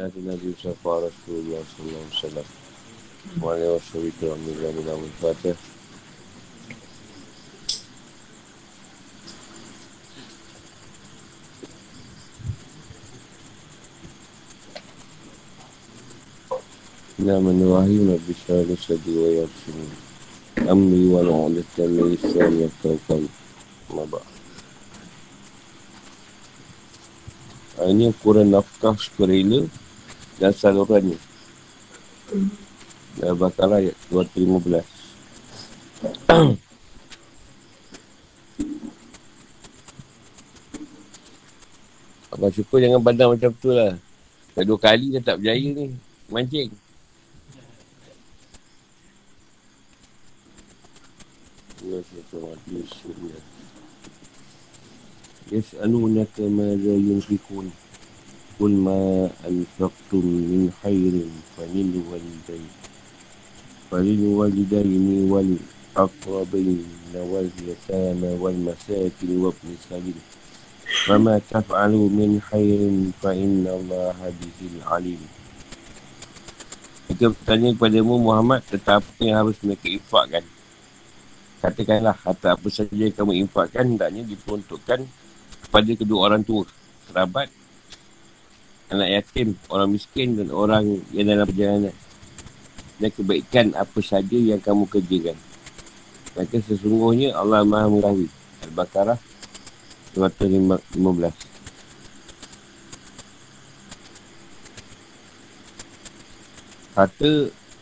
hadis Nabi Yusuf Rasulullah Sallallahu Alaihi Wasallam. Mari wa shawi kira mila mila mufatih. Nama Nabi Shallallahu Sadi wa Yusuf. Ammi wa Nabi Nabi Sallallahu Alaihi Hanya nafkah sukarela dan salurannya. Dan bakal ayat 215. Abang syukur jangan pandang macam tu lah. Dah dua kali dah tak berjaya ni. Mancing. Yas'alunaka madza yunfikun Qul ma anfaqtum min khairin falil walidain falil walidaini wal aqrabin wal yatama wal masakin wa ibn sabil Fama taf'alu min khairin fa inna Allah bihil alim Kita bertanya kepadamu Muhammad tentang apa yang harus mereka infakkan. Katakanlah harta apa saja yang kamu infakkan hendaknya diperuntukkan kepada kedua orang tua, kerabat, anak yatim, orang miskin dan orang yang dalam perjalanan. Dan kebaikan apa saja yang kamu kerjakan. Maka sesungguhnya Allah Maha Mengetahui. Al-Baqarah 215. Harta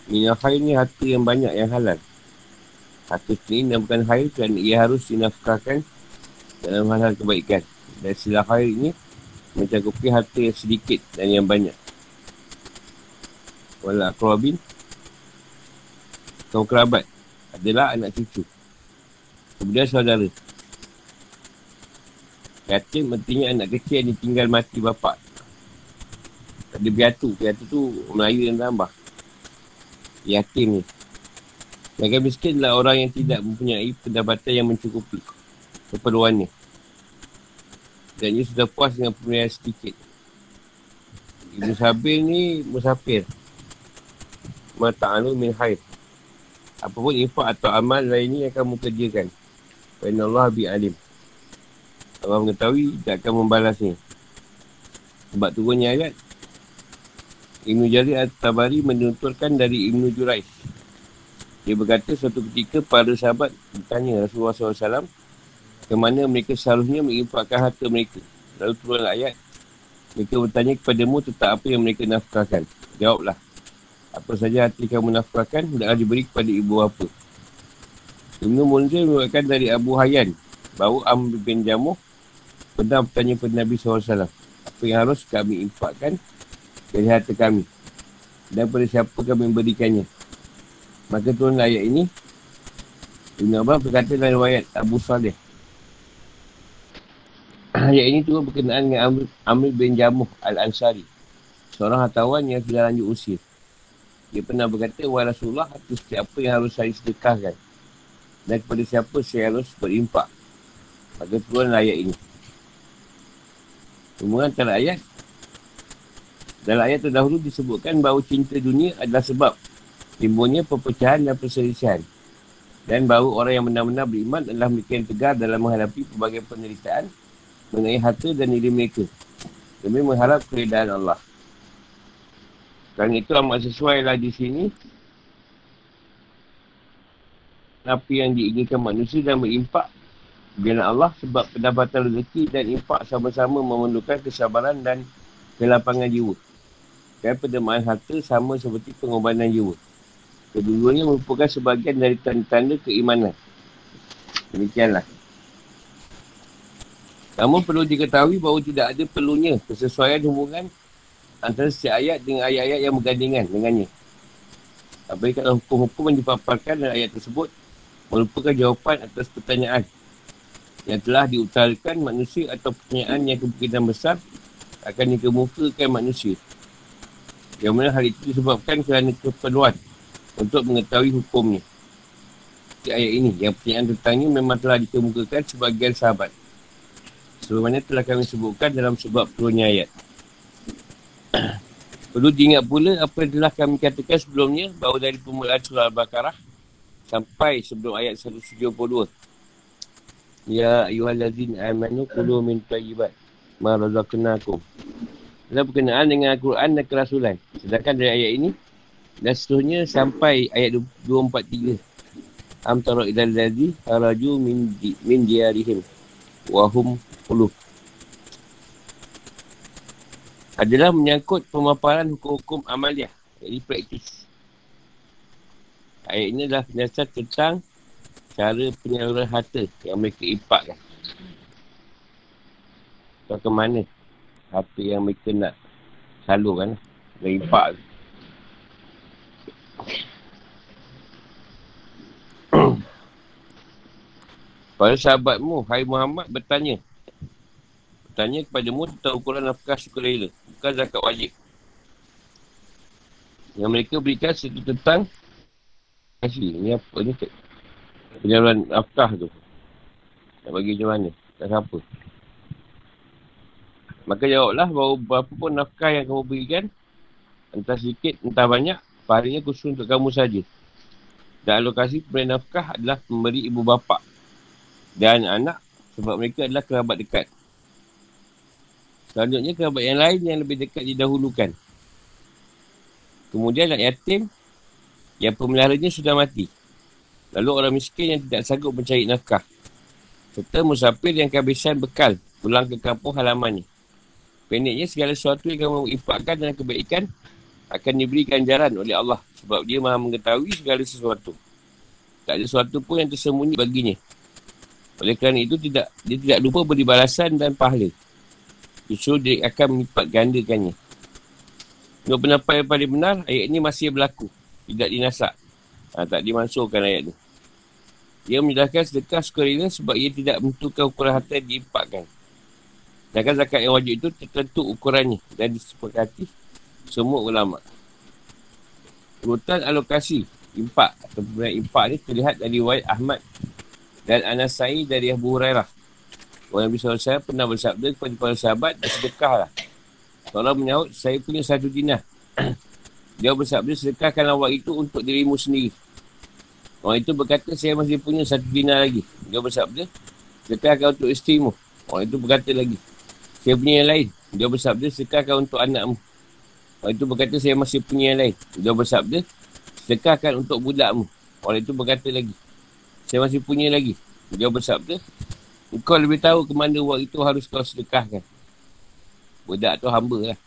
minyak khair ni harta yang banyak yang halal. Harta sendiri dan bukan khair kerana ia harus dinafkahkan dalam hal-hal kebaikan. Dan sila khair ini mencakupi harta yang sedikit dan yang banyak. Wala akrabin kaum kerabat adalah anak cucu. Kemudian saudara. Yatim artinya anak kecil yang ditinggal mati bapak. Ada biatu. Biatu tu Melayu yang tambah. Yatim ni. Mereka miskin adalah orang yang tidak mempunyai pendapatan yang mencukupi keperluannya. Dan ia sudah puas dengan pemberian sedikit. Ibu Sabir ni musafir. Mata'alu min haid. Apapun infak atau amal lain ni yang kamu kerjakan. Kerana Allah bi alim. Allah mengetahui tak akan membalasnya. Sebab turunnya ayat. Ibn Jarir At-Tabari menuturkan dari Ibn Juraiz. Dia berkata suatu ketika para sahabat bertanya Rasulullah SAW ke mana mereka seharusnya menginfakkan harta mereka. Lalu turun ayat. Mereka bertanya kepadamu tentang apa yang mereka nafkahkan. Jawablah. Apa saja hati kamu nafkahkan, hendaklah diberi kepada ibu apa. Ibn Munzir mengatakan dari Abu Hayyan bahawa Amr bin Jamuh pernah bertanya kepada Nabi SAW. Apa yang harus kami infakkan dari harta kami. Dan pada siapa kami memberikannya. Maka turun ayat ini Ibn Abbas berkata dalam ayat Abu Saleh Ayat ini turun berkenaan dengan Amr, Amr bin Jamuh Al-Ansari. Seorang hartawan yang sudah lanjut usia Dia pernah berkata Wahai Rasulullah Itu setiap apa yang harus saya sedekahkan? Dan kepada siapa saya harus berimpak? Maka turun ayat ini. Hubungan antara ayat. Dalam ayat terdahulu disebutkan bahawa cinta dunia adalah sebab timbulnya perpecahan dan perselisihan. Dan baru orang yang benar-benar beriman adalah mereka yang tegar dalam menghadapi pelbagai penderitaan mengenai harta dan diri mereka. Demi mengharap keredaan Allah. Kerana itu amat sesuai lah di sini. Apa yang diinginkan manusia dan berimpak Biarlah Allah sebab pendapatan rezeki dan impak sama-sama memerlukan kesabaran dan kelapangan jiwa. Dan penerimaan harta sama seperti pengorbanan jiwa. Keduanya merupakan sebahagian dari tanda-tanda keimanan. Demikianlah. Namun perlu diketahui bahawa tidak ada perlunya kesesuaian hubungan antara setiap ayat dengan ayat-ayat yang bergandingan dengannya. Apabila kalau hukum-hukum yang dipaparkan dalam ayat tersebut merupakan jawapan atas pertanyaan yang telah diutarakan manusia atau pertanyaan yang kemungkinan besar akan dikemukakan manusia. Yang mana hal itu disebabkan kerana keperluan untuk mengetahui hukumnya. Di ayat ini, yang pertanyaan tentangnya memang telah dikemukakan sebagian sahabat. Sebagaimana telah kami sebutkan dalam sebab turunnya ayat. Perlu diingat pula apa yang telah kami katakan sebelumnya bahawa dari permulaan surah Al-Baqarah sampai sebelum ayat 172. Ya ayuhallazin amanu kulu min tayyibat ma razaqnakum. Dalam berkenaan dengan Al-Quran dan kerasulan. Sedangkan dari ayat ini dan seterusnya sampai ayat 243. Am tara ilal ladzi haraju min di, min diarihim wa hum adalah menyangkut pemaparan hukum-hukum amaliah. Jadi praktis. Ayat ini adalah penjelasan tentang cara penyaluran harta yang mereka impakkan. So, ke mana harta yang mereka nak salurkan dan impak Pada sahabatmu, Hai Muhammad bertanya, bertanya kepada mu tentang ukuran nafkah sukarela. Bukan zakat wajib. Yang mereka berikan satu tentang kasih. Ini apa ni? Penyaluran nafkah tu. Nak bagi macam mana? Tak siapa. Maka jawablah bahawa berapa pun nafkah yang kamu berikan. Entah sedikit, entah banyak. Pahalanya khusus untuk kamu saja. Dan alokasi pemberian nafkah adalah memberi ibu bapa dan anak sebab mereka adalah kerabat dekat. Selanjutnya kerabat yang lain yang lebih dekat didahulukan. Kemudian anak yatim yang pemeliharanya sudah mati. Lalu orang miskin yang tidak sanggup mencari nafkah. Serta musafir yang kehabisan bekal pulang ke kampung halamannya. Pendeknya segala sesuatu yang kamu impakkan dalam kebaikan akan diberi ganjaran oleh Allah sebab dia maha mengetahui segala sesuatu. Tak ada sesuatu pun yang tersembunyi baginya. Oleh kerana itu tidak dia tidak lupa beri balasan dan pahala. Justru dia akan melipat gandakannya. Menurut pendapat yang paling benar, ayat ini masih berlaku. Tidak dinasak. Ha, tak dimansurkan ayat ini. Dia menjelaskan sedekah sukarela sebab ia tidak menentukan ukuran harta yang diimpakkan. Sedangkan zakat yang wajib itu tertentu ukurannya dan disepakati semua ulama. Urutan alokasi impak atau impak ni terlihat dari Wa'id Ahmad dan Anasai dari Abu Hurairah. Orang Nabi SAW pernah bersabda kepada para sahabat, sedekahlah. Allah menyahut, saya punya satu dinah. Dia bersabda, sedekahkan awak itu untuk dirimu sendiri. Orang itu berkata, saya masih punya satu dinah lagi. Dia bersabda, sedekahkan untuk isterimu. Orang itu berkata lagi, saya punya yang lain. Dia bersabda, sedekahkan untuk anakmu. Orang itu berkata, saya masih punya yang lain. Dia bersabda, sedekahkan untuk budakmu. Orang itu berkata lagi, saya masih punya lagi. Dia bersabda, kau lebih tahu ke mana wang itu harus kau sedekahkan. Budak tu hamba lah.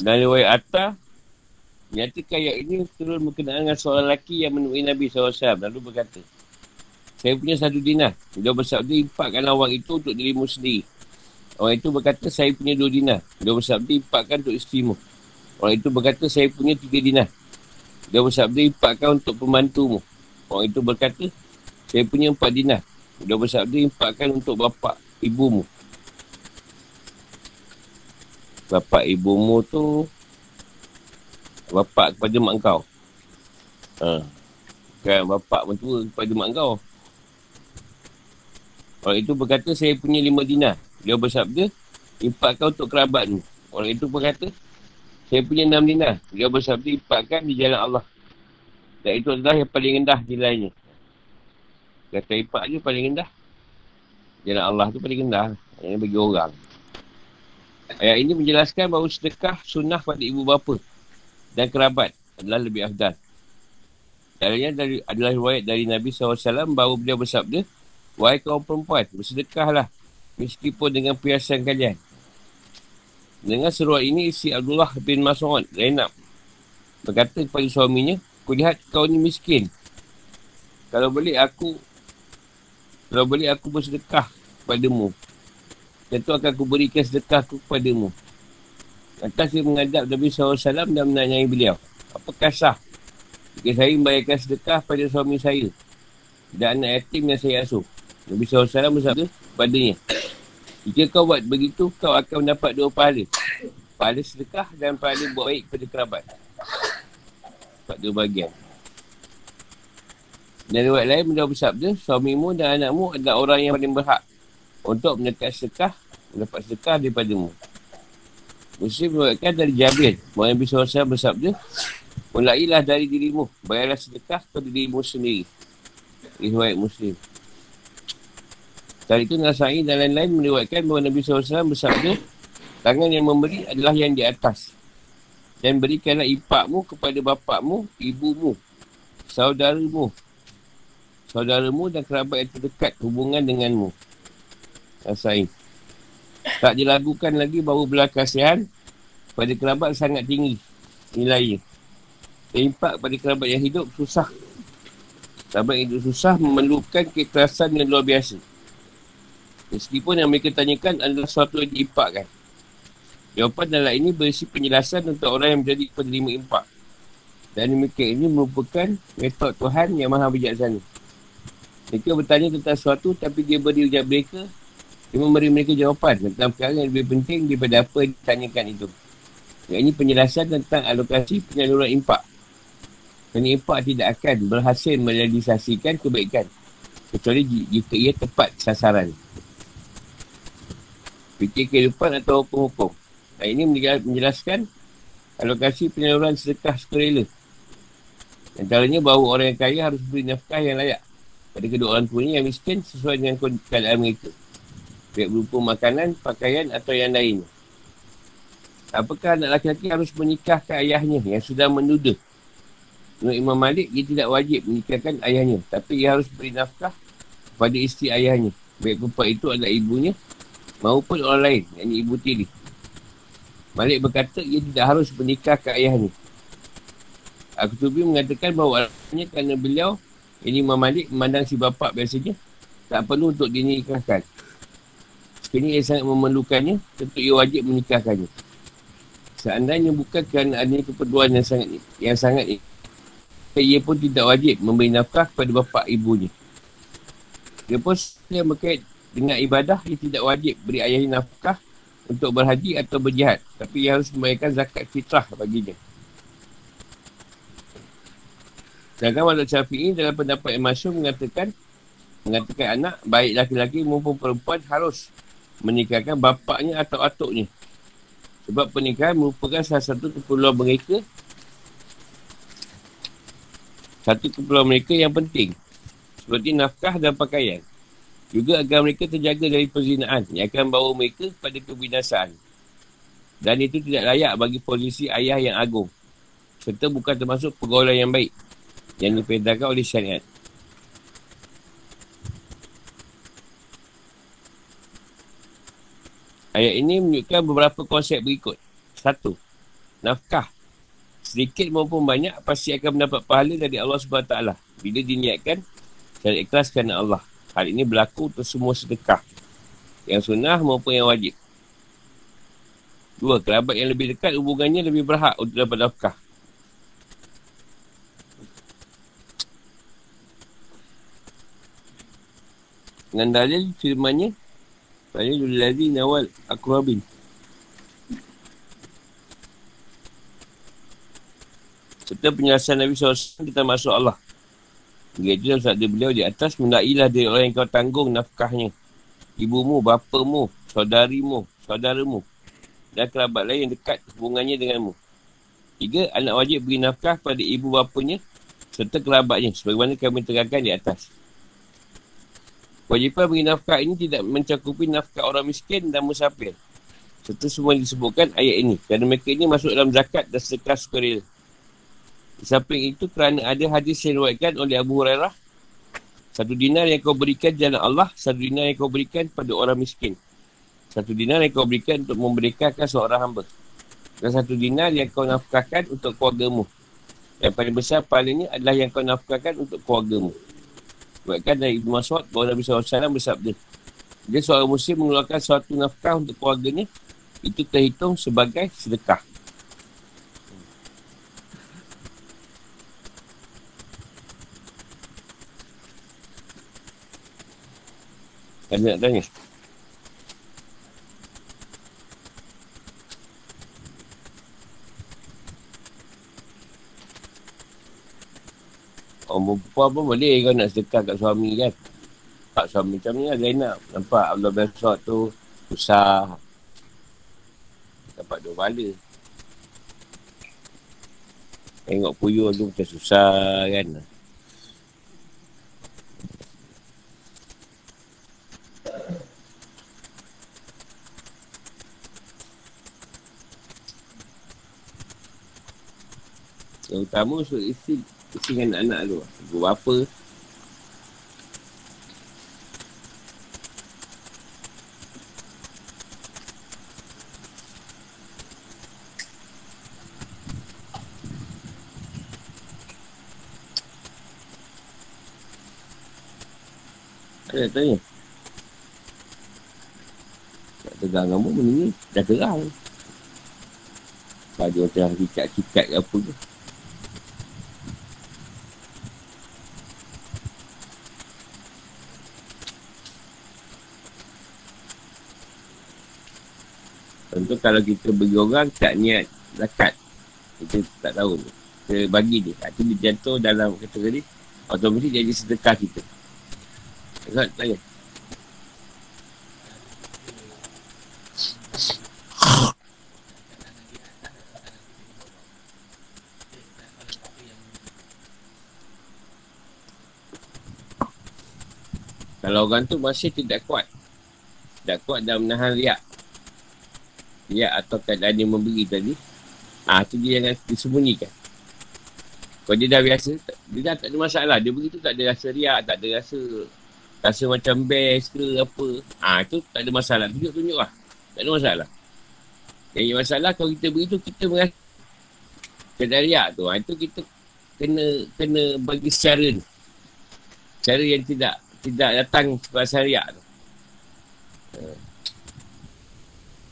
Dan riwayat Atta Nyatakan ayat ini turun berkenaan dengan seorang lelaki yang menemui Nabi SAW Lalu berkata Saya punya satu dinar. Dia bersabda impakkan wang itu untuk dirimu sendiri. Orang itu berkata saya punya dua dinar. Dia bersabda impakkan untuk isterimu Orang itu berkata, saya punya tiga dinar. Dia bersabda, impakkan untuk pembantumu. Orang itu berkata, saya punya empat dinar. Dia bersabda, impakkan untuk bapa ibumu. Bapa ibumu tu, bapa kepada mak kau. Ha. Kan bapa mentua kepada mak kau. Orang itu berkata, saya punya lima dinar. Dia bersabda, impakkan untuk kerabatmu. Orang itu berkata, saya punya enam dinar. Dia bersabda impakkan di jalan Allah. Dan itu adalah yang paling rendah nilainya. Kata impak je paling rendah. Jalan Allah tu paling rendah. Yang bagi orang. Ayat ini menjelaskan bahawa sedekah sunnah pada ibu bapa dan kerabat adalah lebih afdal. Dalilnya dari, adalah riwayat dari Nabi SAW bahawa beliau bersabda, Wahai kaum perempuan, bersedekahlah meskipun dengan perhiasan kalian. Dengan seruan ini, si Abdullah bin Mas'ud, Zainab, berkata kepada suaminya, Aku lihat kau ni miskin. Kalau boleh aku, kalau boleh aku bersedekah kepadamu. Tentu akan aku berikan sedekah aku kepadamu. Lantas saya menghadap Nabi SAW dan menanyai beliau. Apakah sah? Jika saya membayarkan sedekah pada suami saya dan anak yatim yang saya asuh. Nabi SAW bersabda padanya. Jika kau buat begitu, kau akan mendapat dua pahala. Pahala sedekah dan pahala buat baik kepada kerabat. Dapat dua bagian. Dan riwayat lain beliau bersabda, suamimu dan anakmu adalah orang yang paling berhak untuk mendekat sedekah, mendapat sedekah daripada-mu. Muslim meriwayatkan dari Jabir, Muhammad Nabi SAW bersabda, Mulailah dari dirimu, bayarlah sedekah kepada dirimu sendiri. Riwayat Muslim. Dari itu Nasai dan lain-lain meriwayatkan bahawa Nabi SAW bersabda, tangan yang memberi adalah yang di atas. Dan berikanlah impakmu kepada bapakmu, ibumu, saudaramu, saudaramu dan kerabat yang terdekat hubungan denganmu. Nasai. Tak dilakukan lagi bahawa belah kasihan pada kerabat sangat tinggi nilainya. Impak pada kerabat yang hidup susah. Kerabat yang hidup susah memerlukan kekerasan yang luar biasa. Meskipun yang mereka tanyakan adalah sesuatu yang diimpakkan. Jawapan dalam ini berisi penjelasan untuk orang yang menjadi penerima impak. Dan demikian ini merupakan metod Tuhan yang maha bijaksana. Mereka bertanya tentang sesuatu tapi dia beri ujian mereka. Dia memberi mereka jawapan tentang perkara yang lebih penting daripada apa yang ditanyakan itu. Yang ini penjelasan tentang alokasi penyaluran impak. Kerana impak tidak akan berhasil merealisasikan kebaikan. Kecuali jika ia tepat sasaran fikir kehidupan atau hukum-hukum. Nah, ini menjelaskan alokasi penyaluran sedekah sukarela. Antaranya bahawa orang yang kaya harus beri nafkah yang layak pada kedua orang tuanya yang miskin sesuai dengan keadaan mereka. Baik berupa makanan, pakaian atau yang lain. Apakah anak laki-laki harus menikahkan ayahnya yang sudah menuduh? Menurut Imam Malik, ia tidak wajib menikahkan ayahnya. Tapi ia harus beri nafkah kepada isteri ayahnya. Baik perempuan itu adalah ibunya maupun orang lain, yang ibu tiri. Malik berkata ia tidak harus menikah ke ayahnya. Aku tubi mengatakan bahawa alasannya kerana beliau ini Imam Malik memandang si bapa biasanya tak perlu untuk dinikahkan. Sekini ia sangat memerlukannya, tentu ia wajib menikahkannya. Seandainya bukan kerana adanya keperluan yang sangat yang sangat ia pun tidak wajib memberi nafkah kepada bapa ibunya. Dia pun yang berkait dengan ibadah ia tidak wajib beri ayahnya nafkah untuk berhaji atau berjihad. Tapi ia harus membayarkan zakat fitrah baginya. Sedangkan Malik Syafi'i dalam pendapat yang masyur mengatakan mengatakan anak baik laki-laki maupun perempuan harus menikahkan bapaknya atau atuknya. Sebab pernikahan merupakan salah satu keperluan mereka. Satu keperluan mereka yang penting. Seperti nafkah dan pakaian juga agar mereka terjaga dari perzinaan yang akan bawa mereka pada kebinasaan. Dan itu tidak layak bagi posisi ayah yang agung. Serta bukan termasuk pergaulan yang baik yang diperintahkan oleh syariat. Ayat ini menunjukkan beberapa konsep berikut. Satu, nafkah. Sedikit maupun banyak pasti akan mendapat pahala dari Allah SWT bila diniatkan dan ikhlas kerana Allah. Hal ini berlaku untuk semua sedekah. Yang sunnah maupun yang wajib. Dua, kerabat yang lebih dekat hubungannya lebih berhak untuk dapat nafkah. Dengan dalil firmannya, Fahilul ladhi nawal akrabin. Serta penjelasan Nabi SAW kita masuk Allah. Hingga itu dalam sabda beliau di atas, Mendailah dari orang yang kau tanggung nafkahnya. Ibumu, bapamu, saudarimu, saudaramu. Dan kerabat lain yang dekat hubungannya denganmu. Tiga, anak wajib beri nafkah pada ibu bapanya serta kerabatnya. Sebagaimana kami terangkan di atas. Kewajipan beri nafkah ini tidak mencakupi nafkah orang miskin dan musafir. Serta semua disebutkan ayat ini. Kerana mereka ini masuk dalam zakat dan sedekah sukarela. Samping itu kerana ada hadis yang diwakilkan oleh Abu Hurairah. Satu dinar yang kau berikan jalan Allah, satu dinar yang kau berikan pada orang miskin. Satu dinar yang kau berikan untuk memberikan seorang hamba. Dan satu dinar yang kau nafkahkan untuk keluargamu. Yang paling besar pahalanya adalah yang kau nafkahkan untuk keluargamu. Buatkan dari Ibn Masud bahawa Nabi SAW bersabda. Dia seorang muslim mengeluarkan suatu nafkah untuk keluarganya. Itu terhitung sebagai sedekah. Ada nak tanya? Orang perempuan pun boleh kau nak sedekah kat suami kan. Tak suami macam ni lah Zainab. Nampak Allah Besok tu susah. Dapat dua bala. Tengok puyuh tu macam susah kan. Yang utama untuk isi Isi dengan anak-anak tu. Ibu bapa Ada tanya? Tak tegang kamu benda ni Dah terang Baju macam cikat-cikat ke apa tu Contoh kalau kita bagi orang tak niat zakat. Kita tak tahu. Kita bagi dia. Itu dia jatuh dalam kategori otomatik jadi sedekah kita. Tak tanya. Kalau orang tu masih tidak kuat. Tidak kuat dalam menahan riak ya atau keadaan dia memberi tadi. Ah ha, tu dia yang disembunyikan kalau dia dah biasa dia dah tak ada masalah. Dia begitu tak ada rasa riak tak ada rasa rasa macam best ke apa. Ah ha, tu tak ada masalah. Tunjuk-tunjuk lah. Tak ada masalah. Yang ada masalah kalau kita begitu kita merasa keadaan riak tu. Ha, itu kita kena kena bagi secara ni. Cara yang tidak tidak datang rasa riak tu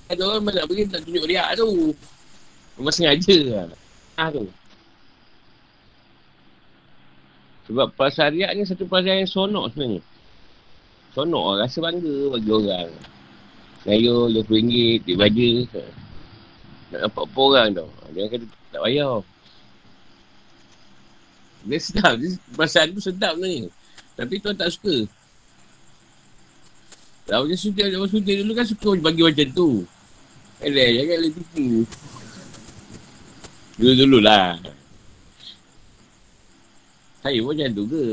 ada orang nak pergi nak tunjuk riak tu. Memang sengaja lah. Ha tu. Sebab pasal riak ni satu pasal yang sonok sebenarnya. Sonok lah. Rasa bangga bagi orang. Saya RM20, dia baja. Nak nampak apa orang tau. Dia kata tak payah. Dia sedap. Dia, pasal tu sedap ni. Tapi tuan tak suka. Kalau dia suka, dia suka dulu kan suka bagi macam tu. Eh, jangan boleh tipu. Dulu-dulu lah. Saya pun macam tu ke?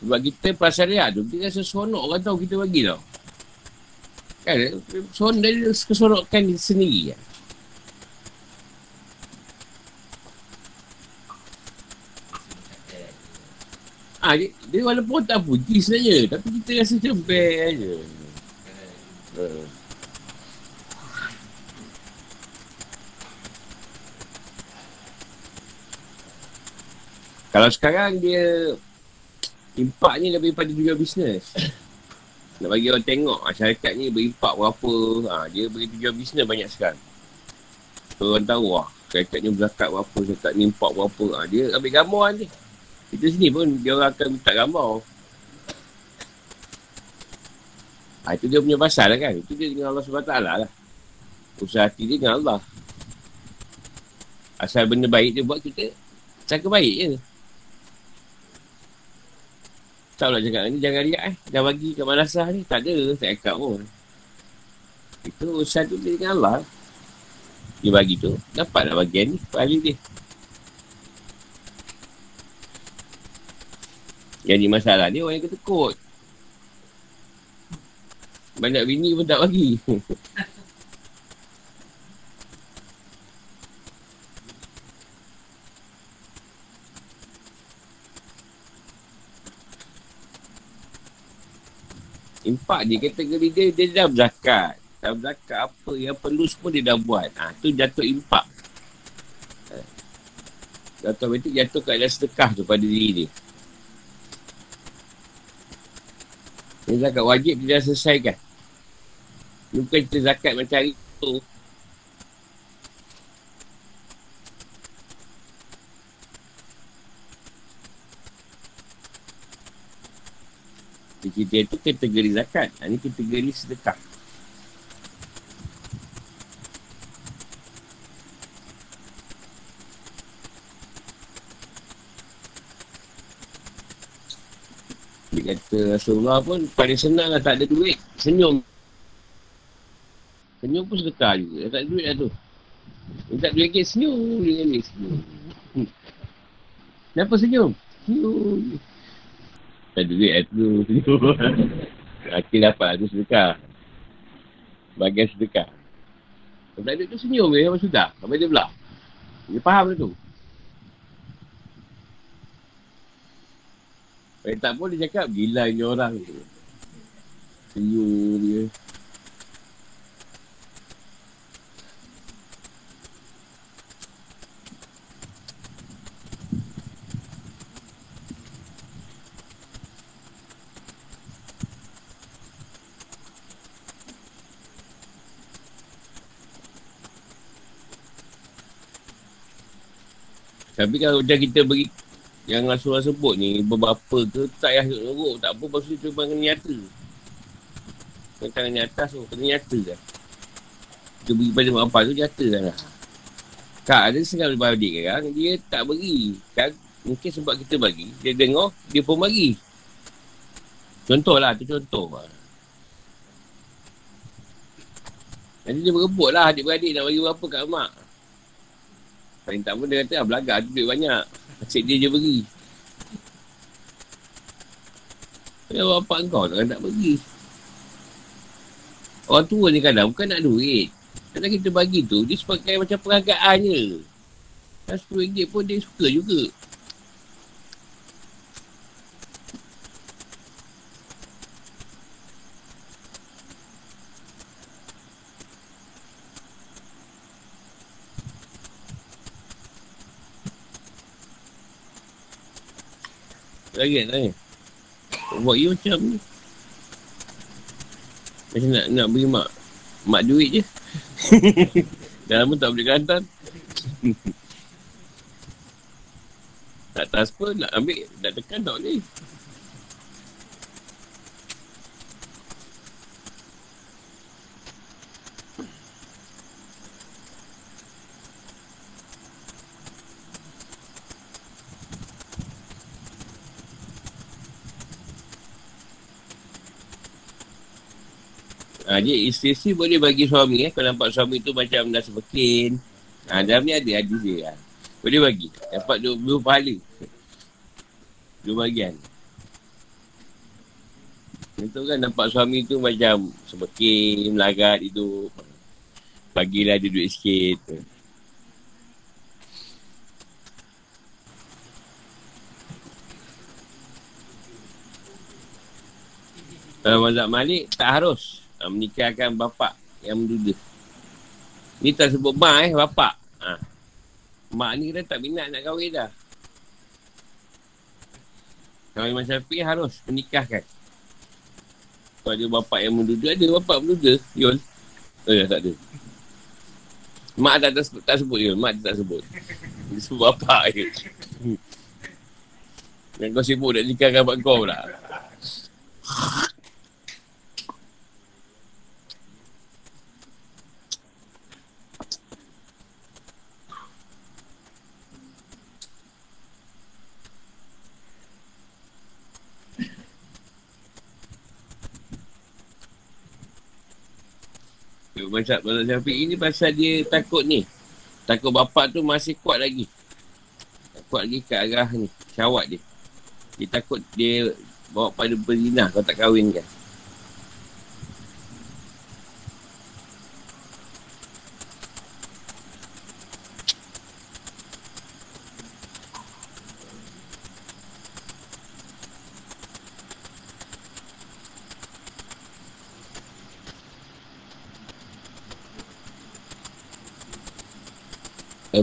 Sebab kita pasal dia tu, kita rasa seronok orang tahu kita bagi tau. Kan, seronok dari keseronokan sendiri kan. Ah, dia, dia walaupun tak puji sebenarnya Tapi kita rasa macam best je uh. Kalau sekarang dia Impak ni lebih pada tujuan bisnes. Nak bagi orang tengok Masyarakat ni berimpak berapa. Ha, Dia bagi tujuan bisnes banyak sekarang So orang tahu wah Masyarakat ni berzakat berapa Masyarakat ni impak berapa. Ha, Dia ambil gambar ni kita sini pun dia orang akan minta gambar. Ha, itu dia punya pasal lah kan. Itu dia dengan Allah SWT lah. Usaha hati dia dengan Allah. Asal benda baik dia buat kita, cakap baik je. Tak nak cakap ni, jangan lihat eh. Dah bagi kat malasah ni, tak ada. Tak cakap pun. Itu usaha tu dia dengan Allah. Dia bagi tu, dapat nak bagian ni, paling dia. Yang ni masalah ni orang yang ketekut. Banyak bini pun tak bagi. Impak dia kategori dia, dia dah berzakat. Dah berzakat apa yang perlu semua dia dah buat. Ha, tu jatuh impak. Jatuh betul jatuh kat dalam sedekah tu pada diri dia. Ini zakat wajib dia dah selesaikan. Bukan kita zakat macam hari tu. Kita itu kategori zakat. Ini kategori sedekah. Dia kata Rasulullah pun paling senang lah tak ada duit. Senyum. Senyum pun sedekah juga. Tak ada duit lah tu. Dia tak duit lagi senyum. Dia ni senyum. Hmm. Kenapa senyum? Senyum. Tak ada duit lah tu. Senyum. Akhir dapat lah tu sedekah. Bagian sedekah. Kalau tak ada tu senyum je. Apa sudah? Apa dia pula? Dia faham lah tu. Eh tak pun dia cakap gila ini orang tu. Senyum dia. Tapi kalau dah kita beri yang Rasulullah sebut ni Beberapa ke Tak payah nurut Tak apa Pasal itu memang kena nyata. Yang tangan nyata so Kena nyata kan. Kita beri pada mak tu Nyata kan lah. Kak ada setengah lebih kan Dia tak beri. Kan Mungkin sebab kita bagi Dia dengar Dia pun bagi. Contoh lah Tu contoh lah. Nanti dia berebut lah Adik-beradik nak bagi berapa kat mak. Paling tak pun dia kata ah, Belagak tu duit banyak Asyik dia je beri. Ya bapak kau tak nak bagi. Orang tua ni kadang bukan nak duit. Kadang kita bagi tu, dia sebagai macam perangkaan je. Dan RM10 pun dia suka juga. Kaget lah ni. Buat you macam ni. Macam nak, nak beri mak. Mak duit je. Dah lama tak boleh kantan. tak transfer nak ambil. Dah tekan tak boleh. Ha, jadi isteri boleh bagi suami eh. Kalau nampak suami tu macam dah sepekin. Ha, dalam ni ada hadis dia. Ha. Boleh bagi. Dapat dua, dua pahala. Dua bagian. Itu kan nampak suami tu macam sepekin, melagat itu. Bagilah dia duit sikit. Kalau mazhab Malik, tak harus ha, menikahkan bapa yang menduda. Ni tak sebut mak eh, bapa. Ha. Mak ni dah tak minat nak kahwin dah. Kalau Imam Syafiq harus menikahkan. Kalau ada bapa yang menduda, ada bapa menduda. Yul. Oh ya, tak ada. Mak tak, tak, tak sebut Yul. Mak tak sebut. Dia sebut bapa je. Yang kau sibuk nak nikahkan bapak kau pula. Mazhab Mazhab Syafiq ini pasal dia takut ni. Takut bapak tu masih kuat lagi. Kuat lagi ke arah ni. Syawat dia. Dia takut dia bawa pada berzina kalau tak kahwin kan.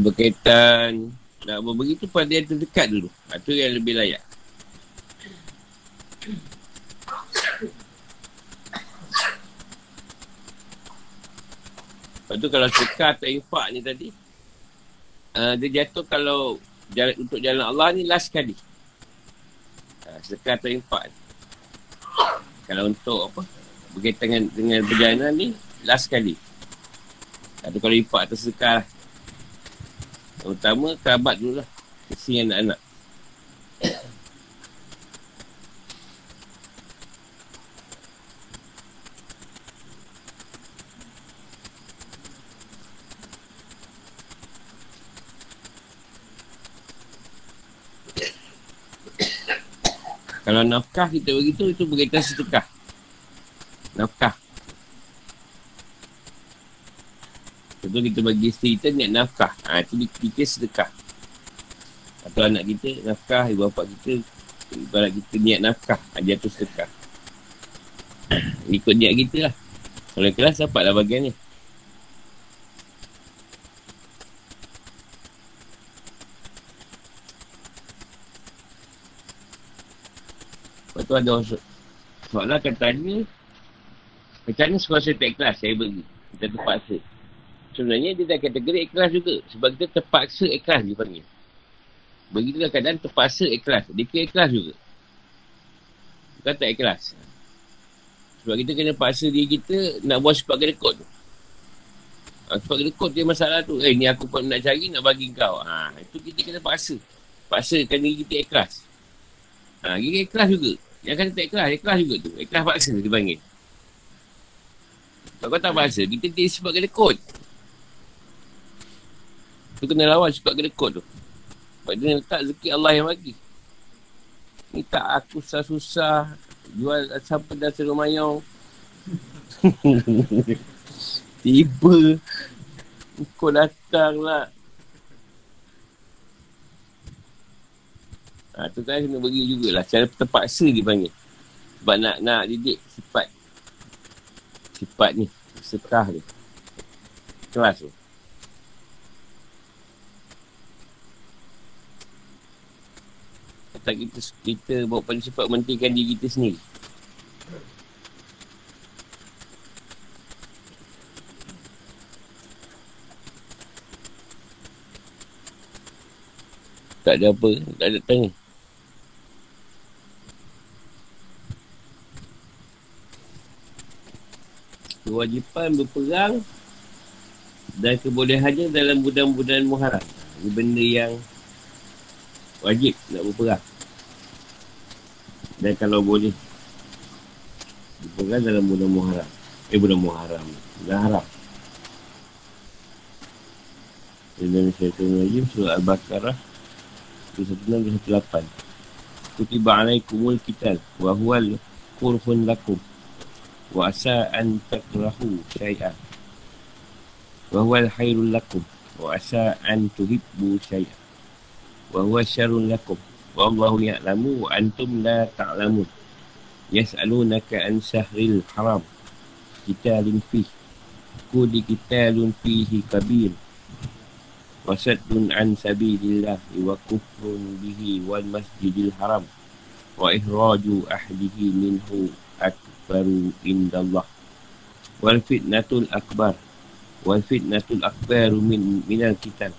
Berkaitan nak berbagi tu pada yang terdekat dulu. Itu yang lebih layak. Lepas tu kalau sedekah atau infak ni tadi, uh, dia jatuh kalau jalan, untuk jalan Allah ni last sekali. Uh, sedekah atau infak ni. Kalau untuk apa berkaitan dengan, dengan perjalanan ni last sekali. Atau kalau lipat atau sekar lah. Yang utama kerabat dulu lah. Kesi anak-anak. Kalau nafkah kita begitu, itu berkaitan sedekah. Nafkah. Contoh kita bagi isteri kita niat nafkah. Ha, itu kita sedekah. Atau anak kita nafkah, ibu bapa kita ibarat kita niat nafkah. Ha, dia tu sedekah. Ikut niat kita lah. Kalau kelas dapatlah bagian ni. tu ada soalan akan tanya macam mana sekolah saya tak ikhlas saya bagi kita terpaksa sebenarnya dia dah kategori ikhlas juga. Sebab kita terpaksa ikhlas dia panggil. Begitu lah keadaan terpaksa ikhlas. Dia kira ikhlas juga. Bukan tak ikhlas. Sebab kita kena paksa diri kita nak buat sebab kedekut tu. Ha, sebab kedekut dia masalah tu. Eh ni aku pun nak cari nak bagi kau. Ha, itu kita kena paksa. Paksakan diri kita ikhlas. Ha, dia ikhlas juga. Yang kata tak ikhlas, ikhlas juga tu. Ikhlas paksa dia panggil. Kalau kau tak paksa, kita tidak sebab kena kod. Tu kena lawan sebab kena tu. Sebab dia letak rezeki Allah yang bagi. Ni tak aku susah-susah. Jual sampai dah seru mayau. Tiba. Kau datang lah. Ha, tu kan kena bagi jugalah. Cara terpaksa dipanggil. Sebab nak nak didik sifat. Sifat ni. Sekah ni. Kelas tu. Tak kita, kita bawa pada sifat mentingkan diri kita sendiri. Tak ada apa, tak ada tanya. kewajipan berperang dan kebolehannya dalam bulan-bulan Muharram. Ini benda yang wajib nak berperang. Dan kalau boleh berperang dalam bulan Muharram. Eh bulan Muharram. Bulan Haram. Dalam syaitan rajim surah Al-Baqarah 168 Kutiba alaikumul kital Wahual kurfun lakum wa asa an takrahu syai'an wa huwa al-khairul lakum wa asa an tuhibbu syai'an wa huwa syarrun lakum wa Allahu ya'lamu wa antum la ta'lamun. Yas'alunaka an syahril haram. Qitalin fihi kudi qitalun fihi kabir wasaddun an sabilillah wa kufrun bihi wal masjidil haram. Wa ihraju ahlihi minhu akbaru indallah. Wal fitnatul akbar. Wal fitnatul akbar min minal kitab.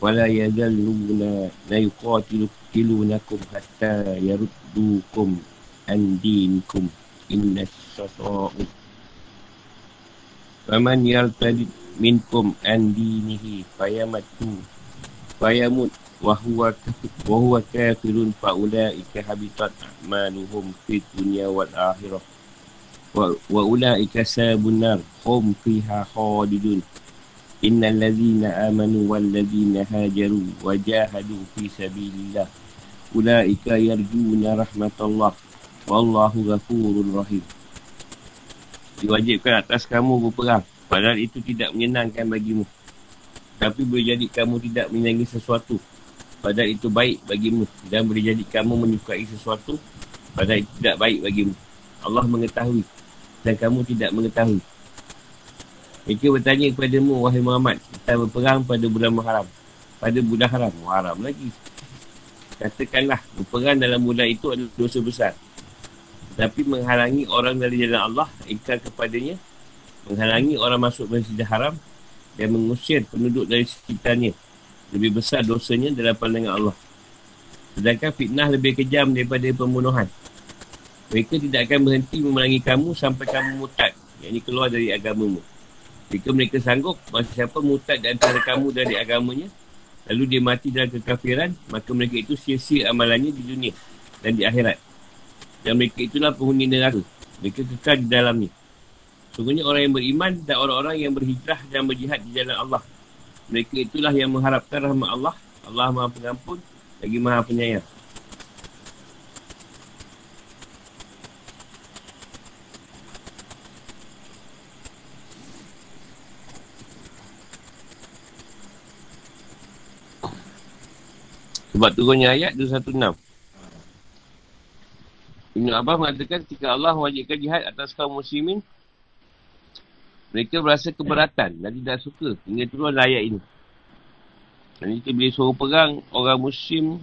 Wala yazalluna la yuqatilu kilunakum hatta yaruddukum an dinikum inna sasa'u faman yaltadid minkum an dinihi fayamatu fayamut. Wahuwa wahuwa kafirun fa ulaika habitat a'maluhum fid dunya wal akhirah. Wa, ulaika sabun nar hum fiha khalidun. Innal ladzina amanu wal ladzina hajaru wa jahadu fi sabilillah ulaika yarjuna rahmatallah. Wallahu ghafurur rahim. Diwajibkan atas kamu berperang. Padahal itu tidak menyenangkan bagimu. Tapi boleh jadi kamu tidak menyenangi sesuatu. Padahal itu baik bagimu. Dan boleh jadi kamu menyukai sesuatu. Padahal itu tidak baik bagimu. Allah mengetahui. Dan kamu tidak mengetahui. Mereka bertanya kepadamu, wahai Muhammad, kita berperang pada bulan Muharram. Pada bulan haram, Muharram lagi. Katakanlah, berperang dalam bulan itu adalah dosa besar. Tapi menghalangi orang dari jalan Allah, ikrar kepadanya, menghalangi orang masuk masjid haram dan mengusir penduduk dari sekitarnya lebih besar dosanya dalam pandangan Allah. Sedangkan fitnah lebih kejam daripada pembunuhan. Mereka tidak akan berhenti memerangi kamu sampai kamu mutad. Yang ini keluar dari agamamu. Jika mereka sanggup, masa siapa mutad di antara kamu dari agamanya, lalu dia mati dalam kekafiran, maka mereka itu sia-sia amalannya di dunia dan di akhirat. Dan mereka itulah penghuni neraka. Mereka kekal di dalamnya. Sungguhnya orang yang beriman dan orang-orang yang berhijrah dan berjihad di jalan Allah. Mereka itulah yang mengharapkan rahmat Allah. Allah maha pengampun lagi maha penyayang. Sebab turunnya ayat 216. Ibn Abbas mengatakan jika Allah wajibkan jihad atas kaum muslimin mereka berasa keberatan dan tidak suka hingga turun ayat ini. Dan kita bila suruh perang orang muslim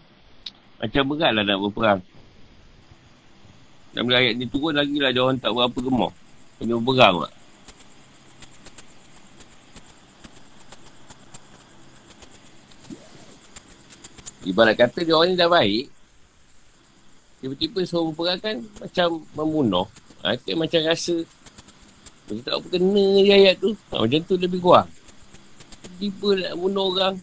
macam beratlah nak berperang. Dan bila ayat ni turun lagi lah dia orang tak berapa gemar. Kena berperang lah. Ibarat kata dia orang ni dah baik. Tiba-tiba suruh berperang kan macam membunuh. Ha, itu macam rasa macam tak apa kena je ayat tu. Ha, macam tu lebih kurang. Tiba nak bunuh orang.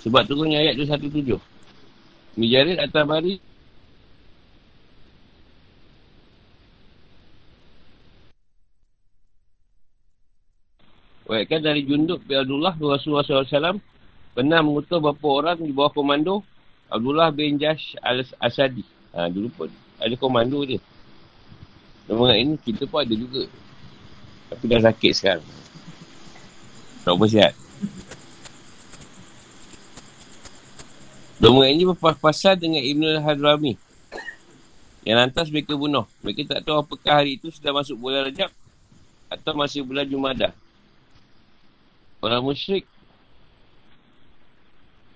Sebab turunnya ayat 217. Mijarid atas bari Waikan dari Junduk bin Abdullah Rasulullah SAW pernah mengutus beberapa orang di bawah komando Abdullah bin Jash al-Asadi. Ha, dulu pun ada komando dia. Nama ini kita pun ada juga. Tapi dah sakit sekarang. Tak apa sihat. Nama ini berpas-pasan dengan Ibn al-Hadrami. Yang lantas mereka bunuh. Mereka tak tahu apakah hari itu sudah masuk bulan Rajab atau masih bulan Jumadah. Orang musyrik.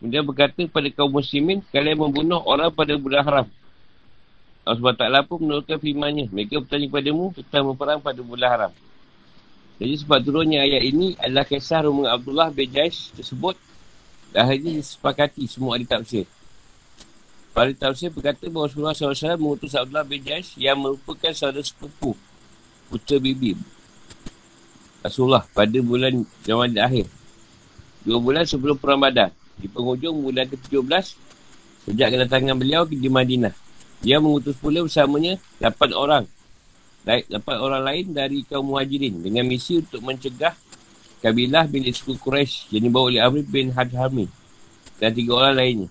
Kemudian berkata kepada kaum muslimin Kalian membunuh orang pada bulan haram. Allah SWT pun menurutkan firmannya. Mereka bertanya kepadamu Kita memperang pada bulan haram. Jadi sebab turunnya ayat ini Adalah kisah rumah Abdullah bin Jais tersebut. Dan ini disepakati semua ahli tafsir. Para tafsir berkata bahawa Rasulullah SAW mengutus Abdullah bin Jais Yang merupakan saudara sepupu Putera bibi Rasulullah pada bulan Jamadil akhir. Dua bulan sebelum Perang Badar. Di penghujung bulan ke-17, sejak kedatangan beliau di Madinah. Dia mengutus pula bersamanya 8 orang. 8 orang lain dari kaum muhajirin dengan misi untuk mencegah kabilah bin suku Quraisy yang dibawa oleh Amr bin Hadhami dan tiga orang lainnya.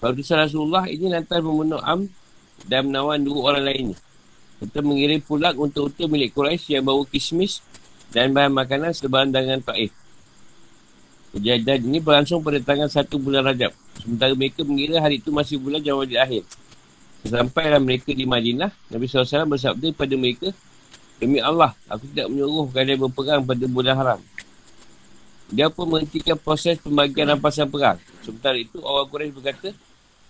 Pada Rasulullah ini lantas membunuh Am dan menawan dua orang lainnya. Serta mengirim pulang untuk unta milik Quraisy yang bawa kismis dan bahan makanan sebarang dengan Taif. Kejadian ini berlangsung pada tanggal 1 bulan Rajab. Sementara mereka mengira hari itu masih bulan Jawadil akhir. Sampailah mereka di Madinah, Nabi SAW bersabda kepada mereka, Demi Allah, aku tidak menyuruh kalian berperang pada bulan haram. Dia pun menghentikan proses pembagian rampasan perang. Sementara itu, orang Quraisy berkata,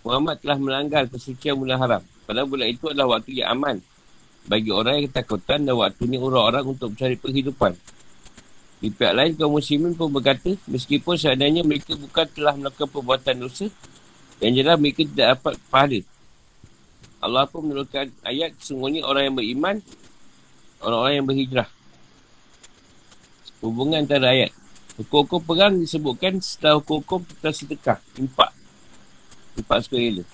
Muhammad telah melanggar kesucian bulan haram. Padahal bulan itu adalah waktu yang aman bagi orang yang ketakutan dan waktu ini orang-orang untuk mencari penghidupan. Di pihak lain, kaum muslimin pun berkata, meskipun seandainya mereka bukan telah melakukan perbuatan dosa, yang jelas mereka tidak dapat pahala. Allah pun menurunkan ayat, sesungguhnya orang yang beriman, orang-orang yang berhijrah. Hubungan antara ayat. Hukum-hukum perang disebutkan setelah hukum-hukum tentang sedekah, impak. Impak sukarela.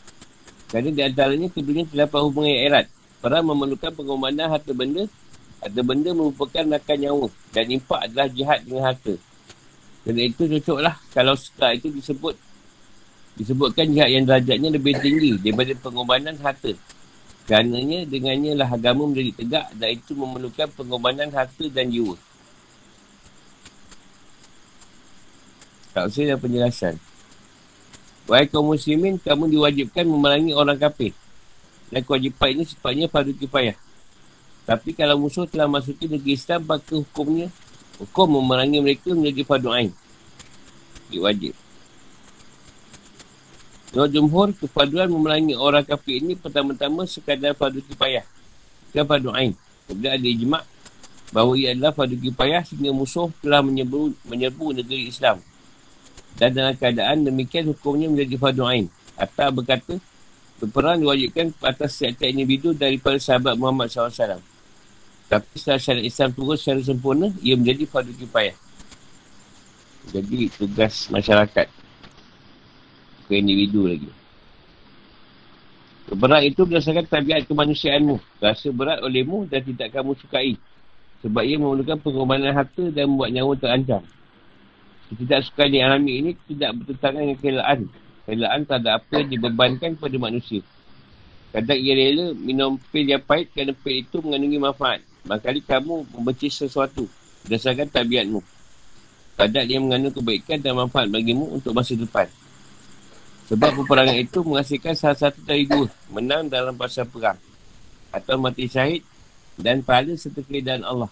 Kerana di antaranya keduanya terdapat hubungan yang erat Perang memerlukan pengorbanan harta benda. Harta benda merupakan makan nyawa. Dan impak adalah jihad dengan harta. Kerana itu cocoklah kalau setelah itu disebut disebutkan jihad yang derajatnya lebih tinggi daripada pengorbanan harta. Kerana dengannya lah agama menjadi tegak dan itu memerlukan pengorbanan harta dan jiwa. Tak usah dan penjelasan. Wahai kaum muslimin, kamu diwajibkan memerangi orang kafir. Dan kewajipan ini sepatutnya fardu kifayah. Tapi kalau musuh telah masuki negeri Islam, maka hukumnya, hukum memerangi mereka menjadi fardu ain. Dia wajib. Menurut jumhur, kefaduan memerangi orang kafir ini pertama-tama sekadar fardu kifayah. Bukan fardu ain. Kemudian ada ijma' bahawa ia adalah fardu kifayah sehingga musuh telah menyerbu, menyerbu negeri Islam. Dan dalam keadaan demikian hukumnya menjadi fardu ain. Atau berkata, berperang diwajibkan atas setiap individu daripada sahabat Muhammad SAW. Tapi setelah syariat Islam turun secara sempurna, ia menjadi fardu kipayah. Jadi tugas masyarakat. Ke individu lagi. Berat itu berdasarkan tabiat kemanusiaanmu. Rasa berat olehmu dan tidak kamu sukai. Sebab ia memerlukan pengorbanan harta dan membuat nyawa terancam. Tidak suka yang alami ini tidak bertentangan dengan kelaan. Kelaan tak ada apa yang dibebankan kepada manusia. Kadang ia rela minum pil yang pahit kerana pil itu mengandungi manfaat. Makali kamu membenci sesuatu berdasarkan tabiatmu. Kadang dia mengandung kebaikan dan manfaat bagimu untuk masa depan. Sebab peperangan itu menghasilkan salah satu dari dua. Menang dalam pasal perang. Atau mati syahid dan pahala serta keredaan Allah.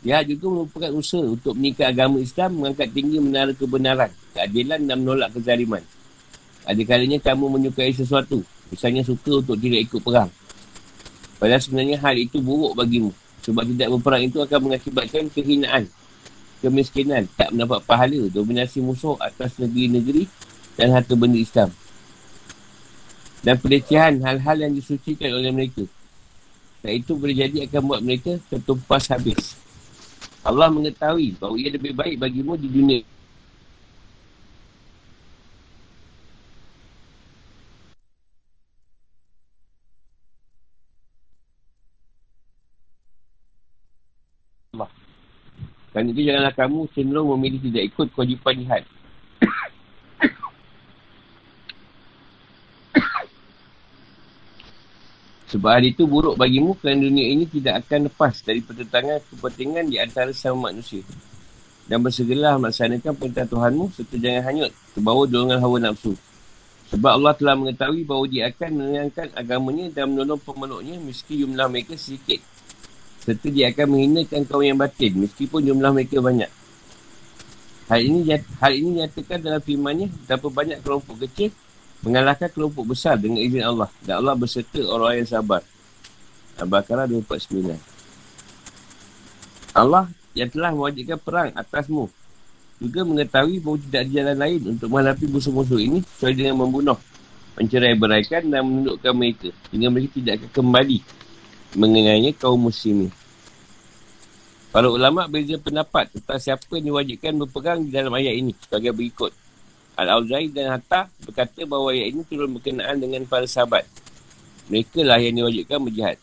Dia juga merupakan usaha untuk meningkat agama Islam mengangkat tinggi menara kebenaran, keadilan dan menolak kezaliman. Ada kalanya kamu menyukai sesuatu. Misalnya suka untuk tidak ikut perang. Padahal sebenarnya hal itu buruk bagimu. Sebab tidak berperang itu akan mengakibatkan kehinaan, kemiskinan, tak mendapat pahala, dominasi musuh atas negeri-negeri dan harta benda Islam. Dan pelecehan hal-hal yang disucikan oleh mereka. Dan itu boleh jadi akan buat mereka tertumpas habis. Allah mengetahui bahawa ia lebih baik bagimu di dunia. Dan itu janganlah kamu cenderung memilih tidak ikut kewajipan jihad. Sebab hari itu buruk bagimu kerana dunia ini tidak akan lepas dari pertentangan kepentingan di antara sama manusia. Dan bersegeralah melaksanakan perintah Tuhanmu serta jangan hanyut ke bawah dorongan hawa nafsu. Sebab Allah telah mengetahui bahawa dia akan menengahkan agamanya dan menolong pemeluknya meski jumlah mereka sedikit. Serta dia akan menghinakan kaum yang batin meskipun jumlah mereka banyak. Hal ini, hal ini nyatakan dalam firmannya betapa banyak kelompok kecil mengalahkan kelompok besar dengan izin Allah dan Allah berserta orang yang sabar. Al-Baqarah 249 Allah yang telah mewajibkan perang atasmu. Juga mengetahui bahawa tidak ada jalan lain untuk menghadapi musuh-musuh ini kecuali dengan membunuh mencerai beraikan dan menundukkan mereka sehingga mereka tidak akan kembali mengenainya kaum muslimin Para ulama berbeza pendapat tentang siapa yang diwajibkan berperang di dalam ayat ini sebagai berikut. Al-Awzai dan Hatta berkata bahawa ayat ini turun berkenaan dengan para sahabat. Mereka lah yang diwajibkan berjihad.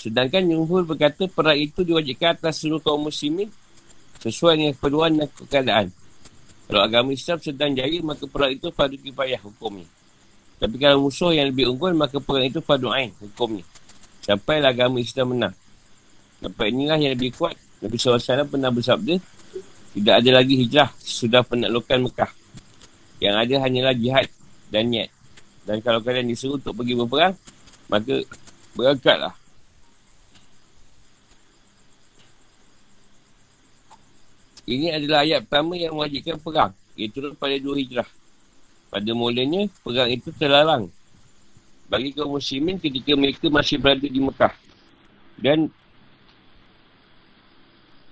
Sedangkan Jumhur berkata perang itu diwajibkan atas seluruh kaum muslimin sesuai dengan keperluan dan keadaan. Kalau agama Islam sedang jaya, maka perang itu fardu kifayah hukumnya. Tapi kalau musuh yang lebih unggul, maka perang itu fardu ain hukumnya. Sampailah agama Islam menang. Sampai inilah yang lebih kuat. Nabi SAW pernah bersabda, tidak ada lagi hijrah sudah penaklukan Mekah. Yang ada hanyalah jihad dan niat. Dan kalau kalian disuruh untuk pergi berperang, maka berangkatlah. Ini adalah ayat pertama yang mewajibkan perang. Ia turun pada dua hijrah. Pada mulanya, perang itu terlarang. Bagi kaum muslimin ketika mereka masih berada di Mekah. Dan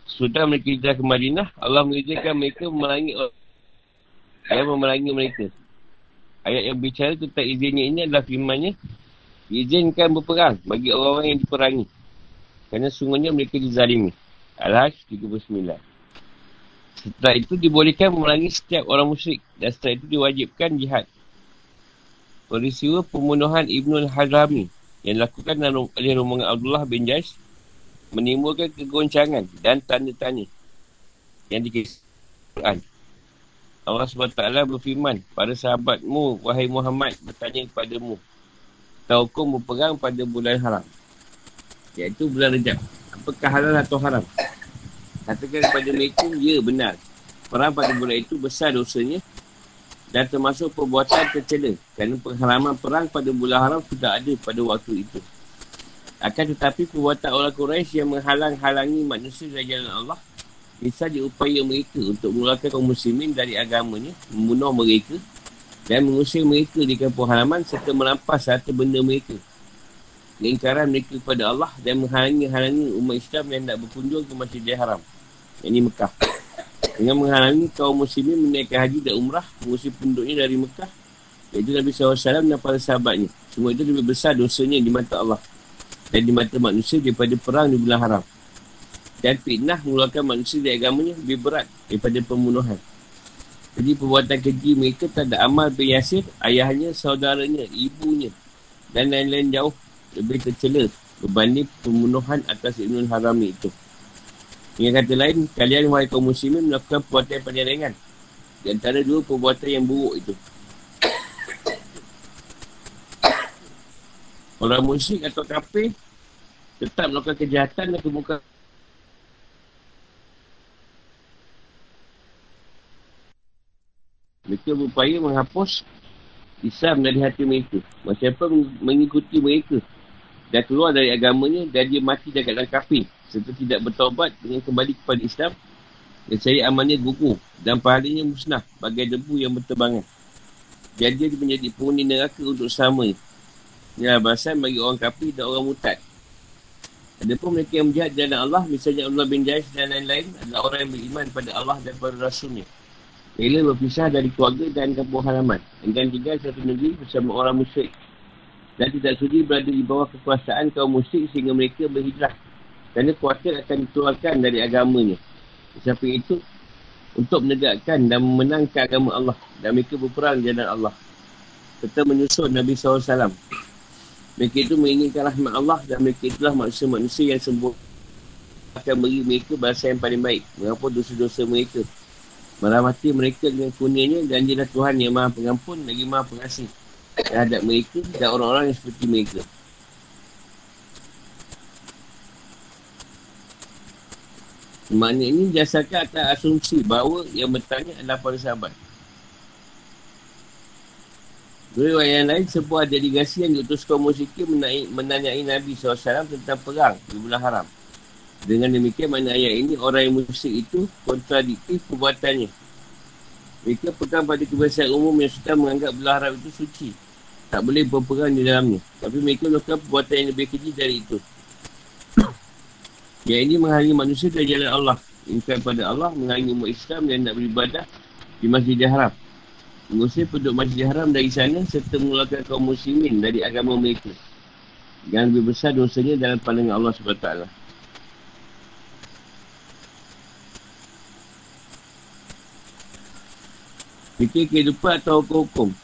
sudah mereka hijrah ke Madinah, Allah mengizinkan mereka memerangi yang memerangi mereka. Ayat yang bicara tentang izinnya ini adalah firmannya, izinkan berperang bagi orang-orang yang diperangi. Kerana sungguhnya mereka dizalimi. Al-Hajj 39. Setelah itu dibolehkan memerangi setiap orang musyrik dan setelah itu diwajibkan jihad. Peristiwa pembunuhan Ibnul Hazami yang dilakukan oleh rombongan Abdullah bin Jais menimbulkan kegoncangan dan tanda tanya yang dikisahkan. Allah SWT berfirman pada sahabatmu, wahai Muhammad, bertanya kepadamu. Tahu hukum berperang pada bulan haram. Iaitu bulan rejab. Apakah halal atau haram? Katakan kepada mereka, ya benar. Perang pada bulan itu besar dosanya dan termasuk perbuatan tercela. Kerana pengharaman perang pada bulan haram sudah ada pada waktu itu. Akan tetapi perbuatan orang Quraisy yang menghalang-halangi manusia dari jalan Allah bisa diupaya mereka untuk mengeluarkan kaum muslimin dari agamanya, membunuh mereka dan mengusir mereka di kampung halaman serta merampas harta benda mereka. Keingkaran mereka kepada Allah dan menghalangi-halangi umat Islam yang tak berkunjung ke Masjidil Haram. Yang ini Mekah. Dengan menghalangi kaum muslimin menaikkan haji dan umrah mengusir penduduknya dari Mekah. Iaitu Nabi SAW dan para sahabatnya. Semua itu lebih besar dosanya di mata Allah. Dan di mata manusia daripada perang di bulan haram. Dan fitnah mengeluarkan manusia dari agamanya lebih berat daripada pembunuhan. Jadi perbuatan keji mereka tak ada amal bin Yasir, ayahnya, saudaranya, ibunya dan lain-lain jauh lebih tercela berbanding pembunuhan atas Ibn Haram itu. Dengan kata lain, kalian wahai kaum muslimin melakukan perbuatan yang paling ringan. Di antara dua perbuatan yang buruk itu. Orang musyrik atau kafir tetap melakukan kejahatan dan kemungkaran Mereka berupaya menghapus Islam dari hati mereka. Siapa mengikuti mereka dan keluar dari agamanya dan dia mati dalam keadaan kafir serta tidak bertaubat dengan kembali kepada Islam dan saya amalnya gugur dan pahalanya musnah bagai debu yang berterbangan. Jadi dia menjadi penghuni neraka untuk sama. Ya, bahasan bagi orang kafir dan orang mutad. Ada pun mereka yang berjahat dalam Allah, misalnya Allah bin Jais dan lain-lain, adalah orang yang beriman pada Allah dan pada Rasulnya. Rela berpisah dari keluarga dan kampung halaman. Enggan tinggal satu negeri bersama orang musyrik. Dan tidak sudi berada di bawah kekuasaan kaum musyrik sehingga mereka berhijrah. Kerana khawatir akan dikeluarkan dari agamanya. Sampai itu, untuk menegakkan dan memenangkan agama Allah. Dan mereka berperang jalan Allah. Serta menyusun Nabi SAW. Mereka itu menginginkan rahmat Allah dan mereka itulah manusia-manusia yang sembuh. Akan beri mereka bahasa yang paling baik. Mengapa dosa-dosa mereka merahmati mereka dengan kurnianya dan dia Tuhan yang maha pengampun lagi maha pengasih terhadap mereka dan orang-orang yang seperti mereka. Maknanya ini dasarkan atas asumsi bahawa yang bertanya adalah para sahabat. Dua yang lain, sebuah delegasi yang diutus kaum musyrikin menanyai Nabi SAW tentang perang di bulan haram. Dengan demikian mana ayat ini orang yang musyrik itu kontradiktif perbuatannya. Mereka pegang pada kebiasaan umum yang sudah menganggap belah harap itu suci. Tak boleh berperang di dalamnya. Tapi mereka melakukan perbuatan yang lebih keji dari itu. yang ini menghalangi manusia dari jalan Allah. Ingkar pada Allah menghalangi umat Islam yang nak beribadah di Masjidil Haram. Mengusir penduduk Masjidil Haram dari sana serta mengeluarkan kaum muslimin dari agama mereka. Yang lebih besar dosanya dalam pandangan Allah SWT. Fikir kehidupan atau hukum-hukum.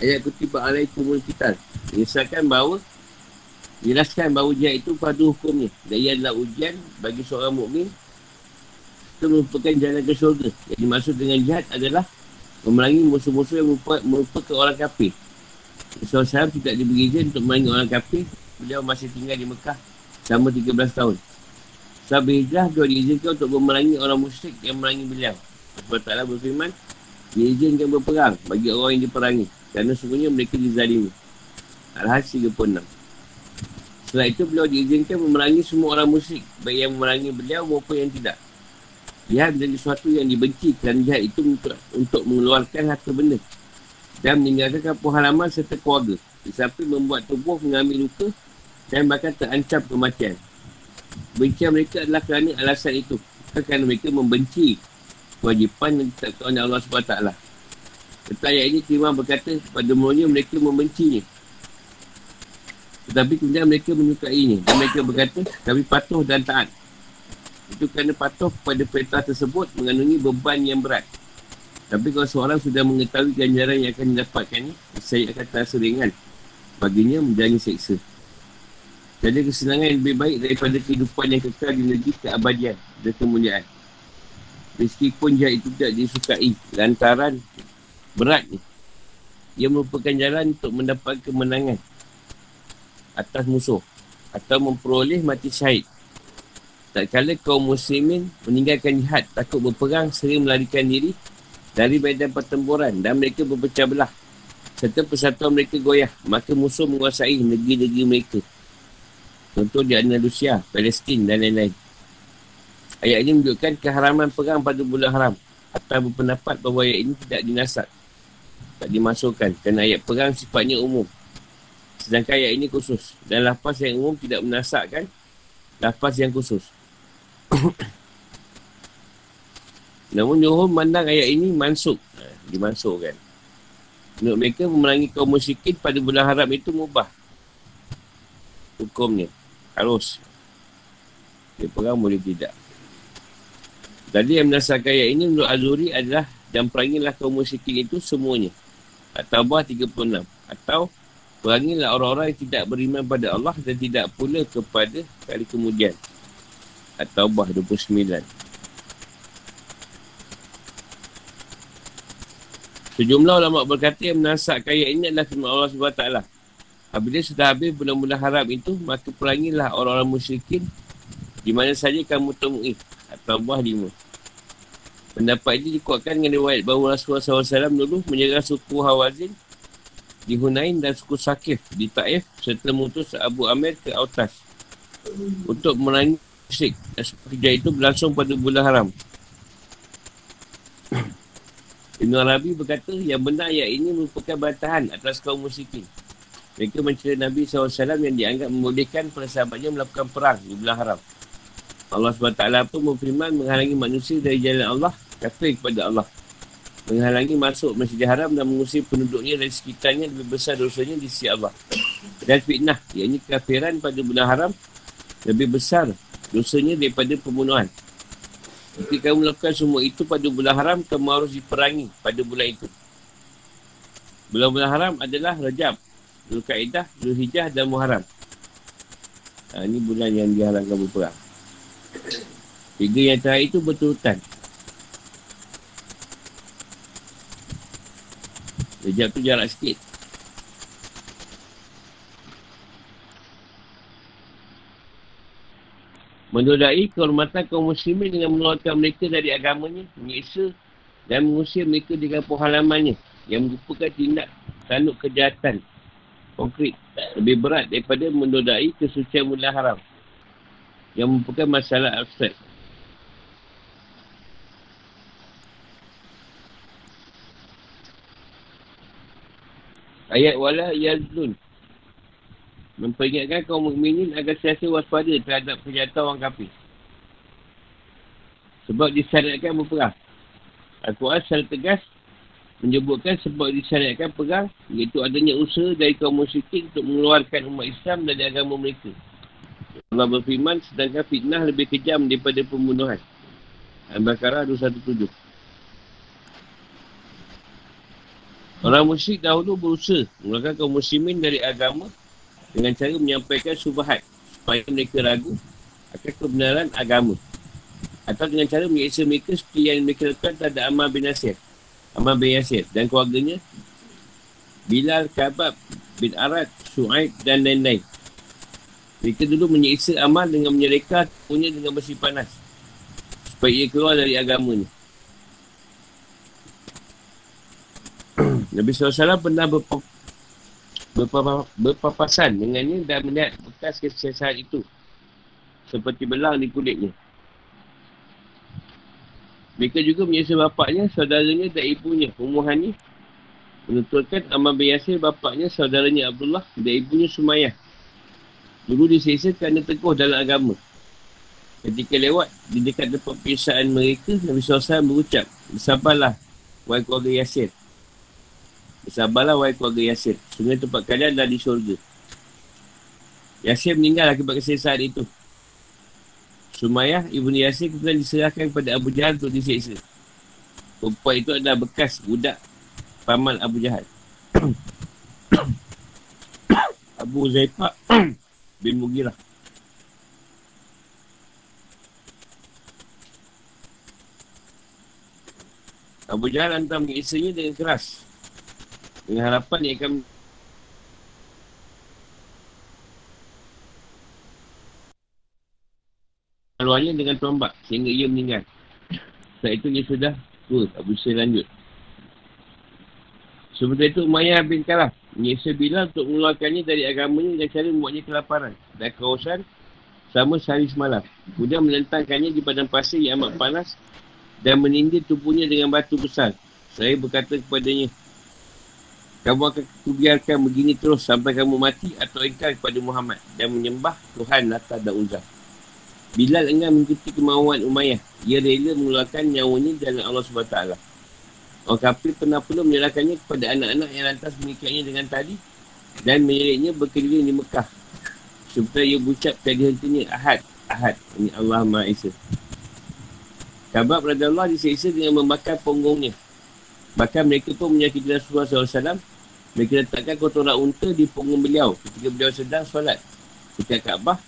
Ayat kutiba alaikumul kitab. Menyesalkan bahawa Jelaskan bahawa ujian itu pada hukumnya. Dan ia adalah ujian bagi seorang mukmin Itu merupakan jalan ke syurga. Yang dimaksud dengan jihad adalah Memerangi musuh-musuh yang merupakan orang kafir. Rasulullah SAW tidak diberi izin untuk memerangi orang kafir. Beliau masih tinggal di Mekah selama 13 tahun. Sahabat hijrah beliau diizinkan untuk memerangi orang musyrik yang memerangi beliau. Allah Ta'ala berfirman Diizinkan berperang bagi orang yang diperangi Kerana semuanya mereka dizalimi. Al-Hajj 36 Setelah itu beliau diizinkan memerangi semua orang musyrik. Baik yang memerangi beliau maupun yang tidak. Jihad menjadi sesuatu yang dibenci Dan jihad itu untuk, untuk mengeluarkan harta benda. Dan meninggalkan kampung halaman serta keluarga. Sampai membuat tubuh mengambil luka Dan bahkan terancam kematian. Bencian mereka adalah kerana alasan itu. Kerana mereka membenci kewajipan yang ditetapkan oleh Allah SWT. Kata ayat ini, Timah berkata, pada mulanya mereka membencinya. Tetapi kemudian mereka menyukainya. Dan mereka berkata, kami patuh dan taat. Itu kerana patuh kepada perintah tersebut mengandungi beban yang berat. Tapi kalau seorang sudah mengetahui ganjaran yang akan didapatkannya, saya akan terasa ringan. Baginya menjalani seksa. Jadi kesenangan yang lebih baik daripada kehidupan yang kekal di negeri keabadian dan kemuliaan. Meskipun jihad itu tidak disukai lantaran berat ni. Ia merupakan jalan untuk mendapat kemenangan atas musuh atau memperoleh mati syahid. Tak kala kaum muslimin meninggalkan jihad takut berperang sering melarikan diri dari medan pertempuran dan mereka berpecah belah serta persatuan mereka goyah maka musuh menguasai negeri-negeri mereka contoh di Andalusia, Palestin dan lain-lain Ayat ini menunjukkan keharaman perang pada bulan haram. Atau berpendapat bahawa ayat ini tidak dinasab. Tak dimasukkan. Kerana ayat perang sifatnya umum. Sedangkan ayat ini khusus. Dan lafaz yang umum tidak menasakkan lafaz yang khusus. Namun Johor memandang ayat ini mansuk. Ha, dimansukkan. Menurut mereka memerangi kaum musyrikin pada bulan haram itu mubah. Hukumnya. Harus. Dia perang boleh tidak. Tadi yang menasahkan ayat ini menurut Azuri adalah dan perangilah kaum musyrikin itu semuanya. Atau bah 36. Atau perangilah orang-orang yang tidak beriman pada Allah dan tidak pula kepada kali kemudian. Atau bah 29. Sejumlah ulama berkata yang menasakkan ayat ini adalah firman Allah SWT. Apabila sudah habis bulan-bulan haram itu, maka perangilah orang-orang musyrikin di mana saja kamu temui. Atau buah lima. Pendapat ini dikuatkan dengan riwayat bahawa Rasulullah SAW dulu menyerang suku Hawazin di Hunain dan suku Sakif di Taif serta mengutus Abu Amir ke Autas untuk merangi. Dan kerja itu berlangsung pada bulan haram. Ibn Arabi berkata yang benar ayat ini merupakan bantahan atas kaum musyrikin. Mereka mencari Nabi SAW yang dianggap membolehkan para sahabatnya melakukan perang di bulan haram. Allah SWT pun berfirman menghalangi manusia dari jalan Allah, kafir kepada Allah. Menghalangi masuk masjid haram dan mengusir penduduknya dari sekitarnya lebih besar dosanya di sisi Allah. Dan fitnah, iaitu kafiran pada bulan haram, lebih besar dosanya daripada pembunuhan. Jika kamu melakukan semua itu pada bulan haram, kamu harus diperangi pada bulan itu. Bulan-bulan haram adalah Rajab, Zulkaidah, Zulhijjah dan Muharram. Ha, ini bulan yang diharamkan berperang. Tiga yang terakhir itu berturutan. Rajab tu jarak sikit. menodai kehormatan kaum muslimin dengan mengeluarkan mereka dari agamanya, menyiksa dan mengusir mereka di kampung halamannya yang merupakan tindak tanduk kejahatan konkret lebih berat daripada menodai kesucian mula haram yang merupakan masalah abstrak. Ayat wala yazlun Memperingatkan kaum mukminin agar sentiasa waspada terhadap senjata orang kafir. Sebab disyariatkan berperang. Al-Quran secara tegas menyebutkan sebab disyariatkan perang iaitu adanya usaha dari kaum musyrikin untuk mengeluarkan umat Islam dari agama mereka. Allah berfirman sedangkan fitnah lebih kejam daripada pembunuhan. Al-Baqarah 217. Orang musyrik dahulu berusaha mengeluarkan kaum muslimin dari agama dengan cara menyampaikan subahat supaya mereka ragu akan kebenaran agama atau dengan cara menyeksa mereka seperti yang mereka lakukan terhadap Amal bin Nasir Amal bin Yasir dan keluarganya Bilal, Kabab bin Arad, Su'aib dan lain-lain mereka dulu menyeksa Amal dengan menyereka punya dengan besi panas supaya ia keluar dari agamanya Nabi SAW pernah berpap berpapasan dengannya dan melihat bekas kesesatan itu seperti belang di kulitnya. Mereka juga menyesal bapaknya, saudaranya dan ibunya, umuhannya. Menuturkan Amal bin Yasir bapaknya, saudaranya Abdullah dan ibunya Sumayyah. Dulu diseksa kerana teguh dalam agama. Ketika lewat di dekat tempat pisaan mereka, Nabi SAW berucap, Bersabarlah, wahai keluarga Yasir. Bersabarlah wahai keluarga Yasir. Sungai tempat kalian dah di syurga. Yasir meninggal akibat kesesaan itu. Sumayyah ibnu Yasir kemudian diserahkan kepada Abu Jahal untuk diseksa. Perempuan itu adalah bekas budak paman Abu Jahal. Abu Zaifah bin Mugirah. Abu Jahal hantar mengisanya dengan keras. Dengan harapan dia akan Keluarnya dengan tombak sehingga ia meninggal. Setelah itu dia sudah tua, tak bisa lanjut. Sementara itu Umayyah bin Kalah menyiksa Bilal untuk mengeluarkannya dari agamanya dengan cara membuatnya kelaparan dan kehausan sama sehari semalam. Kemudian melentangkannya di badan pasir yang amat panas dan menindir tubuhnya dengan batu besar. Saya berkata kepadanya, Kamu akan kubiarkan begini terus sampai kamu mati atau engkau kepada Muhammad dan menyembah Tuhan Lata dan Uzah. Bilal enggan mengikuti kemauan Umayyah. Ia rela mengeluarkan nyawanya dalam Allah SWT. Orang kafir pernah perlu menyerahkannya kepada anak-anak yang lantas mengikatnya dengan tali dan menyeriknya berkeliling di Mekah. Supaya ia berucap tadi hentinya Ahad. Ahad. Ini Allah Maha Esa. Kabab Rasulullah diseksa dengan membakar punggungnya. Bahkan mereka pun menyakiti Rasulullah SAW mereka letakkan kotoran unta di punggung beliau ketika beliau sedang solat. Ketika Kaabah,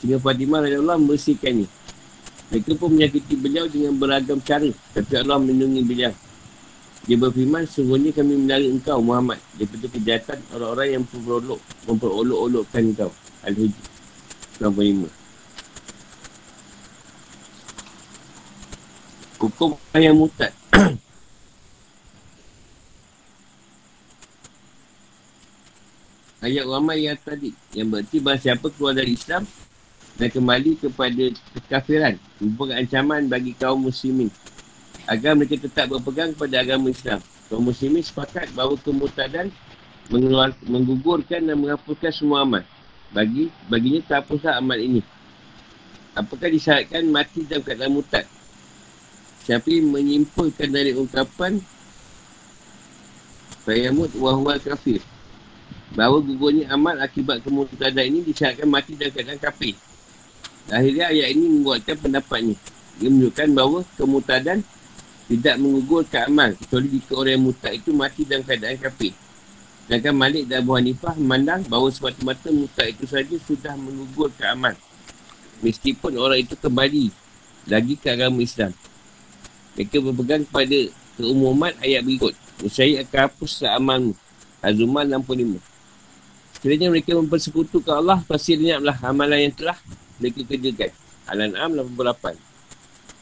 sehingga Fatimah Allah membersihkannya. Mereka pun menyakiti beliau dengan beragam cara. Tapi Allah melindungi beliau. Dia berfirman, sungguhnya kami menari engkau Muhammad daripada kejahatan orang-orang yang memperolok, memperolok-olokkan engkau. Al-Hijr 95. Hukum yang mutad. ayat ramai yang tadi yang berarti bahawa siapa keluar dari Islam dan kembali kepada kekafiran merupakan ancaman bagi kaum muslimin agar mereka tetap berpegang kepada agama Islam. Kaum muslimin sepakat bahawa mengeluar, menggugurkan dan menghapuskan semua amal. Bagi baginya terhapuslah amal ini. Apakah disyaratkan mati dalam keadaan mutad siapa menyimpulkan dari ungkapan Fayamut wahwal kafir. Bahawa gugurnya amal akibat kemurtadan ini disyaratkan mati dalam keadaan kafir. Akhirnya ayat ini membuatkan pendapatnya. Dia menunjukkan bahawa kemurtadan tidak mengugurkan amal kecuali jika orang yang murtad itu mati dalam keadaan kafir. Sedangkan Malik dan Abu Hanifah memandang bahawa semata-mata murtad itu saja sudah mengugurkan amal. Meskipun orang itu kembali lagi ke agama Islam. Mereka berpegang kepada keumuman ayat berikut. Saya akan hapus amalmu. Azuman 65. Sekiranya mereka mempersekutukan Allah, pasti lenyaplah amalan yang telah mereka kerjakan. Al-An'am 88.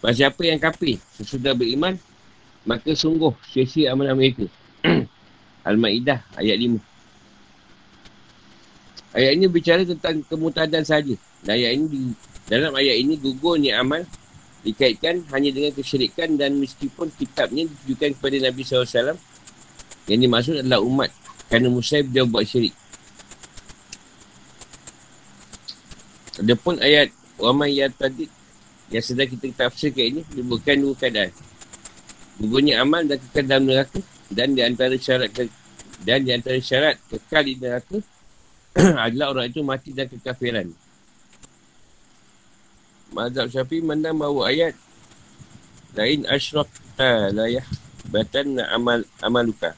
Bahawa siapa yang kafir sesudah beriman, maka sungguh sia-sia amalan mereka. Al-Ma'idah ayat 5. Ayat ini bicara tentang kemutadan saja. Dan ayat ini, dalam ayat ini gugurnya amal dikaitkan hanya dengan kesyirikan dan meskipun kitabnya ditujukan kepada Nabi SAW yang dimaksud adalah umat kerana Musaib dia buat syirik. Ada pun ayat tadi Yang sedang kita tafsirkan ini Menyebutkan dua keadaan. Gugurnya amal dan kekal dalam neraka Dan di antara syarat ke, Dan di antara syarat kekal di neraka Adalah orang itu mati dan kekafiran. Mazhab Syafi mandang bahawa ayat Lain asyrak layah Batan amal amaluka.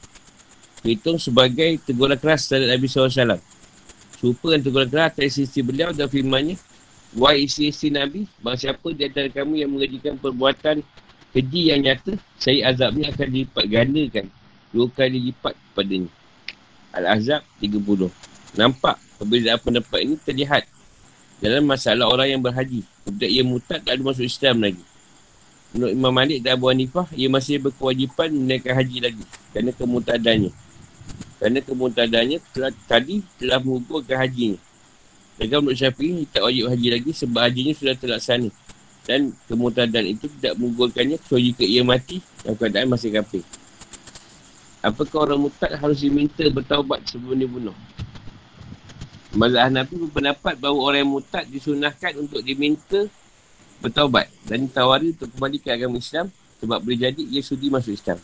Hitung sebagai teguran keras terhadap Nabi SAW dengan teguran keras atas isteri beliau dan firmannya Wahai isteri-isteri Nabi Bahawa siapa di antara kamu yang mengerjakan perbuatan keji yang nyata Saya azabnya akan dilipat gandakan Dua kali lipat padanya Al-Azab 30 Nampak perbezaan pendapat ini terlihat Dalam masalah orang yang berhaji. Kemudian ia mutad tak ada masuk Islam lagi. Menurut Imam Malik dan Abu Hanifah Ia masih berkewajipan menaikkan haji lagi Kerana kemutadannya. Kerana kemutadannya telah, tadi telah mengukurkan hajinya. Dan menurut Syafi'i, tak wajib haji lagi sebab hajinya sudah terlaksana. Dan kemutadan itu tidak mengukurkannya kecuali jika ia mati dalam keadaan masih kafir. Apakah orang mutad harus diminta bertaubat sebelum dibunuh? Mazhab Hanafi berpendapat bahawa orang mutad disunahkan untuk diminta bertaubat dan ditawari untuk kembali ke agama Islam sebab boleh jadi ia sudi masuk Islam.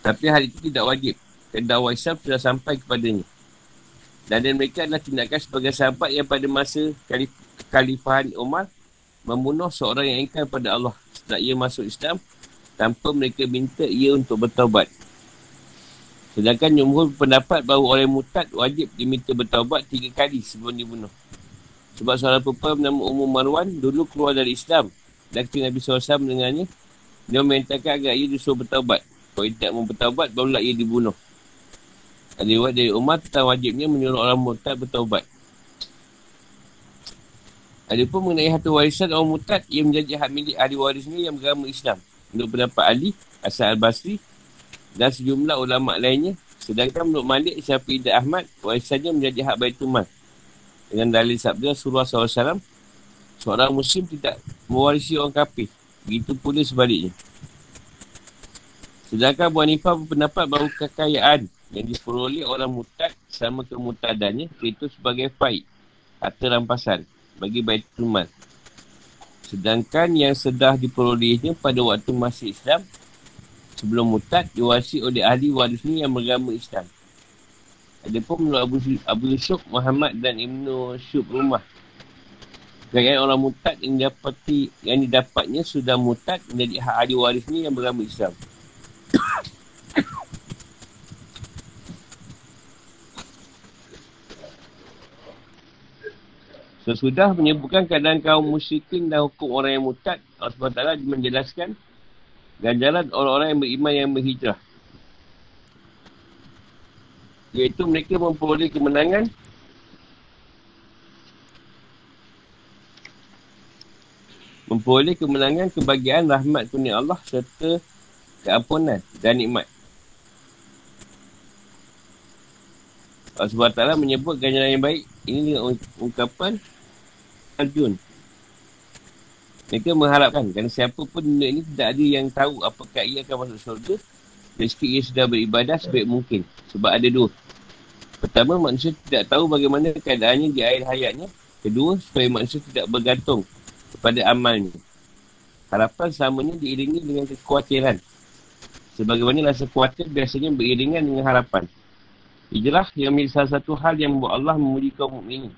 Tapi hal itu tidak wajib dakwah Islam sudah sampai kepadanya. Dan, dan mereka adalah tindakan sebagai sahabat yang pada masa kalif kalifahan Umar membunuh seorang yang ingkar pada Allah setelah ia masuk Islam tanpa mereka minta ia untuk bertaubat. Sedangkan Jumhur pendapat bahawa orang mutad wajib diminta bertaubat tiga kali sebelum dibunuh. Sebab seorang perempuan bernama Umum Marwan dulu keluar dari Islam. Dan ketika Nabi SAW mendengarnya, dia memintakan agar ia disuruh bertaubat. Kalau ia tidak mau bertaubat, barulah ia dibunuh. Ada riwayat dari Umar tentang wajibnya menyuruh orang murtad bertaubat. Ada pun mengenai harta warisan orang murtad, ia menjadi hak milik ahli warisnya yang beragama Islam. Menurut pendapat Ali, Asal Al-Basri dan sejumlah ulama lainnya. Sedangkan menurut Malik, Syafi'i dan Ahmad, warisannya menjadi hak Baitul Mal. Dengan dalil sabda Surah SAW, seorang Muslim tidak mewarisi orang kafir. Begitu pula sebaliknya. Sedangkan Abu Hanifah berpendapat bahawa kekayaan yang diperoleh orang mutad sama kemutadannya itu sebagai faid atau rampasan bagi Baitul Mal. Sedangkan yang sedah diperolehnya pada waktu masih Islam sebelum mutad diwasi oleh ahli warisnya yang beragama Islam. Ada pun menurut Abu, Abu Yusuf, Muhammad dan Ibnu Syub Rumah. Kekayaan orang mutad yang dapati yang didapatnya sudah mutad menjadi hak ahli warisnya yang beragama Islam. Sesudah menyebutkan keadaan kaum musyrikin dan hukum orang yang mutad, Allah SWT menjelaskan ganjaran orang-orang yang beriman yang berhijrah. Iaitu mereka memperoleh kemenangan memperoleh kemenangan kebahagiaan rahmat kuning Allah serta keampunan dan nikmat. Allah SWT menyebut ganjaran yang baik ini dengan ungkapan Arjun. Mereka mengharapkan kerana siapa pun dunia ini tidak ada yang tahu apakah ia akan masuk surga meski ia sudah beribadah sebaik mungkin. Sebab ada dua. Pertama, manusia tidak tahu bagaimana keadaannya di akhir hayatnya. Kedua, supaya manusia tidak bergantung kepada amalnya. Harapan samanya diiringi dengan kekhawatiran. Sebagaimana rasa khawatir biasanya beriringan dengan harapan. Hijrah yang menjadi salah satu hal yang membuat Allah memuji kaum mukminin.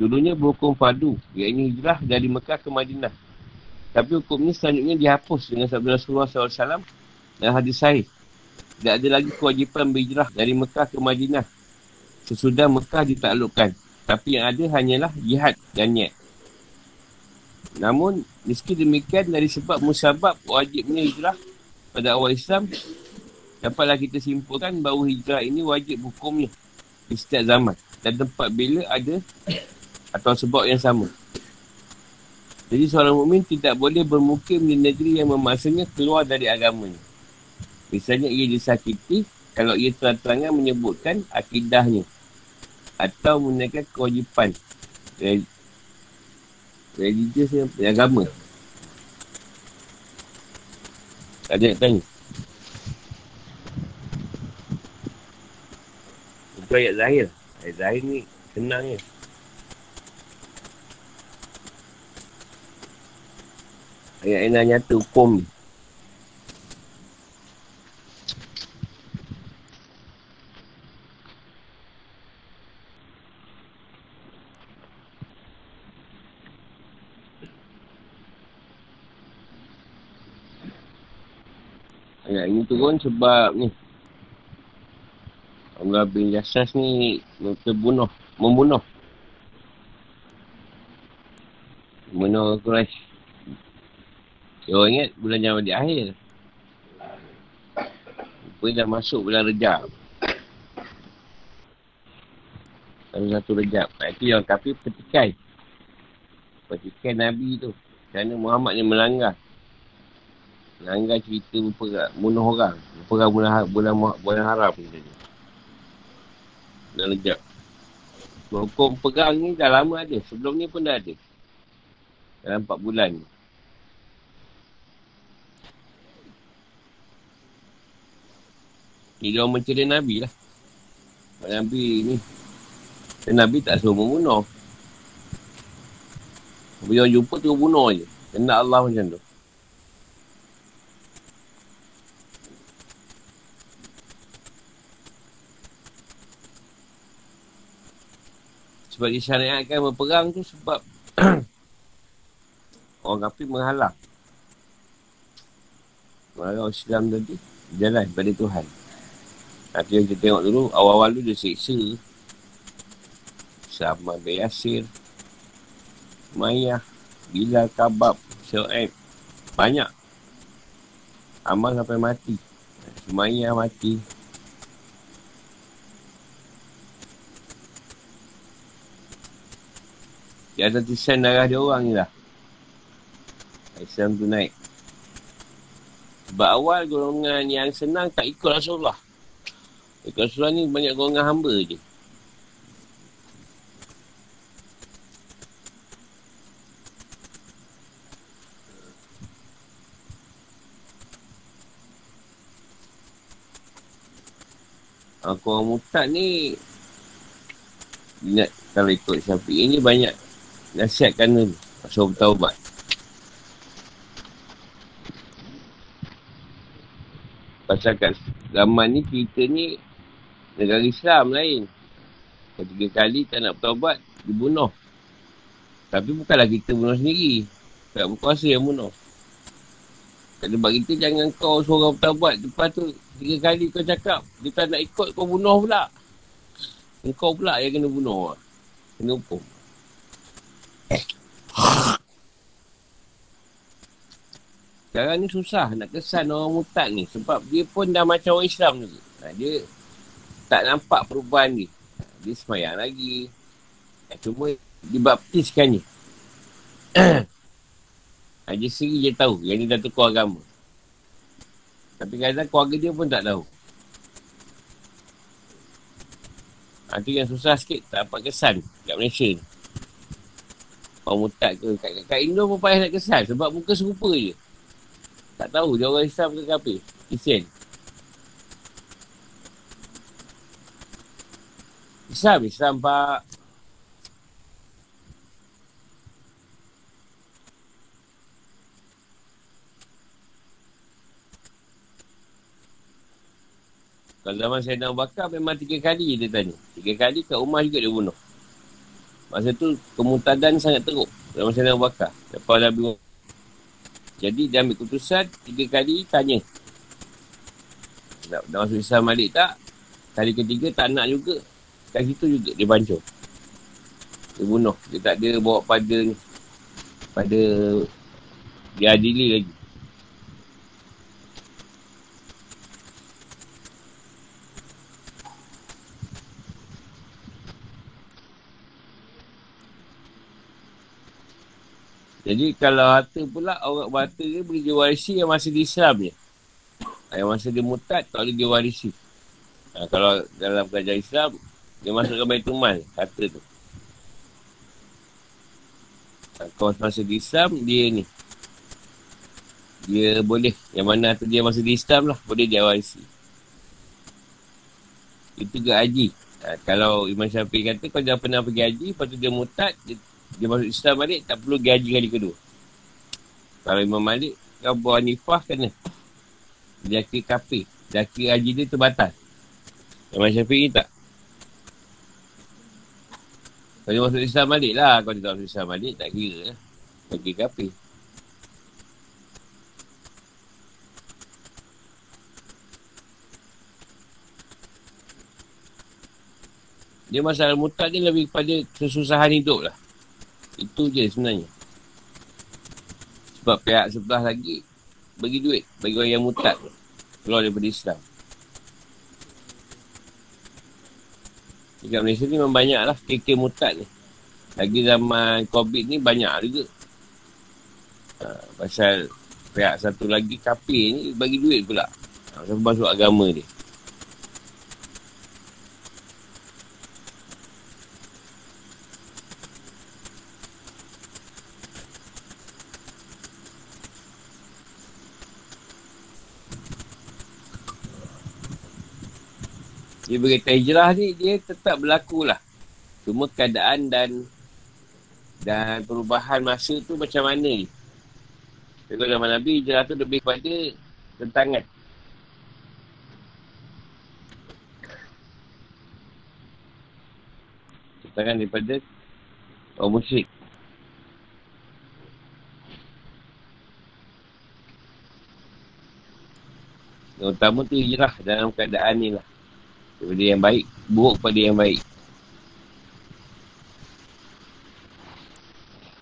Dulunya berhukum fardu, iaitu hijrah dari Mekah ke Madinah. Tapi hukum ini selanjutnya dihapus dengan sabda Rasulullah SAW dan hadis sahih. Tidak ada lagi kewajipan berhijrah dari Mekah ke Madinah sesudah Mekah ditaklukkan. Tapi yang ada hanyalah jihad dan niat. Namun, meski demikian dari sebab musabab wajibnya hijrah pada awal Islam, dapatlah kita simpulkan bahawa hijrah ini wajib hukumnya di setiap zaman dan tempat bila ada atau sebab yang sama. Jadi seorang mukmin tidak boleh bermukim di negeri yang memaksanya keluar dari agamanya. Misalnya ia disakiti kalau ia terang-terangan menyebutkan akidahnya atau menaikkan kewajipan religius yang agama. Ada yang tanya? Itu ayat zahir. Ayat zahir ni senang je. Ayat dah nyata hukum ni. Ayat ini turun sebab ni Allah bin Yassas ni terbunuh, membunuh. Membunuh Quraisy. Dia orang ingat bulan yang di akhir. Rupanya dah masuk bulan rejab. Satu satu rejab. Itu yang kafir petikai. Petikai Nabi tu. Kerana Muhammad ni melanggar. Melanggar cerita bunuh orang. Perang bulan, bulan, bulan haram. Gitu dah lejap. Hukum pegang ni dah lama ada. Sebelum ni pun dah ada. Dalam 4 bulan ni. Dia orang mencari Nabi lah. Nabi ni. Nabi tak suruh membunuh. Bila orang jumpa tu bunuh je. Kena Allah macam tu. Sebab disyariatkan berperang tu sebab orang kafir menghalang. Menghalang Islam tadi jalan pada Tuhan. Nanti kita tengok dulu, awal-awal tu dia seksa. Sama bin Yasir. Mayah. Bilal Kabab. Syu'aib. Banyak. Amal sampai mati. Mayah mati. Dia ada tisan darah dia orang ni lah. Islam tu naik. Sebab awal golongan yang senang tak ikut Rasulullah. Ikut Rasulullah ni banyak golongan hamba je. Aku orang mutat ni Ingat kalau ikut Syafi'i ni banyak Nasihat kerana Pasal bertaubat Pasal kat zaman ni kita ni Negara Islam lain. Ketiga kali tak nak bertaubat Dibunuh Tapi bukanlah kita bunuh sendiri. Tak berkuasa yang bunuh. Sebab kita jangan kau seorang bertaubat. Lepas tu tiga kali kau cakap Dia tak nak ikut kau bunuh pula. Engkau pula yang kena bunuh Kena hukum. Sekarang ni susah nak kesan orang mutat ni. Sebab dia pun dah macam orang Islam juga ha, Dia tak nampak perubahan ni Dia semayang lagi Cuma dibaptiskan ni ha, Dia sendiri je tahu yang dia dah tukar agama Tapi kadang keluarga dia pun tak tahu Ha, tu yang susah sikit. Tak dapat kesan kat Malaysia ni. Orang mutat ke. Kat, kat Indo pun payah nak kesan. Sebab muka serupa je. Tak tahu dia orang Islam ke apa. Kristian. Islam, Islam pak. Kalau zaman saya nak bakar memang tiga kali dia tanya. Tiga kali kat rumah juga dia bunuh. Masa tu kemutadan sangat teruk. Zaman saya nak bakar. Lepas Nabi Jadi dia ambil keputusan tiga kali tanya. Nak, nak masuk Islam balik tak? Kali ketiga tak nak juga. Kat situ juga dia bancur. Dia bunuh. Dia tak ada bawa pada pada dia adili lagi. Jadi kalau harta pula orang harta dia boleh diwarisi yang masih di Islam je. Yang masa dia mutat tak boleh diwarisi. Ha, kalau dalam kerajaan Islam dia masuk ke Baitul Mal harta tu. Ha, kalau masa di Islam dia ni. Dia boleh yang mana harta dia masih di Islam lah boleh dia warisi. Itu ke haji. Ha, kalau Imam Syafi'i kata kau dah pernah pergi haji lepas tu dia mutat dia dia masuk Islam balik, tak perlu gaji kali kedua. Kalau Imam Malik, Abu Hanifah kena. Dia kira kafir. Dia kira haji dia terbatas. Imam Syafiq ni tak. Kalau dia masuk Islam balik lah. Kalau dia tak masuk Islam balik, tak kira lah. Dia kira kafir. Dia masalah mutak ni lebih kepada kesusahan hidup lah. Itu je sebenarnya. Sebab pihak sebelah lagi bagi duit bagi orang yang mutat keluar daripada Islam. Dekat Malaysia ni memang banyak lah KK mutat ni. Lagi zaman COVID ni banyak juga. Ha, pasal pihak satu lagi kapir ni bagi duit pula. Ha, masuk agama dia. Dia berkata hijrah ni dia tetap berlaku lah. Cuma keadaan dan dan perubahan masa tu macam mana ni. Kalau zaman Nabi hijrah tu lebih kepada tentangan. Tentangan daripada orang musyrik. Yang utama tu hijrah dalam keadaan ni lah. Daripada yang baik, buruk pada yang baik.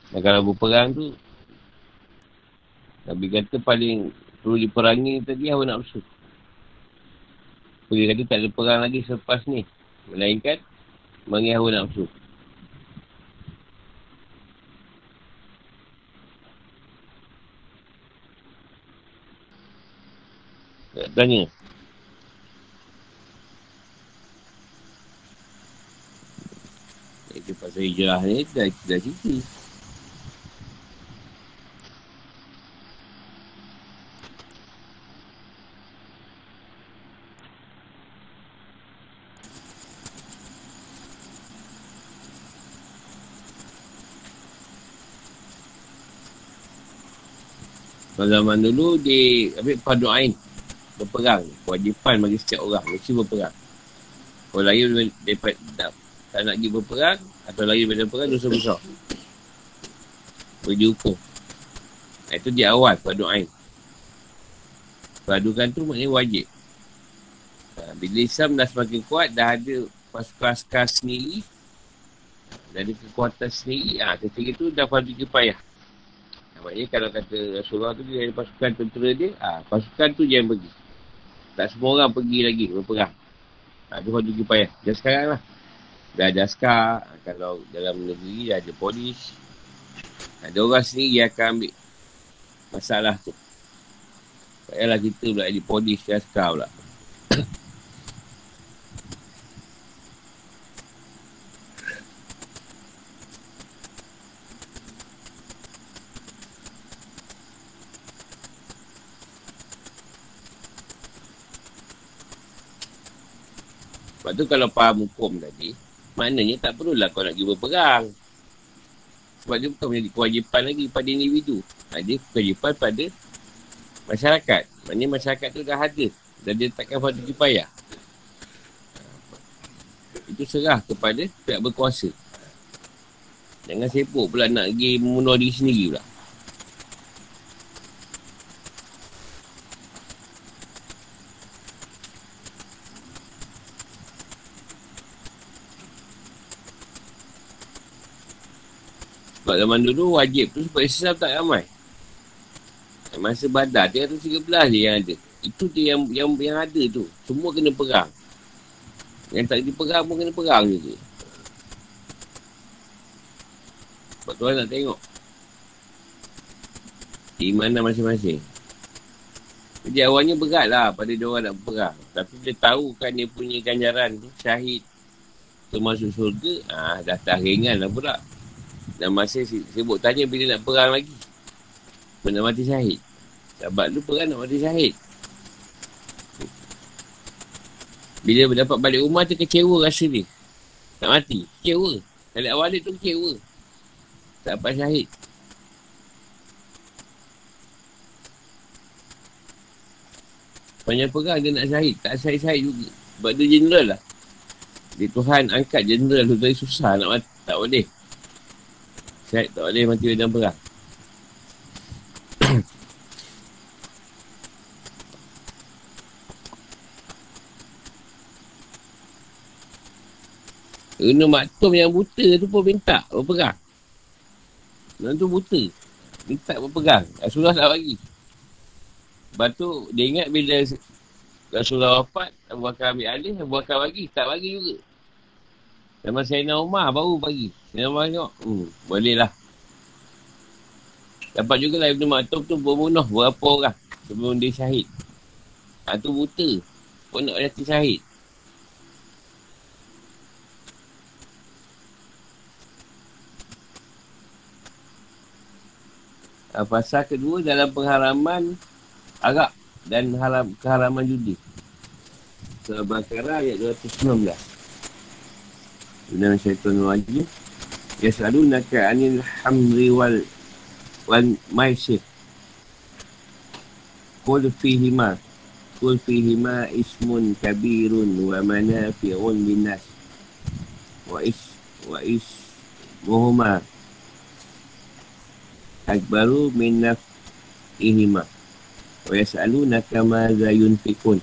Dan kalau berperang tu, Nabi kata paling perlu diperangi tadi hawa nafsu. Dia kata tak ada perang lagi selepas ni. Melainkan, mengi hawa nafsu. Tanya. cerita pasal hijrah ni dah, dah cerita Pada zaman dulu di ambil paduain berperang. Kewajipan bagi setiap orang mesti berperang. Kalau lahir daripada tak, nak pergi berperang, atau lahir daripada perang, dosa besar. Boleh dihukum. Itu di awal, padu'ain. Padukan tu maknanya wajib. Ha, bila Islam dah semakin kuat, dah ada pasukan-pasukan sendiri, dah ada kekuatan sendiri, ha, ketika tu dah fardu kipayah. Ha, maknanya kalau kata Rasulullah tu, dia ada pasukan tentera dia, ha, pasukan tu yang pergi. Tak semua orang pergi lagi berperang. Ha, tu fardu kipayah. Dah sekarang lah. Dah ada askar, kalau dalam negeri dah ada polis. Ada orang sendiri yang akan ambil masalah tu. Tak payahlah kita pula jadi polis ke askar pula. Sebab tu kalau faham hukum tadi, maknanya tak perlulah kau nak pergi berperang. Sebab dia bukan menjadi kewajipan lagi pada individu. Dia kewajipan pada masyarakat. Maksudnya masyarakat tu dah ada. Dan dia takkan pada payah. Itu serah kepada pihak berkuasa. Jangan sibuk pula nak pergi membunuh diri sendiri pula. Sebab zaman dulu wajib tu sebab Islam tak ramai. Masa badar, 313 je yang ada. Itu dia yang, yang, yang ada tu. Semua kena perang. Yang tak ada perang pun kena perang je. Sebab tuan nak tengok. Di mana masing-masing. Jadi awalnya berat lah pada dia orang nak perang. Tapi dia tahu kan dia punya ganjaran tu, syahid. Termasuk surga, ah, dah tak ringan lah pula. Dan masa sibuk tanya bila nak perang lagi. Bila mati syahid. Sahabat lu perang nak mati syahid. Bila dapat balik rumah tu kecewa rasa dia. Nak mati. Kecewa. Balik awal tu kecewa. Tak dapat syahid. Banyak perang dia nak syahid. Tak syahid-syahid juga. Sebab dia general lah. Dia Tuhan angkat general tu tadi susah nak mati. Tak boleh. Syahid tak boleh mati dalam perang. Rena maktum yang buta tu pun minta berperang. Dan tu buta. Minta berperang. Rasulullah tak bagi. Lepas tu dia ingat bila Rasulullah wafat, Abu Bakar ambil alih, Abu Bakar bagi. Tak bagi juga. Zaman Sayyidina Umar baru pagi. Umar tengok, hmm, boleh lah. Dapat juga lah Ibn Maktum tu berbunuh berapa orang sebelum dia syahid. Ha, tu buta. Pun nak mati syahid. Ha, pasal kedua dalam pengharaman Arab dan haram, keharaman judi. Surah Bakara ayat 219. Bina syaitan wajib Ya selalu anil hamri wal Wal maisir. Kul fihima Kul fihima ismun kabirun Wa manafi'un binas Wa is Wa is Muhuma Akbaru min ihima Wa yasalu naka ma zayun fikun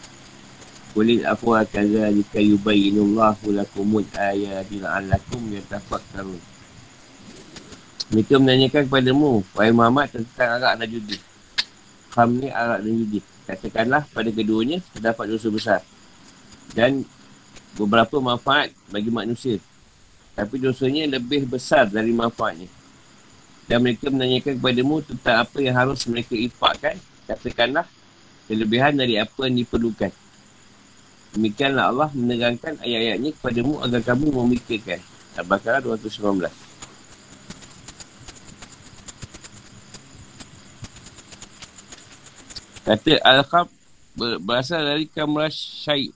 Kulil afwa kaza lika yubayinullahu lakumul la'allakum yatafakkarun. Mereka menanyakan kepadamu, wahai Muhammad tentang arak dan judi. Kham ni arak dan judi. Katakanlah pada keduanya terdapat dosa besar. Dan beberapa manfaat bagi manusia. Tapi dosanya lebih besar dari manfaatnya. Dan mereka menanyakan kepadamu tentang apa yang harus mereka ifakkan. Katakanlah kelebihan dari apa yang diperlukan. Demikianlah Allah menerangkan ayat-ayatnya kepadamu agar kamu memikirkan. Al-Baqarah 219. Kata Al-Khab berasal dari kamrah syai'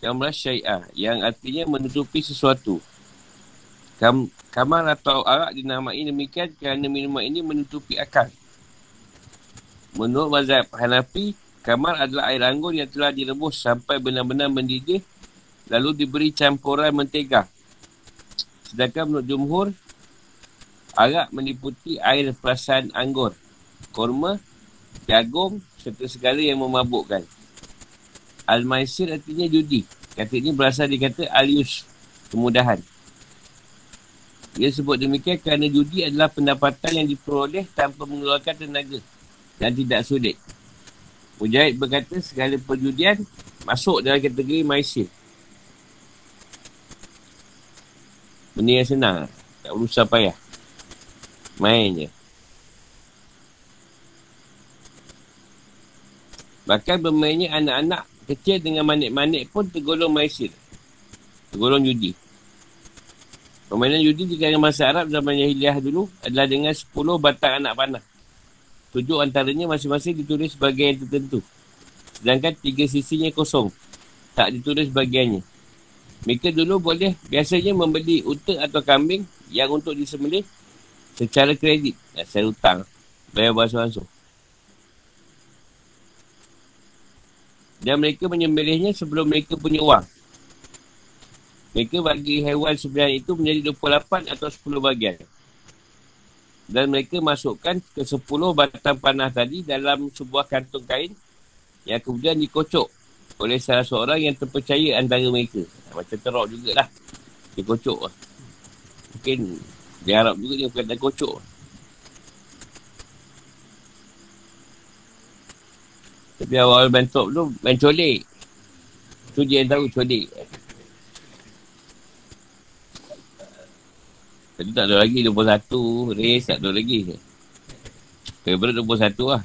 kamrah syai'ah yang artinya menutupi sesuatu. Kam, kamar atau arak dinamai demikian kerana minuman ini menutupi akal. menurut mazhab Hanafi, kamar adalah air anggur yang telah direbus sampai benar-benar mendidih lalu diberi campuran mentega. Sedangkan menurut jumhur, arak meliputi air perasan anggur, korma, jagung serta segala yang memabukkan. Al-Maisir artinya judi. Kata ini berasal dari kata Alius, kemudahan. Ia sebut demikian kerana judi adalah pendapatan yang diperoleh tanpa mengeluarkan tenaga dan tidak sulit. Mujahid berkata segala perjudian masuk dalam kategori maisir. Benda yang senang. Tak berusaha payah. Main je. Bahkan bermainnya anak-anak kecil dengan manik-manik pun tergolong maisir. Tergolong judi. Permainan judi di kalangan masa Arab zaman Yahiliah dulu adalah dengan 10 batang anak panah. Tujuh antaranya masing-masing ditulis bagian yang tertentu. Sedangkan tiga sisinya kosong. Tak ditulis bagiannya. Mereka dulu boleh biasanya membeli unta atau kambing yang untuk disembelih secara kredit. Dan secara hutang. Bayar basuh-basuh. Dan mereka menyembelihnya sebelum mereka punya uang. Mereka bagi haiwan sebenarnya itu menjadi 28 atau 10 bagian. Dan mereka masukkan ke 10 batang panah tadi dalam sebuah kantung kain yang kemudian dikocok oleh salah seorang yang terpercaya antara mereka. Macam terok jugalah. Dia kocok lah. Mungkin di Arab juga dia bukan kocok. Tapi awal bentuk tu main colik. Tu dia yang tahu colik. Tadi tak ada lagi 21 race tak ada lagi. Favorite 21 lah.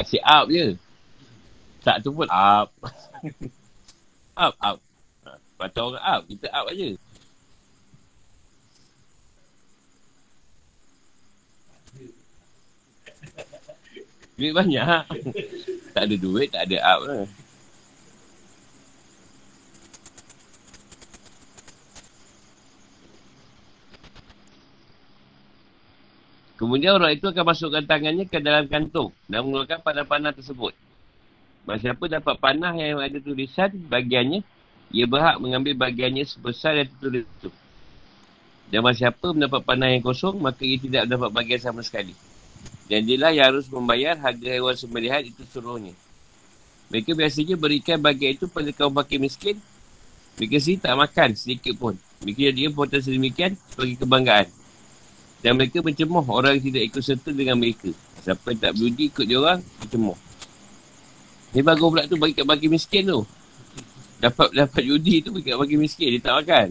Asyik up je. Tak tu pun up. up, up. Baca orang up, kita up aja. Duit banyak. tak ada duit, tak ada up lah. Kemudian orang itu akan masukkan tangannya ke dalam kantung dan mengeluarkan panah-panah tersebut. Masa siapa dapat panah yang ada tulisan bagiannya, ia berhak mengambil bagiannya sebesar yang tertulis itu. Dan masa siapa mendapat panah yang kosong, maka ia tidak mendapat bagian sama sekali. Dan dia lah yang harus membayar harga hewan sembelihan itu seluruhnya. Mereka biasanya berikan bagian itu pada kaum fakir miskin. Mereka sendiri tak makan sedikit pun. Mereka jadi potongan sedemikian sebagai kebanggaan. Dan mereka mencemoh orang yang tidak ikut serta dengan mereka. Siapa yang tak berjudi ikut dia orang, mencemoh. Ni bagus pula tu bagi kat bagi miskin tu. Dapat dapat judi tu bagi kat bagi miskin. Dia tak makan.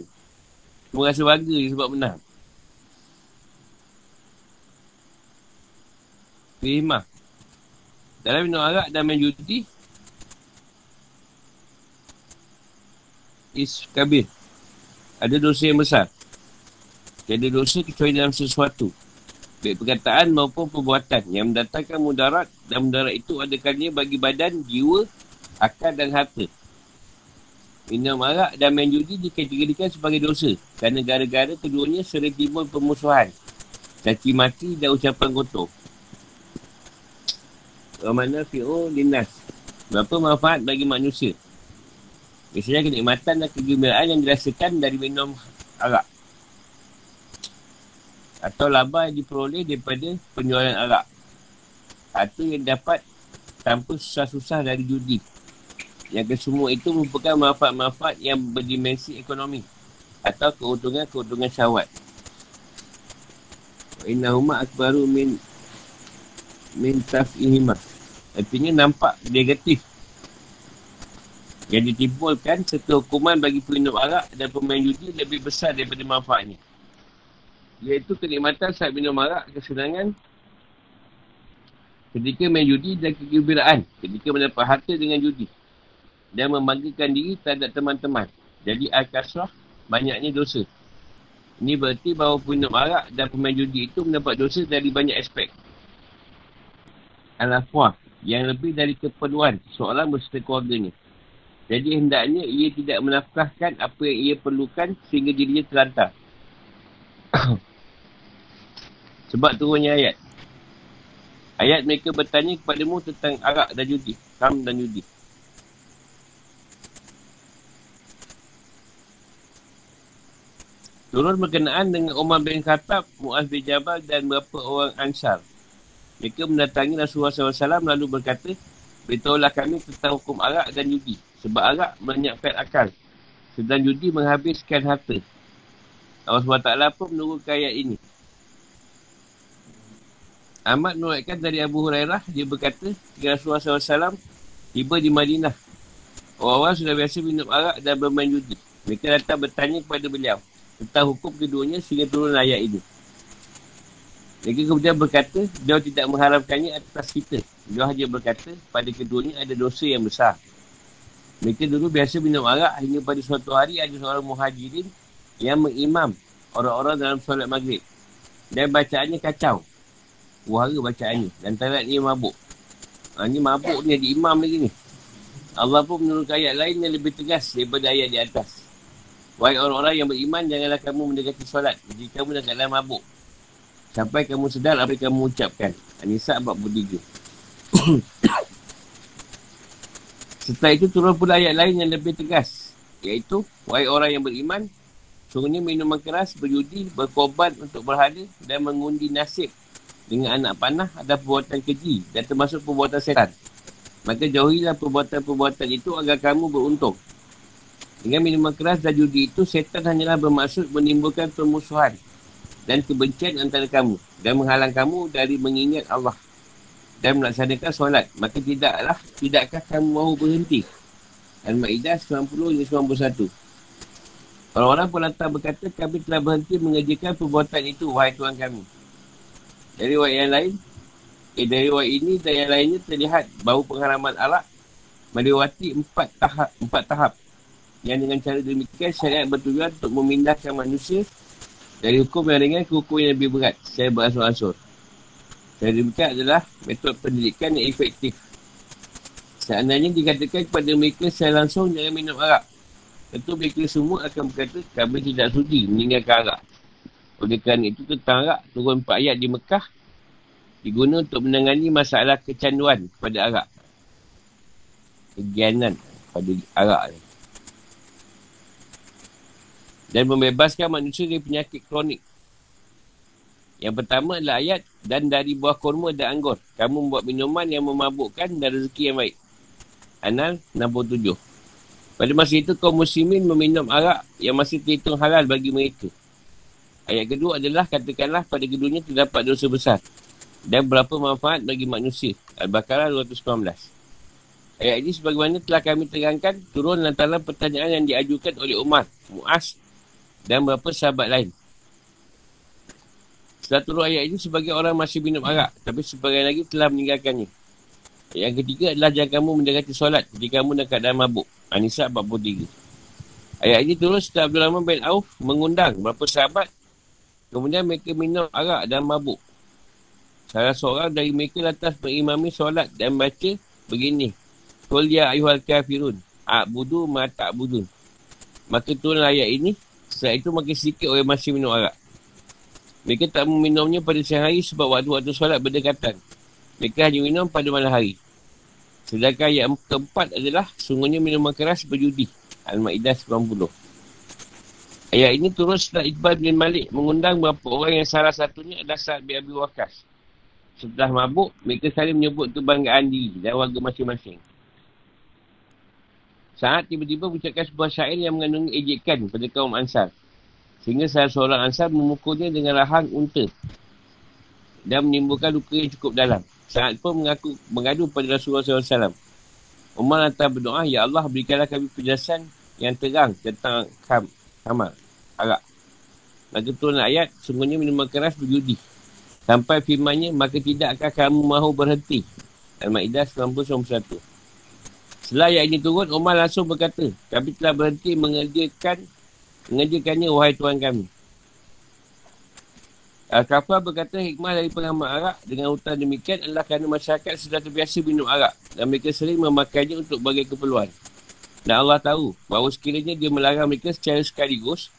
Cuma rasa bangga sebab menang. Fihimah. Dalam minum arak dan main judi. Is kabir. Ada dosa yang besar. Tiada dosa kecuali dalam sesuatu. Baik perkataan maupun perbuatan yang mendatangkan mudarat dan mudarat itu ada kalanya bagi badan, jiwa, akal dan harta. Minum arak dan main judi dikategorikan sebagai dosa kerana gara-gara keduanya sering timbul permusuhan, caci mati dan ucapan kotor. Mana fi'u linas. Berapa manfaat bagi manusia? Biasanya kenikmatan dan kegembiraan yang dirasakan dari minum arak atau laba yang diperoleh daripada penjualan arak. Atau yang dapat tanpa susah-susah dari judi. Yang kesemua itu merupakan manfaat-manfaat yang berdimensi ekonomi atau keuntungan-keuntungan syawat. Inna huma akbaru min min taf'ihimah. Artinya nampak negatif yang ditimbulkan serta hukuman bagi peminum arak dan pemain judi lebih besar daripada manfaatnya iaitu kenikmatan saat minum arak, kesenangan ketika main judi dan kegembiraan ketika mendapat harta dengan judi dan membanggakan diri terhadap teman-teman. Jadi Al-Kasrah banyaknya dosa. Ini berarti bahawa minum arak dan pemain judi itu mendapat dosa dari banyak aspek. Al-Afwah yang lebih dari keperluan seorang berserta keluarganya. Jadi hendaknya ia tidak menafkahkan apa yang ia perlukan sehingga dirinya terlantar Sebab turunnya ayat. Ayat mereka bertanya kepadamu tentang arak dan judi. Kam dan judi. Turun berkenaan dengan Umar bin Khattab, Mu'az bin Jabal dan beberapa orang Ansar. Mereka mendatangi Rasulullah SAW lalu berkata, Beritahulah kami tentang hukum arak dan judi. Sebab arak menyiapkan akal. Sedang judi menghabiskan harta. Allah SWT pun menurunkan ayat ini. Ahmad menuatkan dari Abu Hurairah, dia berkata, Rasulullah SAW tiba di Madinah. Orang-orang sudah biasa minum arak dan bermain judi. Mereka datang bertanya kepada beliau tentang hukum keduanya sehingga turun ayat ini. Mereka kemudian berkata, dia tidak mengharapkannya atas kita. Dia hanya berkata, pada keduanya ada dosa yang besar. Mereka dulu biasa minum arak hingga pada suatu hari ada seorang muhajirin yang mengimam orang-orang dalam solat maghrib. Dan bacaannya kacau. Wahara bacaannya. Dan tarat ni mabuk. Ha, ni mabuk ni ada imam lagi ni. Allah pun menurunkan ayat lain yang lebih tegas daripada ayat di atas. Wahai orang-orang yang beriman, janganlah kamu mendekati solat. Jika kamu dah dalam mabuk. Sampai kamu sedar apa yang kamu ucapkan. Anisa 43. Setelah itu turun pula ayat lain yang lebih tegas. Iaitu, wahai orang yang beriman, sungguhnya minuman keras, berjudi, berkorban untuk berhala dan mengundi nasib dengan anak panah ada perbuatan keji dan termasuk perbuatan setan. Maka jauhilah perbuatan-perbuatan itu agar kamu beruntung. Dengan minuman keras dan judi itu, setan hanyalah bermaksud menimbulkan permusuhan dan kebencian antara kamu dan menghalang kamu dari mengingat Allah dan melaksanakan solat. Maka tidaklah, tidakkah kamu mahu berhenti? Al-Ma'idah 90 91. Orang-orang pun datang berkata, kami telah berhenti mengerjakan perbuatan itu, wahai Tuhan kami. Dari wahai yang lain, eh, dari wahai ini dan yang lainnya terlihat bahawa pengharaman Allah melewati empat tahap, empat tahap yang dengan cara demikian syariat bertujuan untuk memindahkan manusia dari hukum yang ringan ke hukum yang lebih berat secara beransur-ansur. Cara demikian adalah metod pendidikan yang efektif. Seandainya dikatakan kepada mereka secara langsung jangan minum arak. Tentu mereka semua akan berkata kami tidak sudi meninggalkan arak. Oleh kerana itu tentang arak turun empat ayat di Mekah digunakan untuk menangani masalah kecanduan pada arak. Kegianan pada arak ni dan membebaskan manusia dari penyakit kronik. Yang pertama adalah ayat dan dari buah kurma dan anggur. Kamu membuat minuman yang memabukkan dan rezeki yang baik. Anal 67. Pada masa itu kaum muslimin meminum arak yang masih terhitung halal bagi mereka. Ayat kedua adalah katakanlah pada keduanya terdapat dosa besar. Dan berapa manfaat bagi manusia. Al-Baqarah 219. Ayat ini sebagaimana telah kami terangkan turun lantaran pertanyaan yang diajukan oleh Umar, Mu'az dan beberapa sahabat lain. Turun ayat ini, sebagai orang masih minum arak. Tapi sebagai lagi telah meninggalkannya. Yang ketiga adalah jangan kamu mendekati solat ketika kamu dalam mabuk. Anisa 43. Ayat ini turun setelah Abdul Rahman bin Auf mengundang beberapa sahabat. Kemudian mereka minum arak dan mabuk. Salah seorang dari mereka lantas mengimami solat dan baca begini. Qul ya ayuhal kafirun. A'budu ma ta'budun. Maka turun ayat ini setelah itu makin sedikit orang masih minum arak. Mereka tak meminumnya pada siang hari sebab waktu-waktu solat berdekatan. Mereka hanya minum pada malam hari. Sedangkan yang keempat adalah sungguhnya minuman keras berjudi. Al-Ma'idah 90. Ayat ini turun setelah Iqbal bin Malik mengundang beberapa orang yang salah satunya adalah Sa'ad bin Abi Waqas. Setelah mabuk, mereka saling menyebut kebanggaan diri dan warga masing-masing. Saat tiba-tiba mengucapkan sebuah syair yang mengandungi ejekan pada kaum Ansar. Sehingga salah seorang Ansar memukulnya dengan rahang unta. Dan menimbulkan luka yang cukup dalam. Saat pun mengaku mengadu pada Rasulullah SAW. Umar lantar berdoa, Ya Allah berikanlah kami penjelasan yang terang tentang kam, kamar, arak. Maka turun ayat, sungguhnya minuman keras berjudi. Sampai firmannya, maka tidak akan kamu mahu berhenti. Al-Ma'idah 91. Setelah ayat ini turun, Umar langsung berkata, kami telah berhenti mengerjakan mengerjakannya wahai Tuhan kami. Al-Kafar berkata hikmah dari pengamal arak dengan hutan demikian adalah kerana masyarakat sudah terbiasa minum arak dan mereka sering memakainya untuk bagai keperluan. Dan Allah tahu bahawa sekiranya dia melarang mereka secara sekaligus,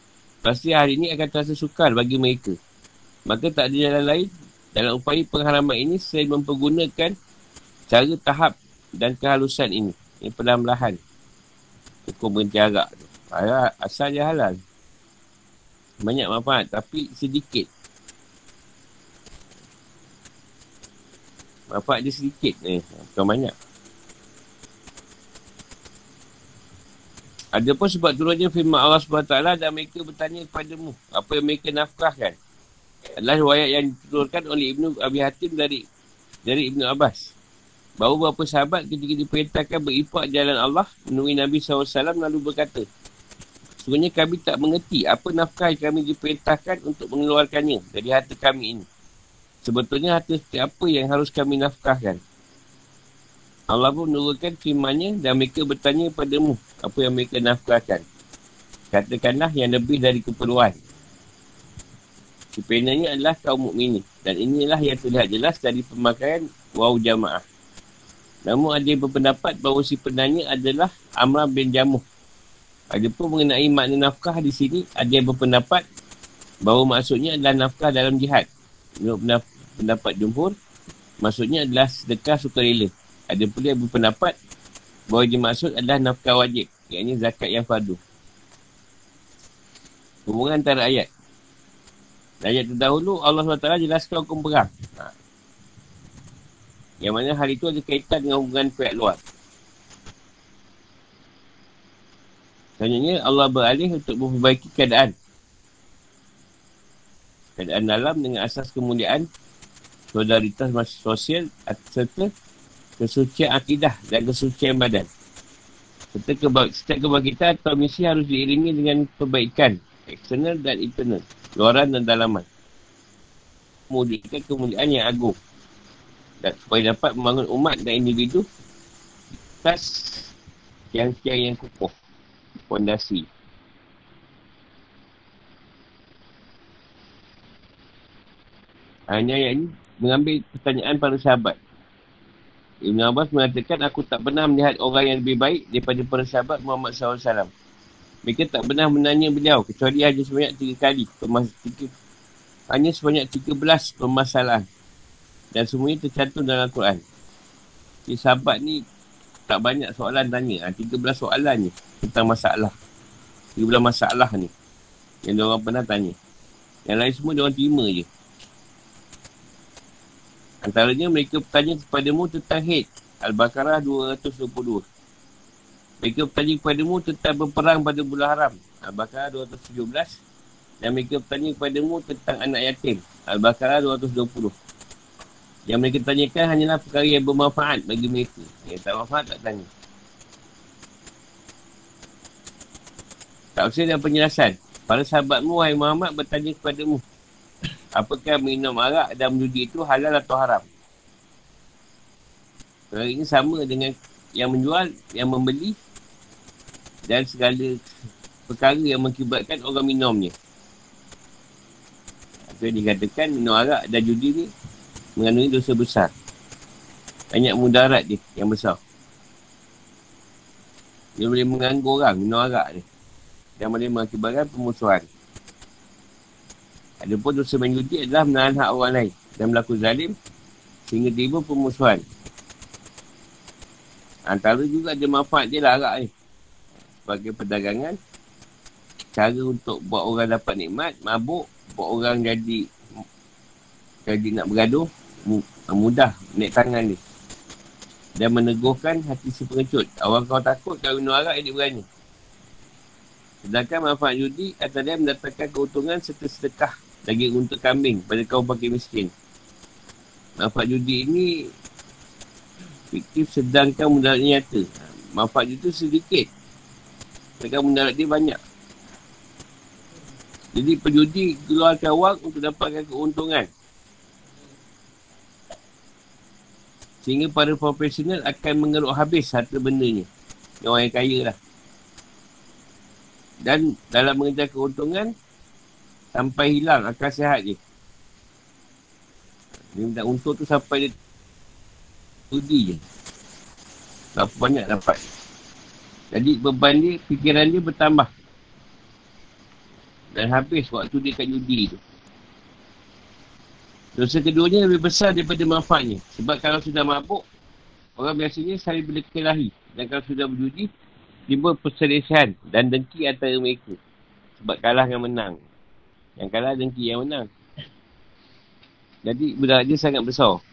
Pasti hari ini akan terasa sukar bagi mereka. Maka tak ada jalan lain dalam upaya pengharaman ini selain mempergunakan cara tahap dan kehalusan ini. Ini perlahan-lahan. Hukum berhenti arak tu. Asal dia halal. Banyak manfaat tapi sedikit. Manfaat dia sedikit ni. Eh, bukan banyak. Ada pun sebab turunnya firman Allah SWT dan mereka bertanya kepadamu. Apa yang mereka nafkahkan. Adalah riwayat yang diturunkan oleh Ibnu Abi Hatim dari dari Ibnu Abbas. Bahawa beberapa sahabat ketika diperintahkan berimpak jalan Allah menemui Nabi SAW lalu berkata. Sebenarnya kami tak mengerti apa nafkah yang kami diperintahkan untuk mengeluarkannya dari harta kami ini. Sebetulnya harta setiap apa yang harus kami nafkahkan. Allah pun menurunkan firmannya dan mereka bertanya padamu apa yang mereka nafkahkan. Katakanlah yang lebih dari keperluan. Sebenarnya adalah kaum mukminin dan inilah yang terlihat jelas dari pemakaian waw jamaah. Namun ada yang berpendapat bahawa si penanya adalah Amr bin Jamuh ada pun mengenai makna nafkah di sini, ada yang berpendapat bahawa maksudnya adalah nafkah dalam jihad. Menurut pendapat jumhur, maksudnya adalah sedekah sukarela. Ada pula yang berpendapat bahawa yang maksud adalah nafkah wajib, iaitu zakat yang fardu. Hubungan antara ayat. Ayat terdahulu, Allah SWT jelaskan hukum perang. Ha. Yang mana hal itu ada kaitan dengan hubungan pihak luar. Selanjutnya Allah beralih untuk memperbaiki keadaan. Keadaan dalam dengan asas kemuliaan, solidaritas sosial serta kesucian akidah dan kesucian badan. Serta keba- setiap kebangkitan atau misi harus diiringi dengan perbaikan eksternal dan internal, luaran dan dalaman. Mewujudkan kemuliaan yang agung dan supaya dapat membangun umat dan individu atas yang-yang yang kukuh fondasi. Hanya ayat ini mengambil pertanyaan para sahabat. Ibn Abbas mengatakan, aku tak pernah melihat orang yang lebih baik daripada para sahabat Muhammad SAW. Mereka tak pernah menanya beliau, kecuali hanya sebanyak tiga kali. Hanya sebanyak tiga belas permasalahan. Dan semuanya tercantum dalam Al-Quran. Si sahabat ni tak banyak soalan tanya. Ha, 13 soalan ni tentang masalah. 13 masalah ni. Yang orang pernah tanya. Yang lain semua orang terima je. Antaranya mereka bertanya kepadamu tentang hate. Al-Baqarah 222. Mereka bertanya kepadamu tentang berperang pada bulan haram. Al-Baqarah 217. Dan mereka bertanya kepadamu tentang anak yatim. Al-Baqarah 220. Yang mereka tanyakan hanyalah perkara yang bermanfaat bagi mereka. Yang tak bermanfaat tak tanya. Usah dan penjelasan. Para sahabatmu, wahai Muhammad, bertanya kepadamu. Apakah minum arak dan menjudi itu halal atau haram? Perkara ini sama dengan yang menjual, yang membeli dan segala perkara yang mengibatkan orang minumnya. Itu dikatakan minum arak dan judi ni mengandungi dosa besar. Banyak mudarat dia yang besar. Dia boleh mengganggu orang minum arak ni. Dan boleh mengakibatkan pemusuhan. Ada pun dosa main adalah menahan hak orang lain. Dan berlaku zalim sehingga tiba pemusuhan. Antara juga ada manfaat dia lah arak ni. Sebagai perdagangan. Cara untuk buat orang dapat nikmat, mabuk, buat orang jadi jadi nak bergaduh, mudah naik tangan ni. Dan meneguhkan hati si pengecut. Orang kau takut kalau minum arak dia berani. Sedangkan manfaat judi atas dia mendatangkan keuntungan serta sedekah daging untuk kambing pada kaum pakai miskin. Manfaat judi ini fiktif sedangkan mudarat nyata. Manfaat judi sedikit. Sedangkan mudarat dia banyak. Jadi penjudi keluarkan wang untuk dapatkan keuntungan. Sehingga para profesional akan mengeruk habis harta bendanya. Yang orang yang kaya lah. Dan dalam mengejar keuntungan, sampai hilang akal sihat je. Dia minta untung tu sampai dia studi je. Berapa banyak dapat. Jadi beban dia, fikiran dia bertambah. dan habis waktu dia kat judi tu. Dosa keduanya lebih besar daripada manfaatnya. Sebab kalau sudah mabuk, orang biasanya saling berkelahi. Dan kalau sudah berjudi, timbul perselisihan dan dengki antara mereka. Sebab kalah dengan menang. Yang kalah dengki yang menang. Jadi budak dia sangat besar.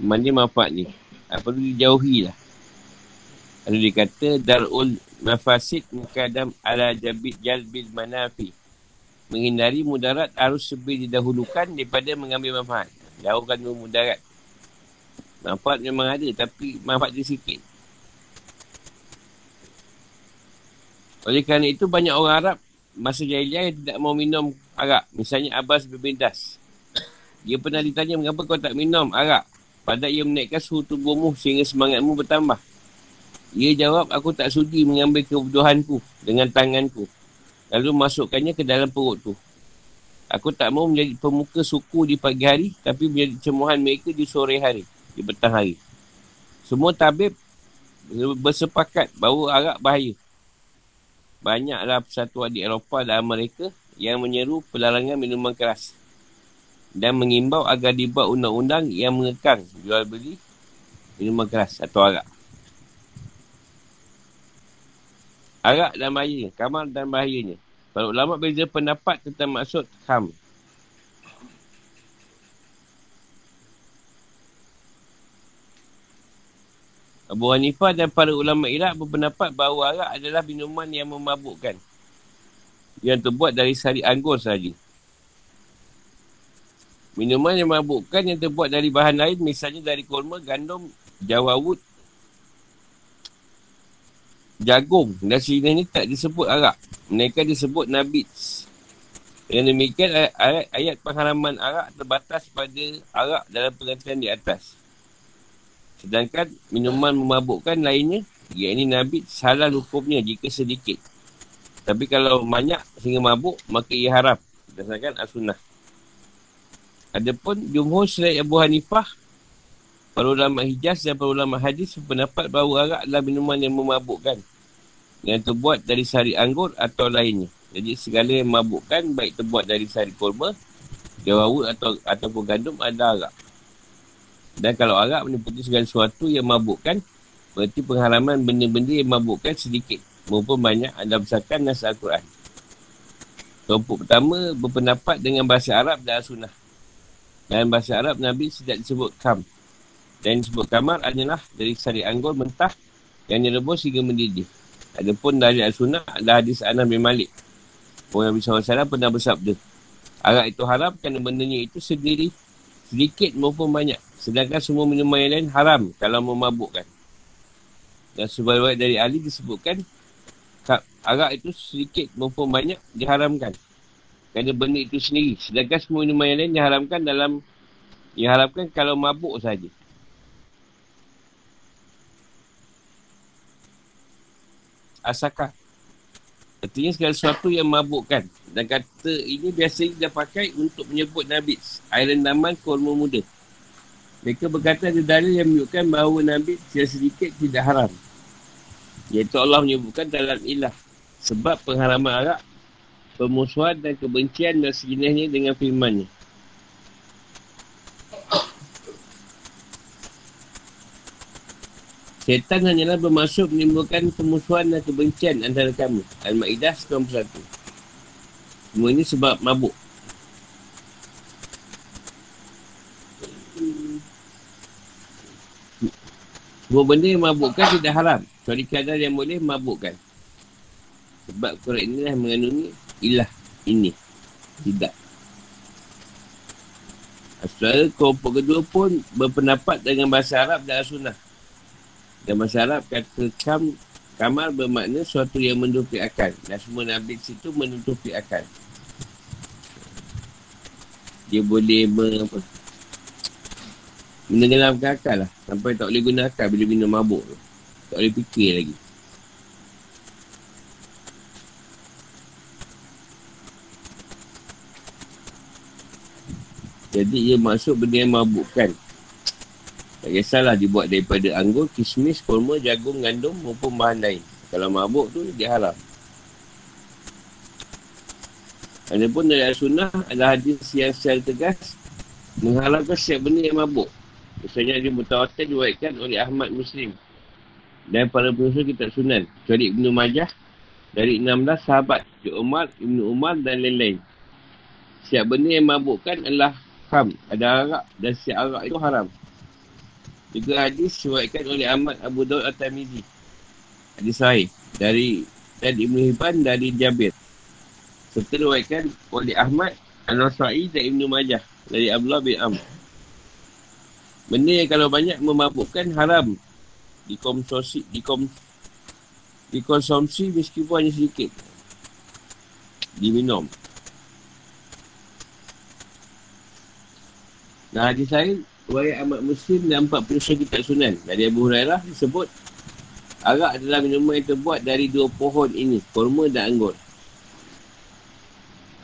Mana manfaat ni? Apa tu dijauhi lah. Lalu dia kata, Dar'ul mafasid mukadam ala jabit jalbil manafi menghindari mudarat harus lebih didahulukan daripada mengambil manfaat. Jauhkan dulu mudarat. Manfaat memang ada tapi manfaat dia sikit. Oleh kerana itu banyak orang Arab masa jahiliah yang tidak mau minum arak. Misalnya Abbas bin Bindas. Dia pernah ditanya mengapa kau tak minum arak. Pada ia menaikkan suhu tubuhmu sehingga semangatmu bertambah. Ia jawab, aku tak sudi mengambil kebodohanku dengan tanganku. Lalu masukkannya ke dalam perut tu. Aku tak mau menjadi pemuka suku di pagi hari, tapi menjadi cemuhan mereka di sore hari, di petang hari. Semua tabib bersepakat bahawa arak bahaya. Banyaklah persatuan di Eropah dan Amerika yang menyeru pelarangan minuman keras dan mengimbau agar dibuat undang-undang yang mengekang jual beli minuman keras atau arak. Arak dan bahayanya. Kamar dan bahayanya. Para ulama beza pendapat tentang maksud kham. Abu Hanifah dan para ulama Iraq berpendapat bahawa arak adalah minuman yang memabukkan. Yang terbuat dari sari anggur saja. Minuman yang memabukkan yang terbuat dari bahan lain misalnya dari kurma, gandum, jawawut, jagung dan sini ni tak disebut arak. Mereka disebut nabits. Yang demikian ayat, ayat pengharaman arak terbatas pada arak dalam pengertian di atas. Sedangkan minuman memabukkan lainnya, ini nabit salah hukumnya jika sedikit. Tapi kalau banyak sehingga mabuk, maka ia haram. Berdasarkan as-sunnah. Adapun jumhur selain Abu Hanifah, Para ulama Hijaz dan para ulama hadis berpendapat bahawa arak adalah minuman yang memabukkan. Yang terbuat dari sari anggur atau lainnya. Jadi segala yang memabukkan baik terbuat dari sari kurma, jawawut atau ataupun gandum ada arak. Dan kalau arak meniputi segala sesuatu yang memabukkan, berarti pengharaman benda-benda yang memabukkan sedikit. Maupun banyak anda besarkan nasa Al-Quran. Kelompok pertama berpendapat dengan bahasa Arab dan sunnah. Dalam bahasa Arab, Nabi tidak disebut kam. Dan disebut kamar adalah dari sari anggur mentah yang direbus hingga mendidih. Adapun dari Al-Sunnah adalah hadis Anas bin Malik. Puan Nabi SAW pernah bersabda. Arak itu haram kerana bendanya itu sendiri sedikit maupun banyak. Sedangkan semua minuman yang lain haram kalau memabukkan. Dan sebagai dari Ali disebutkan arak itu sedikit maupun banyak diharamkan. Kerana benda itu sendiri. Sedangkan semua minuman yang lain diharamkan dalam diharapkan kalau mabuk saja. Asaka. Artinya segala sesuatu yang mabukkan. Dan kata ini biasanya dia pakai untuk menyebut Nabi air rendaman kurma muda. Mereka berkata ada dalil yang menunjukkan bahawa Nabi sedikit tidak haram. Iaitu Allah menyebutkan dalam ilah. Sebab pengharaman arak, pemusuhan dan kebencian dan sejenisnya dengan firmannya. Syaitan hanyalah bermaksud menimbulkan pemusuhan dan kebencian antara kamu. Al-Ma'idah 91. Semua ini sebab mabuk. Semua benda yang mabukkan tidak haram. Kecuali kadar yang boleh mabukkan. Sebab Quran inilah mengandungi ilah ini. Tidak. Setelah kelompok kedua pun berpendapat dengan bahasa Arab dan Sunnah. Dan bahasa Arab kata kam, kamar bermakna sesuatu yang menutupi akal. Dan semua Nabi situ menutupi akal. Dia boleh me, apa, menenggelamkan akal lah. Sampai tak boleh guna akal bila minum mabuk tu. Tak boleh fikir lagi. Jadi ia masuk benda yang mabukkan. Tak kisahlah dibuat daripada anggur, kismis, kurma, jagung, gandum maupun bahan lain. Kalau mabuk tu, dia haram. Adapun dari sunnah adalah hadis yang secara tegas menghalalkan setiap benda yang mabuk. Misalnya dia mutawatir diwaikan oleh Ahmad Muslim dan para penulis kitab sunan. Kecuali Ibn Majah dari 16 sahabat Cik Umar, Ibn Umar dan lain-lain. Setiap benda yang mabukkan adalah ham. Ada arak dan setiap arak itu haram. Juga hadis diwaikan oleh Ahmad Abu Daud At-Tamizi. Hadis sahih. Dari dan Ibn Hibban dari Jabir. Serta diwaikan oleh Ahmad Al-Nasra'i dan Ibn Majah dari Abdullah bin Am. Benda yang kalau banyak memabukkan haram dikonsumsi dikom, dikonsumsi meskipun hanya sedikit. Diminum. Nah, hadis lain, Wahai Ahmad Muslim dan empat penulis kitab sunan. Dari Abu Hurairah disebut, Arak adalah minuman yang terbuat dari dua pohon ini, kurma dan anggur.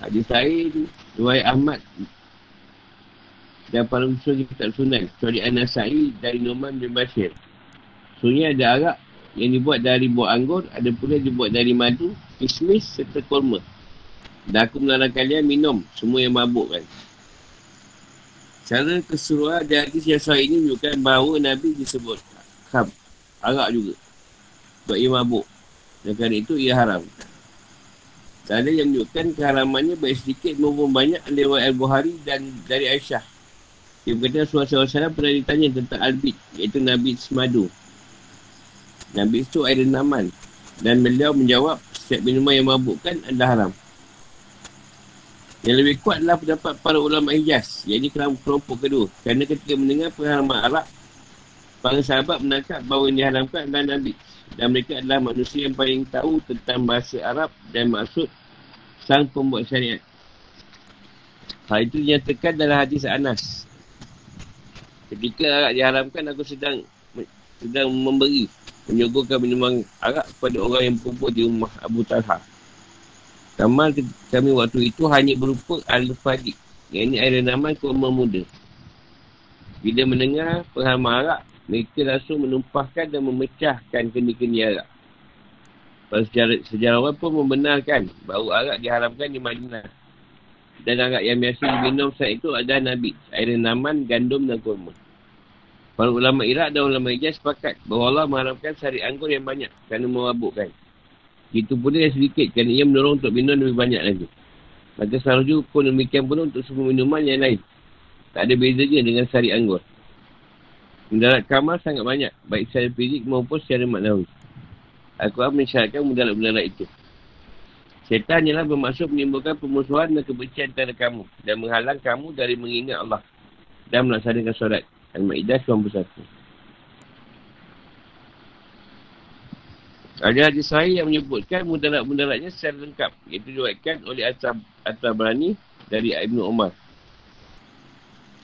Hadis lain, Wahai Ahmad dan para usul kitab sunan kecuali An-Nasai dari Numan bin Bashir. Sebenarnya ada arak yang dibuat dari buah anggur, ada pula dibuat dari madu, kismis serta kurma. Dan aku melarang kalian minum semua yang mabuk kan. Cara keseluruhan dan hadis yang ini menunjukkan bahawa Nabi disebut kham, arak juga. Sebab ia mabuk. Dan kerana itu ia haram. Cara yang menunjukkan keharamannya baik sedikit maupun banyak lewat Al-Buhari dan dari Aisyah. Dia berkata Rasulullah SAW pernah ditanya tentang Albit, iaitu Nabi Semadu. Nabi itu air renaman. Dan beliau menjawab, setiap minuman yang mabukkan adalah haram. Yang lebih kuat adalah pendapat para ulama Hijaz. Yang ini kelompok kedua. Kerana ketika mendengar pengharaman Arab, para sahabat menangkap bahawa yang diharamkan adalah Nabi. Dan mereka adalah manusia yang paling tahu tentang bahasa Arab dan maksud sang pembuat syariat. Hal itu dinyatakan dalam hadis Anas Ketika arak diharamkan, aku sedang sedang memberi, menyuguhkan minuman arak kepada orang yang berkumpul di rumah Abu Talha. Kamal kami waktu itu hanya berupa Al-Fadiq. Yang ini air renaman kurma muda. Bila mendengar penghama arak, mereka langsung menumpahkan dan memecahkan kendi-kendi arak. Para sejarah, sejarawan pun membenarkan bahawa arak diharamkan di Madinah. Dan arak yang biasa diminum saat itu adalah Nabi. Air renaman, gandum dan kurma. Para ulama Iraq dan ulama Ijaz sepakat bahawa Allah mengharapkan sari anggur yang banyak kerana memabukkan. Itu pun yang sedikit kerana ia mendorong untuk minum lebih banyak lagi. Maka seharusnya pun demikian pun untuk semua minuman yang lain. Tak ada bezanya dengan sari anggur. Mendarat kamar sangat banyak, baik secara fizik maupun secara maknawi. Al-Quran mensyaratkan mendarat-mendarat itu. Syaitan hanyalah bermaksud menimbulkan pemusuhan dan kebencian antara kamu dan menghalang kamu dari mengingat Allah dan melaksanakan solat. Al-Ma'idah 91. Ada hadis sahih yang menyebutkan mudarat-mudaratnya secara lengkap. Itu diwakilkan oleh At-Tabrani dari Ibn Umar.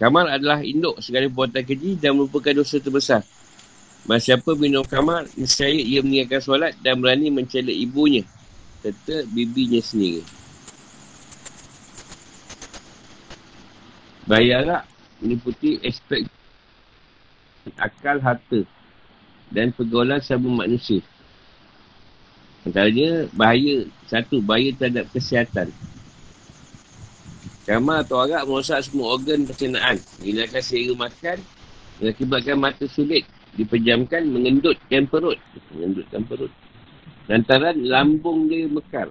Kamar adalah induk segala perbuatan keji dan merupakan dosa terbesar. Masa siapa minum kamar, niscaya ia meninggalkan solat dan berani mencela ibunya serta bibinya sendiri. Bayarak meliputi aspek akal harta dan pergaulan sama manusia. Antaranya bahaya, satu, bahaya terhadap kesihatan. Kamar atau arak merosak semua organ pencernaan. Hilangkan selera makan, mengakibatkan mata sulit, dipejamkan, mengendutkan perut. Mengendutkan perut. Lantaran lambung dia mekar.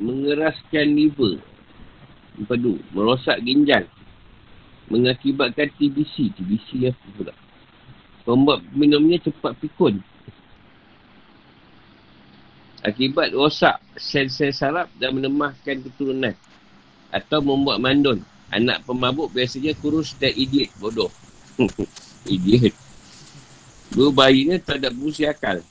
Mengeraskan liver. Empedu. Merosak ginjal mengakibatkan TBC. TBC apa pula? Membuat minumnya cepat pikun. Akibat rosak sel-sel sarap dan menemahkan keturunan. Atau membuat mandun. Anak pemabuk biasanya kurus dan idiot. Bodoh. idiot. Dua bayinya terhadap fungsi akal.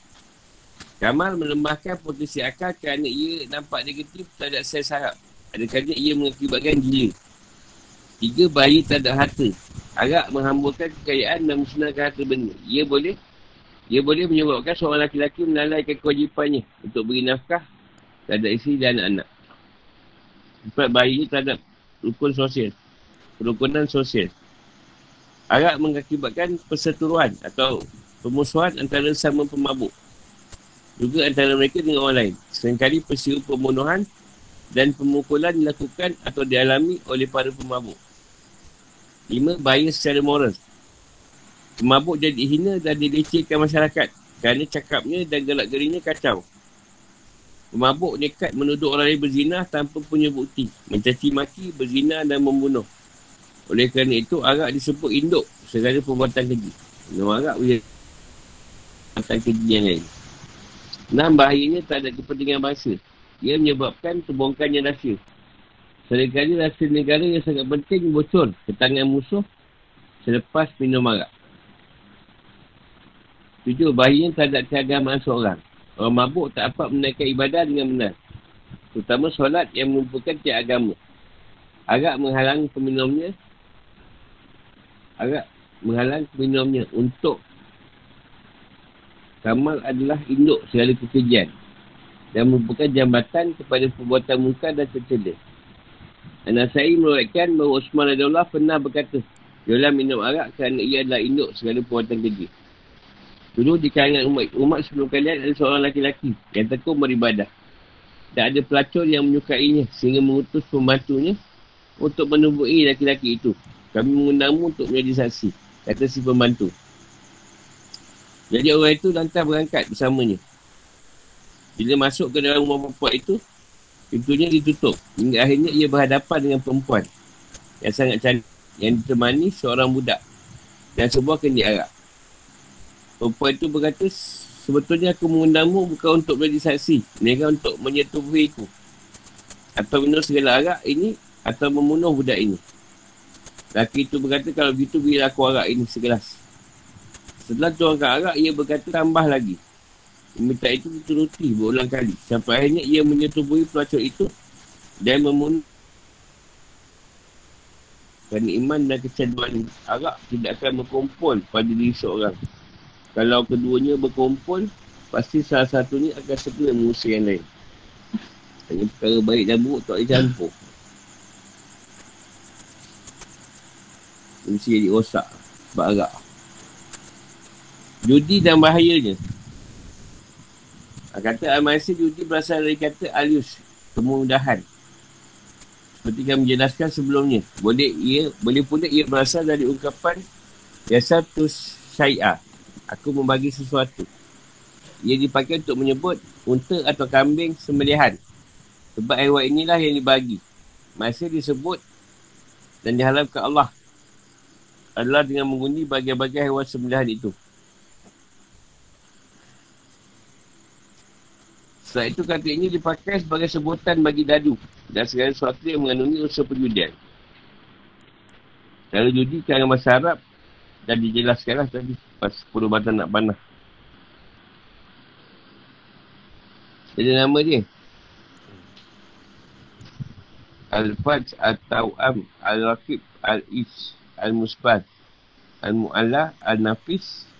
Kamal melemahkan potensi akal kerana ia nampak negatif terhadap sel sarap. Adakah ia mengakibatkan gila. Tiga, bayi tak ada harta. Agak menghamburkan kekayaan dan musnahkan harta benda. Ia boleh ia boleh menyebabkan seorang lelaki melalaikan kewajipannya untuk beri nafkah terhadap isteri dan anak-anak. Empat bayi terhadap rukun sosial. Kerukunan sosial. Agak mengakibatkan perseturuan atau pemusuhan antara sama pemabuk. Juga antara mereka dengan orang lain. Seringkali peristiwa pembunuhan dan pemukulan dilakukan atau dialami oleh para pemabuk. Lima, bahaya secara moral. Pemabuk jadi hina dan dilecehkan masyarakat kerana cakapnya dan gelak gerinya kacau. Pemabuk nekat menuduh orang lain berzina tanpa punya bukti. Mencaci maki, berzina dan membunuh. Oleh kerana itu, arak disebut induk segala perbuatan keji. Minum arak boleh perbuatan keji yang lain. Enam, bahayanya tak ada kepentingan bangsa. Ia menyebabkan terbongkarnya rahsia. Seringkali rahsia negara yang sangat penting bocor ke tangan musuh selepas minum arak. Tujuh, bahayanya terhadap keagamaan seorang. Orang mabuk tak dapat menaikkan ibadah dengan benar. Terutama solat yang merupakan tiap agama. Arak menghalang peminumnya. Arak menghalang peminumnya untuk kamal adalah induk segala kekejian dan merupakan jambatan kepada perbuatan muka dan tercela. Anasai meruatkan bahawa Osman Adullah pernah berkata, Yolah minum arak kerana ia adalah induk segala perbuatan keji. Dulu di kalangan umat, umat sebelum kalian ada seorang laki-laki yang tekun beribadah. Dan ada pelacur yang menyukainya sehingga mengutus pembantunya untuk menubui laki-laki itu. Kami mengundangmu untuk menjadi saksi. Kata si pembantu. Jadi orang itu lantas berangkat bersamanya. Bila masuk ke dalam rumah perempuan itu, pintunya ditutup. Hingga akhirnya ia berhadapan dengan perempuan yang sangat cantik. Yang ditemani seorang budak dan sebuah kendi arak. Perempuan itu berkata, sebetulnya aku mengundangmu bukan untuk menjadi saksi. Mereka untuk menyetubuhiku. Atau minum segala arak ini atau membunuh budak ini. Laki itu berkata, kalau begitu bila aku arak ini segelas. Setelah tuangkan arak, ia berkata, tambah lagi. Minta itu dituruti berulang kali. Sampai akhirnya ia menyetubuhi pelacur itu dan membunuh. Kerana iman dan kecanduan arak tidak akan berkumpul pada diri seorang. Kalau keduanya berkumpul, pasti salah satunya akan segera mengusir yang lain. Hanya perkara baik dan buruk tak dicampur. Mesti jadi rosak sebab arak. Judi dan bahayanya. Kata Al-Masih judi berasal dari kata Alius, kemudahan. Seperti kami menjelaskan sebelumnya. Boleh ia boleh pula ia berasal dari ungkapan Yasa tu syai'ah. Aku membagi sesuatu. Ia dipakai untuk menyebut unta atau kambing sembelihan. Sebab hewan inilah yang dibagi. Masih disebut dan diharapkan Allah adalah dengan mengundi bagian-bagian hewan sembelihan itu. Setelah itu kata ini dipakai sebagai sebutan bagi dadu dan segala sesuatu yang mengandungi unsur perjudian. Kalau judi masa Arab dah dijelaskanlah tadi pas 10 batang nak panah. Jadi nama dia. Al-Faj Al-Taw'am Al-Raqib Al-Is Al-Musbad Al-Mu'alla Al-Nafis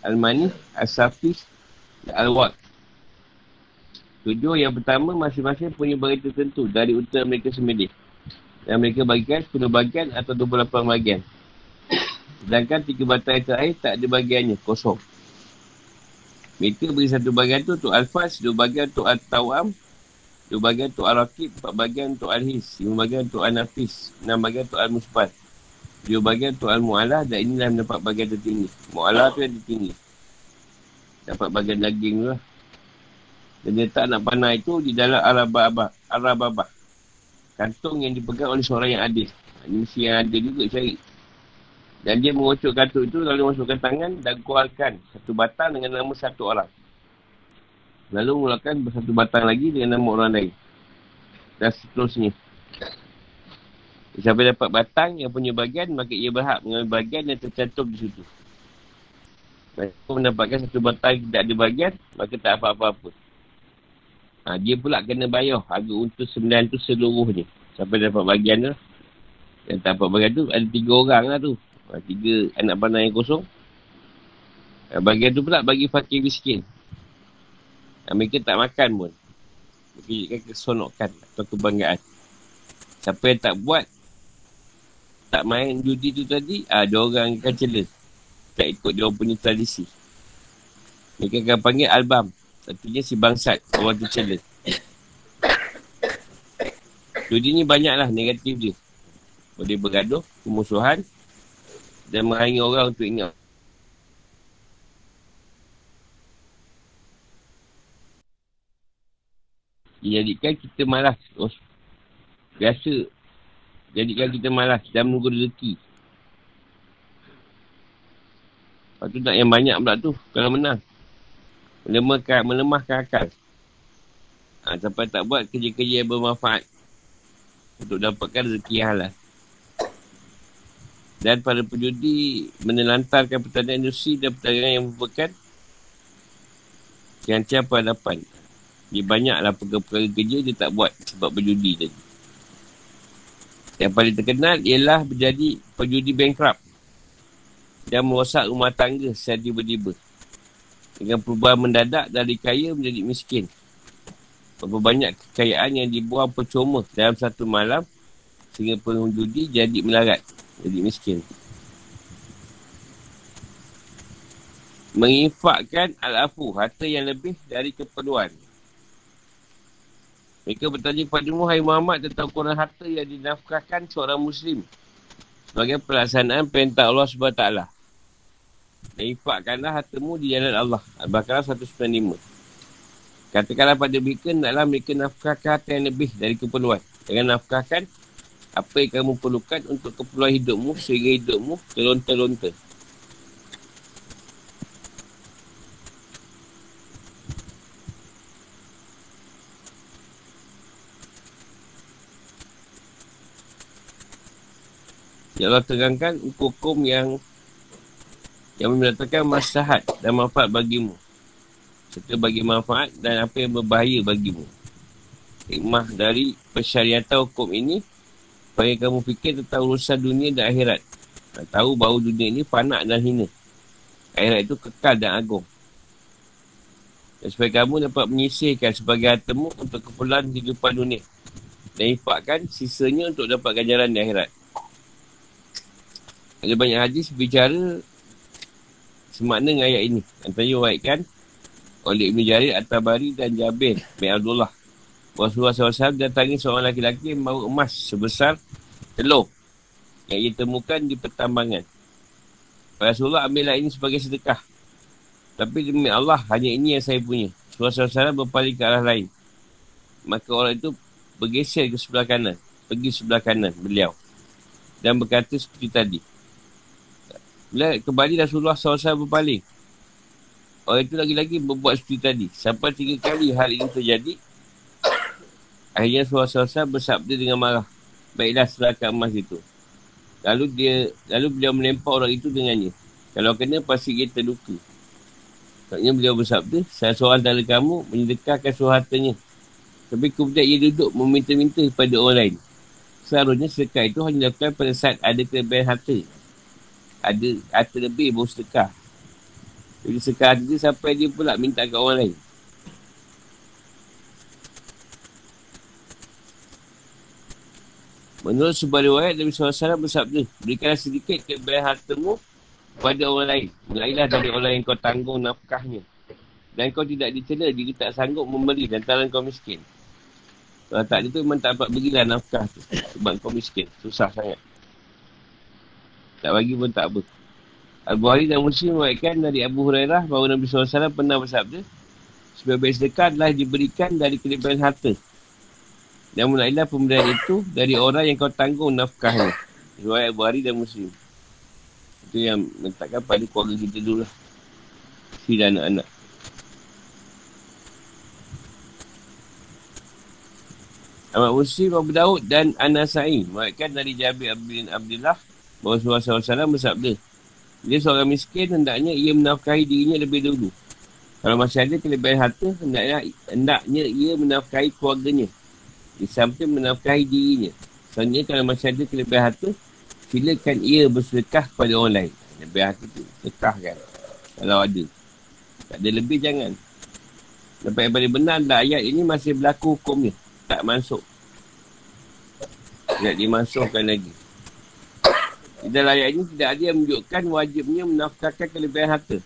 Al-Mani Al-Safis Al-Waq Tujuh yang pertama masing-masing punya bagian tertentu dari utara mereka sendiri. Dan mereka bagikan 10 bagian atau 28 bagian. Sedangkan tiga batang yang terakhir tak ada bagiannya, kosong. Mereka beri satu bagian tu untuk Al-Fas, dua bagian untuk Al-Tawam, dua bagian untuk Al-Raqib, empat bagian untuk Al-His, lima bagian untuk Al-Nafis, enam bagian untuk Al-Musbat, dua bagian untuk Al-Mu'alah dan inilah mendapat bagian tertinggi. Mu'alah tu yang tertinggi. Dapat bagian daging tu lah. Dan dia tak nak panah itu di dalam Arababah. Arababah. Kantung yang dipegang oleh seorang yang adil. Ini mesti yang adil juga cari. Dan dia mengocok kantung itu lalu masukkan tangan dan keluarkan satu batang dengan nama satu orang. Lalu mengeluarkan satu batang lagi dengan nama orang lain. Dan seterusnya. Sampai dapat batang yang punya bagian, maka ia berhak mengambil bagian yang tercantum di situ. Mereka mendapatkan satu batang tidak ada bagian, maka tak apa-apa-apa. Ha, dia pula kena bayar harga untuk sembilan tu seluruhnya. Sampai dapat bagian tu. Yang tak dapat bagian tu, ada tiga orang lah tu. Ha, tiga anak panah yang kosong. Ha, bagian tu pula bagi fakir miskin. Ha, mereka tak makan pun. Mereka kesonokan atau kebanggaan. Siapa yang tak buat, tak main judi tu tadi, ha, ada orang akan cela. Tak ikut dia punya tradisi. Mereka akan panggil albam. Artinya si bangsat Orang tercela Judi ni banyaklah negatif dia. Boleh bergaduh, kemusuhan dan menghalangi orang untuk ingat. Jadikan kita malas. Oh, biasa. Jadikan kita malas dan menunggu rezeki. Lepas tu nak yang banyak pula tu kalau menang. Melemahkan, melemahkan akal. Ha, sampai tak buat kerja-kerja yang bermanfaat. Untuk dapatkan rezeki halal. Dan para penjudi menelantarkan pertanian industri dan pertanian yang merupakan yang siapa hadapan. Dia banyaklah perkara-perkara kerja dia tak buat sebab berjudi tadi. Yang paling terkenal ialah menjadi penjudi bankrupt. Dan merosak rumah tangga secara tiba-tiba. Dengan perubahan mendadak dari kaya menjadi miskin. Berapa banyak kekayaan yang dibuang percuma dalam satu malam sehingga penjudi jadi melarat, jadi miskin. Menginfakkan al-afu, harta yang lebih dari keperluan. Mereka bertanya kepada Muhammad Muhammad tentang ukuran harta yang dinafkahkan seorang Muslim sebagai pelaksanaan perintah Allah SWT. Dan infakkanlah hartamu di jalan Allah. Al-Baqarah 195. Katakanlah pada mereka, naklah mereka nafkahkan harta yang lebih dari keperluan. Jangan nafkahkan apa yang kamu perlukan untuk keperluan hidupmu sehingga hidupmu terlontar-lontar. Ya Allah terangkan hukum yang yang mendatangkan masahat dan manfaat bagimu serta bagi manfaat dan apa yang berbahaya bagimu. Hikmah dari persyariatan hukum ini supaya kamu fikir tentang urusan dunia dan akhirat. Dan tahu bahawa dunia ini panak dan hina. Akhirat itu kekal dan agung. Dan supaya kamu dapat menyisihkan sebagai hartamu untuk keperluan kehidupan dunia. Dan infakkan sisanya untuk dapat ganjaran di akhirat. Ada banyak hadis bicara semakna dengan ayat ini. Antara waitkan oleh Ibn Jarir At-Tabari dan Jabir bin Abdullah. Rasulullah SAW datangi seorang lelaki yang membawa emas sebesar telur yang ia temukan di pertambangan. Rasulullah ambillah ini sebagai sedekah. Tapi demi Allah, hanya ini yang saya punya. Rasulullah SAW berpaling ke arah lain. Maka orang itu bergeser ke sebelah kanan. Pergi sebelah kanan beliau. Dan berkata seperti tadi. Bila kembali Rasulullah SAW berpaling. Orang itu lagi-lagi berbuat seperti tadi. Sampai tiga kali hal ini terjadi. Akhirnya suara-suara bersabda dengan marah. Baiklah serahkan emas itu. Lalu dia, lalu beliau melempar orang itu dengannya. Kalau kena pasti dia terluka. Maksudnya beliau bersabda, saya seorang antara kamu menyedekahkan suhartanya. Tapi kemudian ia duduk meminta-minta kepada orang lain. Seharusnya sedekah itu hanya dilakukan pada saat ada kelebihan harta. Ada harta lebih baru sedekah. Jadi sekarang dia sampai dia pula minta kat orang lain. Menurut sebuah riwayat Nabi SAW bersabda, berikanlah sedikit kebaikan hartamu kepada orang lain. Mulailah dari orang yang kau tanggung nafkahnya. Dan kau tidak dicela jika tak sanggup memberi lantaran kau miskin. Kalau tak itu memang tak dapat berilah nafkah tu. Sebab kau miskin. Susah sangat. Tak bagi pun tak apa. Al-Bukhari dan Muslim mengatakan dari Abu Hurairah bahawa Nabi SAW pernah bersabda sebaik-baik sedekah adalah diberikan dari kelebihan harta. Dan mulailah pemberian itu dari orang yang kau tanggung nafkahnya. Riwayat Abu Hari dan Muslim. Itu yang menetapkan pada keluarga kita dulu lah. Si dan anak-anak. Ahmad Muslim, Abu Daud dan Anasai. Mereka dari Jabir bin Abdullah bahawa SAW bersabda dia seorang miskin, hendaknya ia menafkahi dirinya lebih dulu. Kalau masih ada kelebihan harta, hendaknya, hendaknya ia menafkahi keluarganya. Samping menafkahi dirinya. Soalnya kalau masih ada kelebihan harta, silakan ia bersedekah kepada orang lain. Kelebihan harta tu, sedekah kan. Kalau ada. Tak ada lebih, jangan. Sampai yang paling benar adalah ayat ini masih berlaku hukumnya. Tak masuk. Tidak dimasukkan lagi. Di dalam ayat ini tidak ada yang menunjukkan wajibnya menafkahkan kelebihan harta.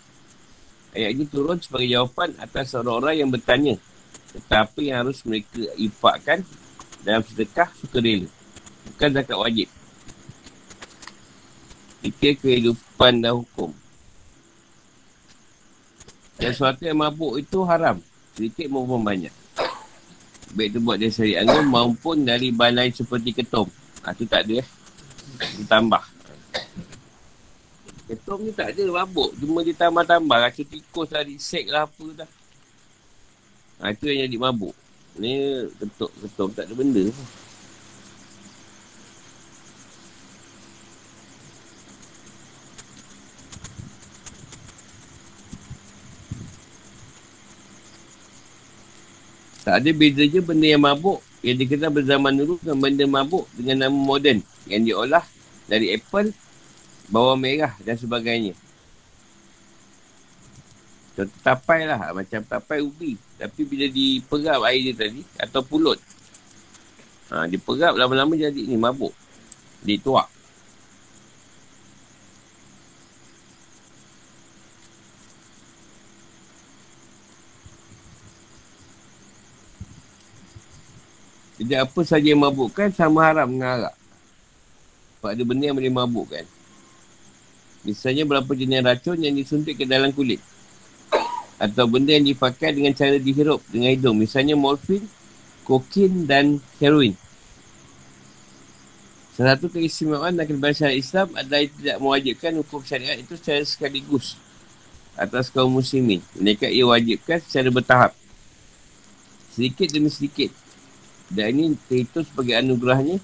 Ayat ini turun sebagai jawapan atas orang-orang yang bertanya tentang apa yang harus mereka infakkan dalam sedekah suka rela. Bukan zakat wajib. Fikir kehidupan dan hukum. Dan sesuatu yang mabuk itu haram. Sedikit maupun banyak. Baik tu buat dari sari anggun maupun dari bahan lain seperti ketum. Ha, tu tak ada eh. Ditambah. Ketum ni tak ada mabuk. Cuma dia tambah-tambah. Rasa tikus lah, disek lah apa dah. Ha, itu yang jadi mabuk. Ni ketuk ketum tak ada benda pun. Tak ada beza je benda yang mabuk yang dikenal berzaman dulu dengan benda mabuk dengan nama moden yang diolah dari apple, bawang merah dan sebagainya. Contoh tapai lah, macam tapai ubi. Tapi bila diperap air dia tadi, atau pulut. Ha, diperap lama-lama jadi ni mabuk. Dituak. Jadi apa saja yang mabukkan sama haram dengan arak. Sebab ada benda yang boleh mabukkan. Misalnya berapa jenis racun yang disuntik ke dalam kulit. Atau benda yang dipakai dengan cara dihirup dengan hidung. Misalnya morfin, kokin dan heroin. Salah satu keistimewaan dan kebebasan Islam adalah tidak mewajibkan hukum syariat itu secara sekaligus atas kaum muslimin. Mereka ia wajibkan secara bertahap. Sedikit demi sedikit dan ini terhitung sebagai anugerahnya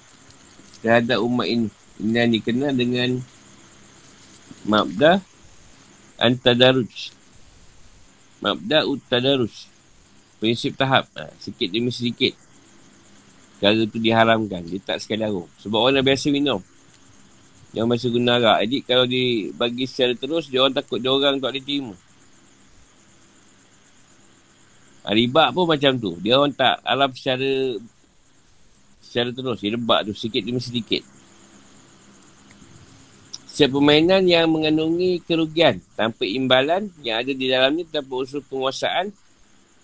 terhadap umat ini. Ini yang dikenal dengan Mabda Antadaruj. Mabda Uttadarus. Prinsip tahap. Ha, sikit demi sedikit. Cara tu diharamkan. Dia tak sekali harum. Sebab orang biasa minum. Yang biasa guna arak. Jadi kalau dibagi secara terus, dia orang takut dia orang tak boleh terima. Ha, ribat pun macam tu. Dia orang tak alam secara secara terus. Dia lebak tu sikit demi sedikit. Setiap permainan yang mengandungi kerugian tanpa imbalan yang ada di dalamnya tanpa usul penguasaan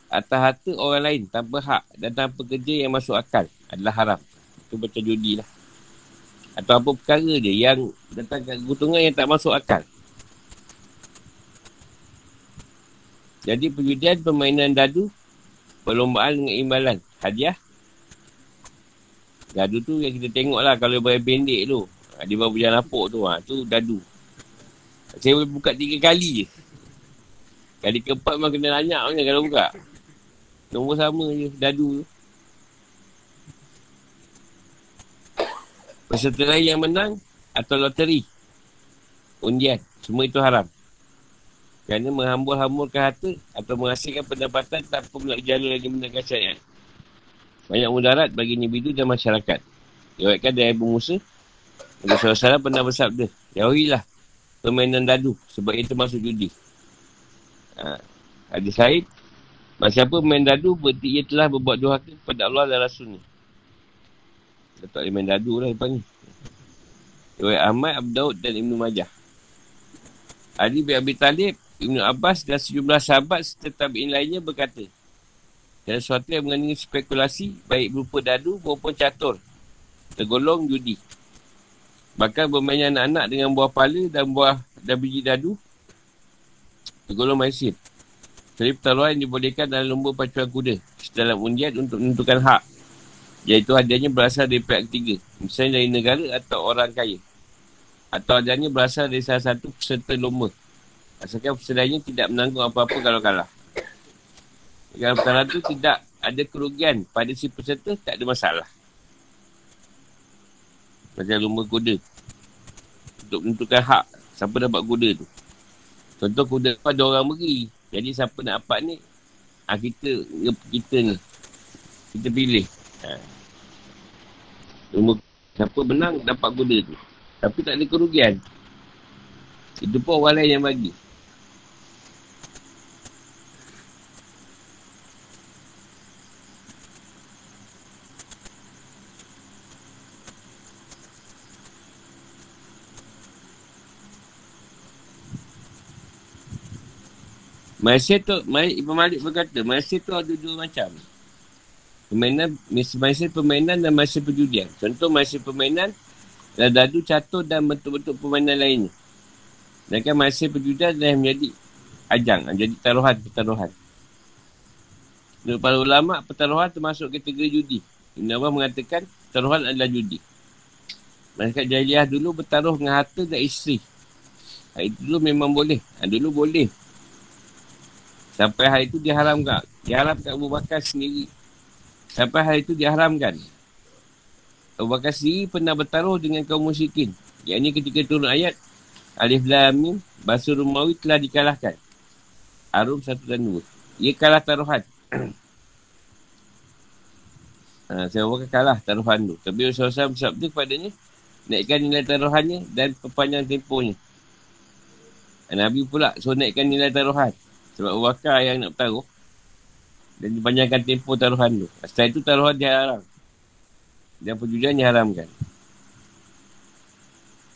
atas harta orang lain tanpa hak dan tanpa kerja yang masuk akal adalah haram. Itu macam judi lah. Atau apa perkara dia yang datang ke keuntungan yang tak masuk akal. Jadi perjudian permainan dadu perlombaan dengan imbalan hadiah Dadu tu yang kita tengok lah kalau bayar pendek tu. Ha, dia baru berjalan lapuk tu. Ha, tu dadu. Saya boleh buka tiga kali je. Kali keempat memang kena lanyak punya kalau buka. Nombor sama je, dadu tu. Peserta lain yang menang atau loteri. Undian. Semua itu haram. Kerana menghambur-hamburkan harta atau menghasilkan pendapatan tanpa melalui jalur lagi menegak syariat banyak mudarat bagi individu dan masyarakat. Diwakilkan dari Abu Musa, Nabi SAW pernah bersabda, jauhilah permainan dadu sebab itu masuk judi. Ha. Hadis Said, siapa main dadu berarti ia telah berbuat dua hati kepada Allah dan Rasulnya. Dia tak boleh main dadu lah depan ni. Riwayat Ahmad, Abu Daud dan Ibn Majah. Ali bin Abi Talib, Ibn Abbas dan sejumlah sahabat serta tabi'in lainnya berkata, dan sesuatu yang mengandungi spekulasi baik berupa dadu maupun catur. Tergolong judi. Bahkan bermain anak-anak dengan buah pala dan buah dan biji dadu. Tergolong maisir. Jadi pertaruhan yang dibolehkan dalam lomba pacuan kuda. Dalam undian untuk menentukan hak. Iaitu hadiahnya berasal dari pihak ketiga. Misalnya dari negara atau orang kaya. Atau hadiahnya berasal dari salah satu peserta lomba. Asalkan pesertanya tidak menanggung apa-apa kalau kalah. Yang perkara tu tidak ada kerugian pada si peserta, tak ada masalah. Macam lumba kuda. Untuk menentukan hak siapa dapat kuda tu. Contoh kuda tu ada orang beri. Jadi siapa nak dapat ni, ha, kita, kita ni. Kita pilih. Ha. Lumba, siapa menang dapat kuda tu. Tapi tak ada kerugian. Itu pun orang lain yang bagi. Malaysia tu, Ibn Malik berkata, Malaysia tu ada dua macam. Permainan, masa permainan dan masa perjudian. Contoh masa permainan, dadu catur dan bentuk-bentuk permainan lainnya. Dan kan masa perjudian adalah menjadi ajang, jadi taruhan, pertaruhan. Menurut para ulama, pertaruhan termasuk kategori judi. Ibn Allah mengatakan, pertaruhan adalah judi. Masyarakat jahiliah dulu bertaruh dengan harta dan isteri. Hari dulu memang boleh. Ha, dulu boleh. Sampai hari itu diharamkan. Diharamkan Abu Bakar sendiri Sampai hari itu diharamkan. Abu Bakar sendiri pernah bertaruh dengan kaum musyrikin. Yang ini ketika turun ayat Alif Lam Mim Basur Rumawi telah dikalahkan. Arum satu dan dua. Ia kalah taruhan. ha, saya Abu kalah taruhan tu. Tapi Rasulullah bersabda kepadanya naikkan nilai taruhannya dan perpanjang tempohnya. Nabi pula suruh naikkan nilai taruhan. Sebab Abu Bakar yang nak bertaruh dan dipanjangkan tempoh taruhan tu. Setelah itu taruhan diharam. Dan perjudian diharamkan.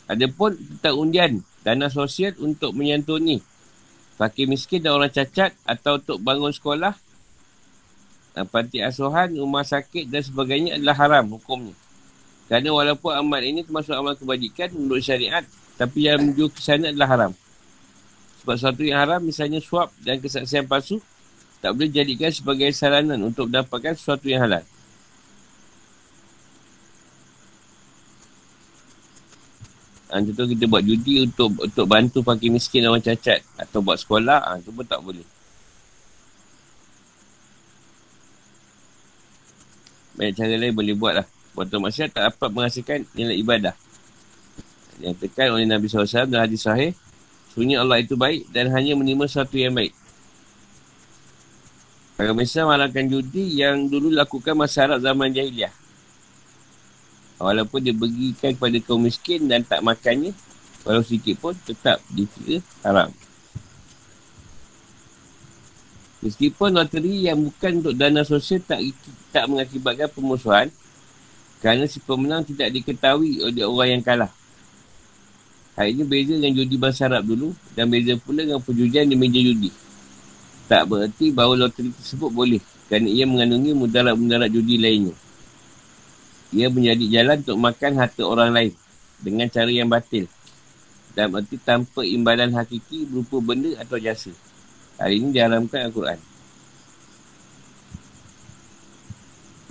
Ada pun tentang undian dana sosial untuk menyantuni fakir miskin dan orang cacat atau untuk bangun sekolah panti asuhan, rumah sakit dan sebagainya adalah haram hukumnya. Kerana walaupun amal ini termasuk amal kebajikan menurut syariat tapi yang menuju ke sana adalah haram. Sebab sesuatu yang haram misalnya suap dan kesaksian palsu tak boleh jadikan sebagai saranan untuk mendapatkan sesuatu yang halal. Ha, contoh kita buat judi untuk untuk bantu pakai miskin orang cacat atau buat sekolah, ha, tu pun tak boleh. Banyak cara lain boleh buat lah. Buat masyarakat tak dapat menghasilkan nilai ibadah. Yang tekan oleh Nabi SAW dalam hadis sahih, sunyi Allah itu baik dan hanya menerima sesuatu yang baik. Agama Islam malangkan judi yang dulu lakukan masyarakat zaman jahiliah. Walaupun dia bagikan kepada kaum miskin dan tak makannya, walau sikit pun tetap dikira haram. Meskipun loteri yang bukan untuk dana sosial tak tak mengakibatkan pemusuhan kerana si pemenang tidak diketahui oleh orang yang kalah. Hal ini beza dengan judi bahasa Arab dulu dan beza pula dengan perjudian di meja judi. Tak berarti bahawa loteri tersebut boleh kerana ia mengandungi mudarat-mudarat judi lainnya. Ia menjadi jalan untuk makan harta orang lain dengan cara yang batil. Dan berarti tanpa imbalan hakiki berupa benda atau jasa. Hari ini diharamkan Al-Quran.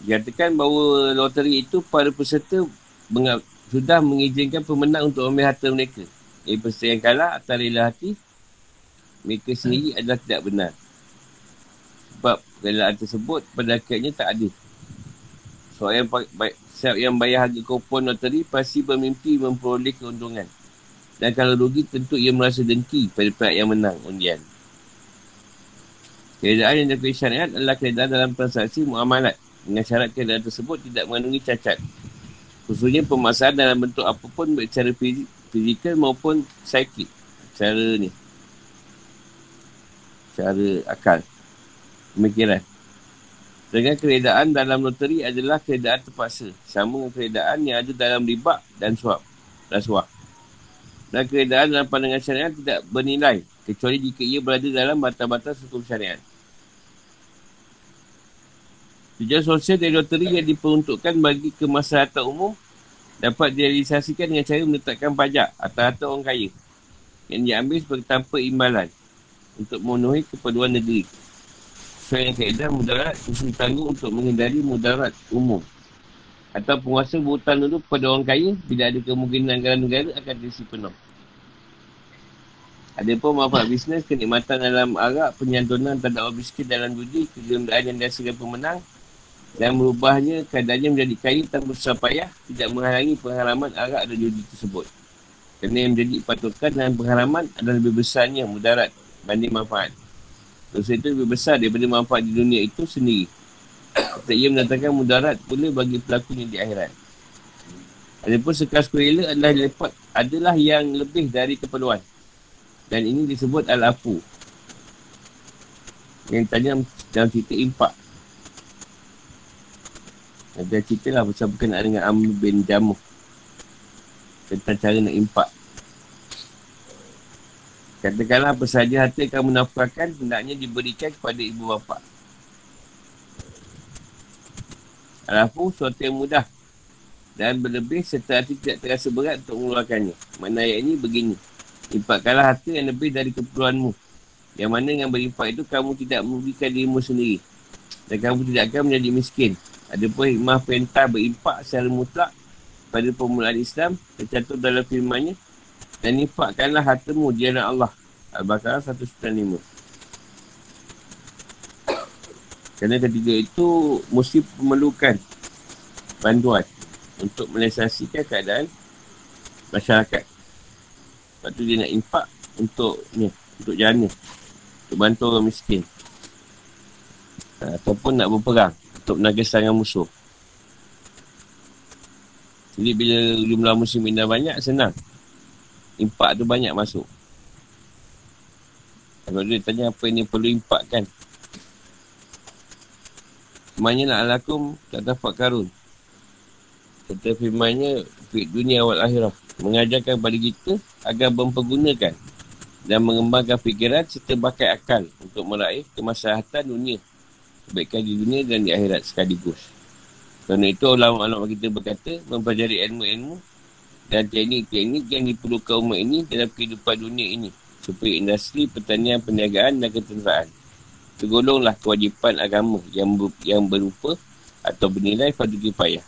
Dikatakan bahawa loteri itu para peserta sudah mengizinkan pemenang untuk ambil harta mereka. Eh, peserta yang kalah atas rela hati, mereka sendiri adalah tidak benar sebab relaan tersebut pada akhirnya tak ada. So yang, siap yang bayar harga kupon loteri pasti bermimpi memperoleh keuntungan. Dan kalau rugi tentu ia merasa dengki pada pihak yang menang undian. Keadaan yang dilakukan syariat adalah keadaan dalam transaksi muamalat. Dengan syarat keadaan tersebut tidak mengandungi cacat. Khususnya pemaksaan dalam bentuk apapun baik secara fizikal maupun psikik. Cara ni. Cara akal pemikiran. Dengan keredaan dalam loteri adalah keredaan terpaksa. Sama dengan keredaan yang ada dalam riba dan suap. Dan suap. Dan keredaan dalam pandangan syariat tidak bernilai. Kecuali jika ia berada dalam batas-batas hukum syariat. Tujuan sosial dari loteri yang diperuntukkan bagi kemaslahatan umum dapat direalisasikan dengan cara menetapkan pajak atas harta orang kaya yang diambil sebagai tanpa imbalan untuk memenuhi keperluan negeri sesuai yang kaedah mudarat mesti ditanggung untuk menghindari mudarat umum. Atau penguasa berhutang dulu kepada orang kaya bila ada kemungkinan negara-negara akan diisi penuh. Ada pun manfaat bisnes, kenikmatan dalam arak, penyantunan terhadap orang miskin dalam judi, kegembiraan yang dihasilkan pemenang dan merubahnya keadaannya menjadi kaya tanpa susah payah tidak menghalangi pengharaman arak dan judi tersebut. Kerana yang menjadi patukan dan pengharaman adalah lebih besarnya mudarat banding manfaat. Dosa itu lebih besar daripada manfaat di dunia itu sendiri. Tak ia mendatangkan mudarat pula bagi pelakunya di akhirat. Adapun sekas kurela adalah lepat adalah yang lebih dari keperluan. Dan ini disebut al-afu. Yang tanya dalam cerita impak. Ada cerita lah pasal berkenaan dengan Amr bin Jamuh. Tentang cara nak impak. Katakanlah apa sahaja harta yang kamu nafkahkan hendaknya diberikan kepada ibu bapa. Alafu sesuatu yang mudah dan berlebih serta hati tidak terasa berat untuk mengeluarkannya. Mana ayat ini begini. Impakkanlah harta yang lebih dari keperluanmu. Yang mana dengan berimpak itu kamu tidak merugikan dirimu sendiri. Dan kamu tidak akan menjadi miskin. Ada pun hikmah perintah berimpak secara mutlak pada permulaan Islam tercatat dalam firmannya dan impakkanlah hartamu di jalan Allah. Al-Baqarah 195. Kerana ketiga itu mesti memerlukan bantuan untuk melesasikan keadaan masyarakat. Lepas tu dia nak impak untuk ni, untuk ni. Untuk bantu orang miskin. Ha, ataupun nak berperang untuk menagaskan musuh. Jadi bila jumlah muslimin dah banyak, senang. Impak tu banyak masuk. Kalau dia tanya apa ini perlu impak kan? Semuanya nak lakum tak dapat karun. Kata firmannya, Fit dunia awal akhirah. Mengajarkan kepada kita agar mempergunakan dan mengembangkan fikiran serta bakat akal untuk meraih kemaslahatan dunia. Kebaikan di dunia dan di akhirat sekaligus. Kerana itu ulama-ulama kita berkata mempelajari ilmu-ilmu dan teknik-teknik yang diperlukan umat ini dalam kehidupan dunia ini supaya industri pertanian, perniagaan dan ketenteraan tergolonglah kewajipan agama yang ber, yang berupa atau bernilai pada kifayah.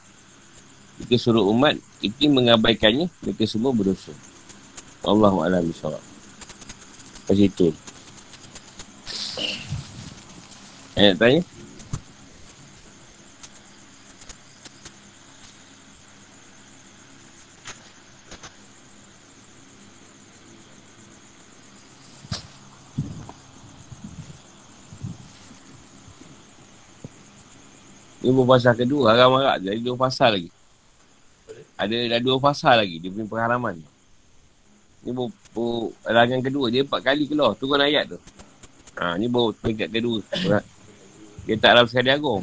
Jika suruh umat itu mengabaikannya, mereka semua berdosa. Allahu a'lam bishawab. Pasal itu. Ayat tanya? Ini bukan pasal kedua, harap-harap. Jadi dua pasal lagi. Ada dah dua pasal lagi, dia punya pengharaman. Ini bu, rangan kedua, dia empat kali keluar, turun ayat tu. Ha, ni baru peringkat kedua. Dia tak dalam sekali agung.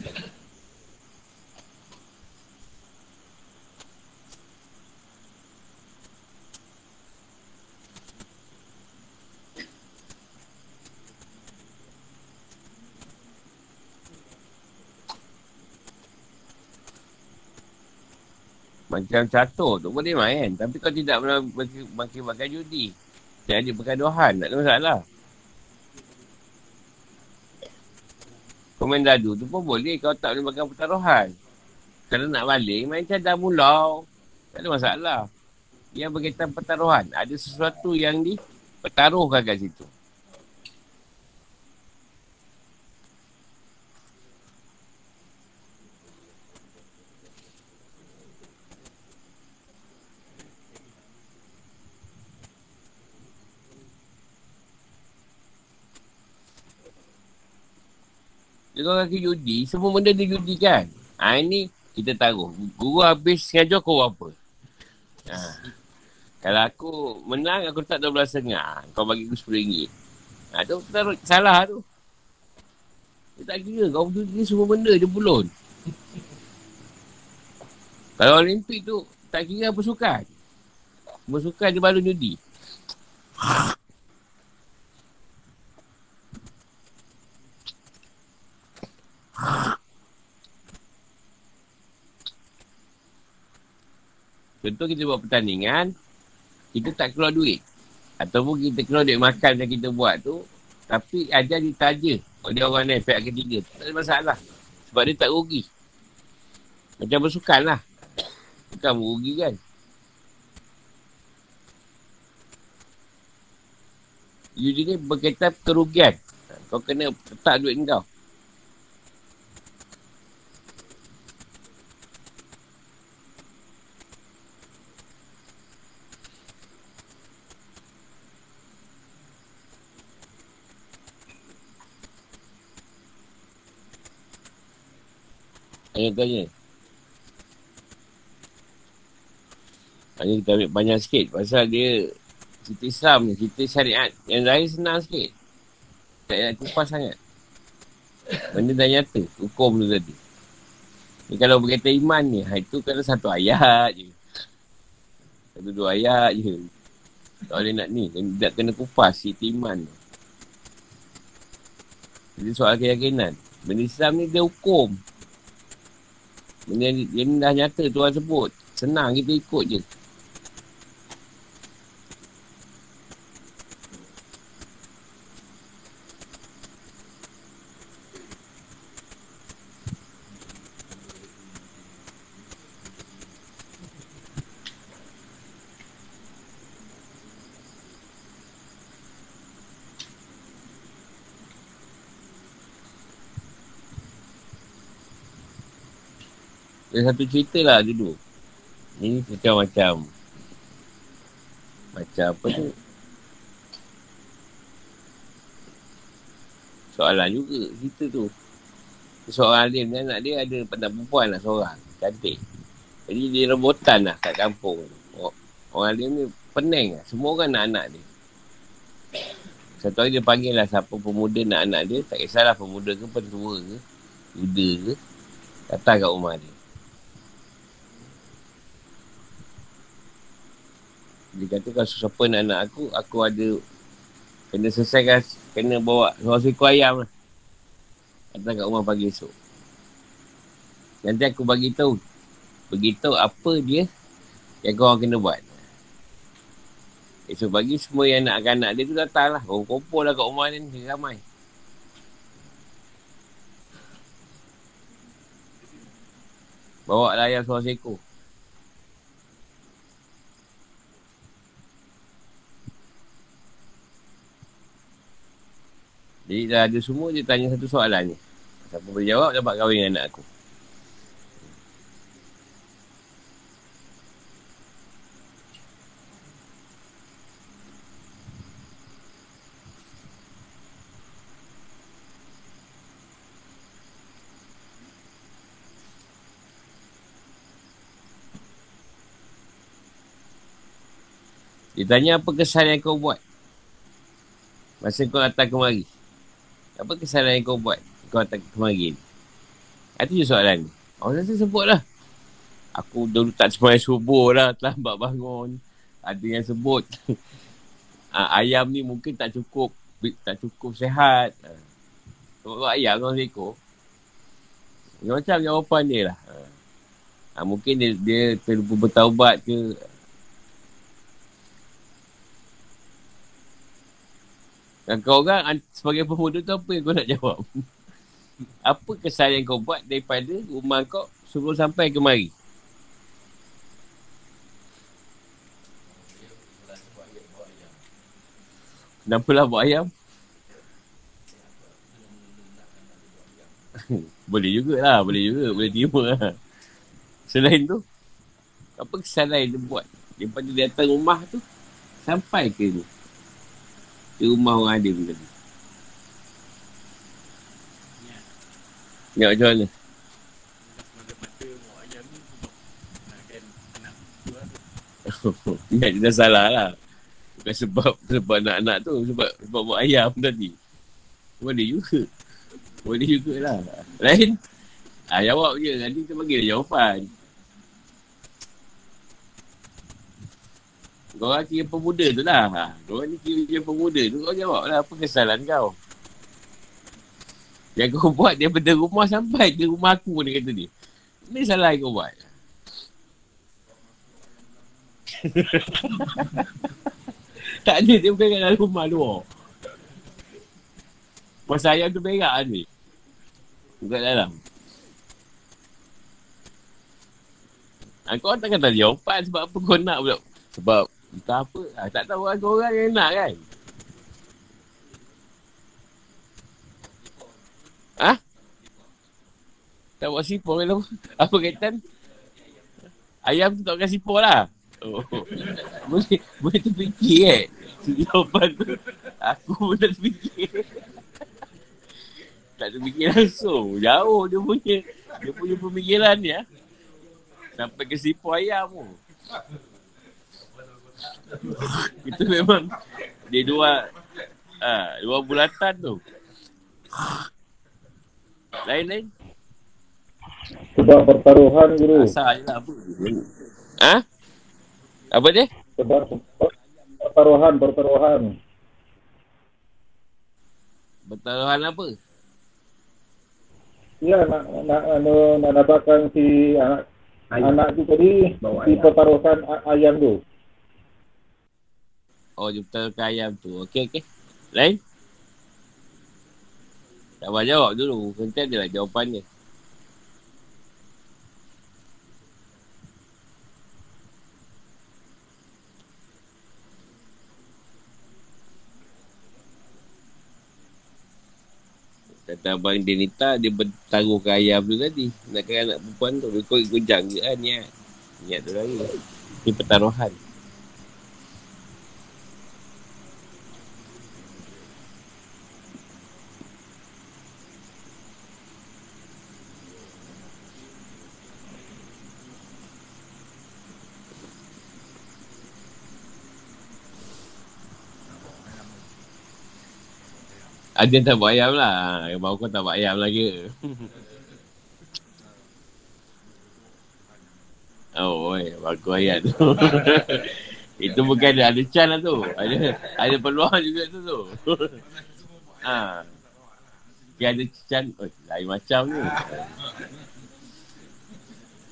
Macam catur tu boleh main. Tapi kau tidak pernah makin pakai judi. Jadi pergaduhan. Tak ada masalah. Kau main dadu tu pun boleh. Kau tak boleh makan pertaruhan. Kalau nak balik, main cadar mulau. Tak ada masalah. Yang berkaitan pertaruhan. Ada sesuatu yang di pertaruhkan kat situ. Dia kaki judi, semua benda dia judi kan. Ha, ini kita taruh. Guru habis sengaja kau apa. Ha. Kalau aku menang, aku tak RM12.5. Kau bagi aku RM10. Ha, tu taruh, salah tu. Dia tak kira. Kau judi semua benda je pulun. Kalau Olimpik tu, tak kira apa sukan. Semua sukan dia baru judi. Contoh kita buat pertandingan, kita tak keluar duit. Ataupun kita keluar duit makan yang kita buat tu, tapi ajar ditaja oleh orang ni, pihak ketiga. Tak ada masalah. Sebab dia tak rugi. Macam bersukan lah. Bukan merugi kan. Usually berkaitan kerugian. Kau kena letak duit kau. Tanya tanya. Hanya kita ambil banyak sikit pasal dia cerita Islam cerita syariat yang lain senang sikit. Tak nak kupas sangat. Benda dah nyata, hukum tu tadi. Ni kalau berkaitan iman ni, ha, itu kalau satu ayat je. Satu dua ayat je. Tak boleh nak ni, tak kena kupas cerita iman tu. Jadi soal keyakinan. Benda Islam ni dia hukum. Benda yang dah nyata Tuhan sebut. Senang kita ikut je. Satu cerita lah dulu. Ini macam macam apa tu? Soalan juga cerita tu. Seorang alim ni anak dia ada pada perempuan lah seorang. Cantik. Jadi dia rebutan lah kat kampung. Orang alim ni pening lah. Semua orang nak anak dia. Satu hari dia panggil lah siapa pemuda nak anak dia. Tak kisahlah pemuda ke pentua ke. Yuda ke. Datang kat rumah dia. Dia kata kalau siapa nak anak aku, aku ada kena selesaikan, kena bawa seorang seekor ayam lah. Datang kat rumah pagi esok. Nanti aku bagi tahu, beritahu apa dia yang kau kena buat. Esok pagi semua yang nak anak dia tu datang lah. Orang kumpul lah kat rumah ni, ramai. Bawa lah ayam seorang seekor. Jadi dah ada semua dia tanya satu soalan ni. Siapa boleh jawab dapat kahwin dengan anak aku. Dia tanya apa kesan yang kau buat Masa kau datang kemari apa kesalahan yang kau buat? Kau tak kemarin. Itu je soalan. Orang rasa sebut lah. Aku dulu tak semua subuh lah. Terlambat bangun. Ada yang sebut. ayam ni mungkin tak cukup. Tak cukup sehat. Sebab ayam kau seekor. Macam jawapan dia lah. Ha, mungkin dia, dia terlupa bertaubat ke Dan kau orang sebagai pemuda tu apa yang kau nak jawab? apa kesan yang kau buat daripada rumah kau sebelum sampai ke mari? Kenapa lah buat ayam? boleh jugalah, boleh juga, boleh terima lah. Selain tu, apa kesan lain dia buat? Daripada dia datang rumah tu, sampai ke ni? Ke rumah orang ada pun tadi. Ya, macam mana? Ya, dia dah salah lah. Bukan sebab sebab nak-nak tu. Sebab, sebab buat ayam tadi. Boleh juga. Boleh jugalah. Lain? Ah, jawab je. Nanti kita bagi jawapan. Kau orang kira pemuda tu lah. Ha. Kau orang ni kira pemuda tu. Kau jawab lah apa kesalahan kau. Yang kau buat daripada rumah sampai ke rumah aku ni kata dia. Ini salah yang kau buat. tak ada. Dia bukan dalam rumah luar. Masa ayam tu berak ni. Bukan dalam. Ha, kau tak kata jawapan sebab apa kau nak pula. Sebab Entah apa. Ah, tak tahu ada orang yang nak kan. Ha? Tak buat sipur kan Apa kaitan? Ayam tu tak bukan sipur lah. Oh. boleh, boleh terfikir eh. Jawapan tu. Aku pun tak terfikir. tak terfikir langsung. Jauh dia punya. Dia punya pemikiran ni ya. Sampai ke sipur ayam tu. Itu memang dia dua ah dua bulatan tu. Lain-lain. Sebab pertaruhan guru. Asal je lah apa. Ha? Apa dia? Sebab pertaruhan, pertaruhan. Pertaruhan apa? Ya, nak nak nak, nak dapatkan si anak Ayam. anak tu tadi Bawa si ayam. pertaruhan a- ayam tu. Oh, dia betul ayam tu. Okey, okey. Lain? Tak payah jawab dulu. Nanti adalah jawapan dia. Kata abang Denita, dia bertaruh ke ayam tu tadi. Nakkan anak perempuan tu. Dia ikut gujang ke kan niat. Niat tu lagi. Ini pertaruhan. Ada yang tak buat ayam lah. Baru kau tak buat ayam lagi. oh, oi, bagus ayat tu. Itu bukan ada, ada can lah tu. Ada ada peluang juga tu tu. ha. Dia ada can. Oh, lain macam ni.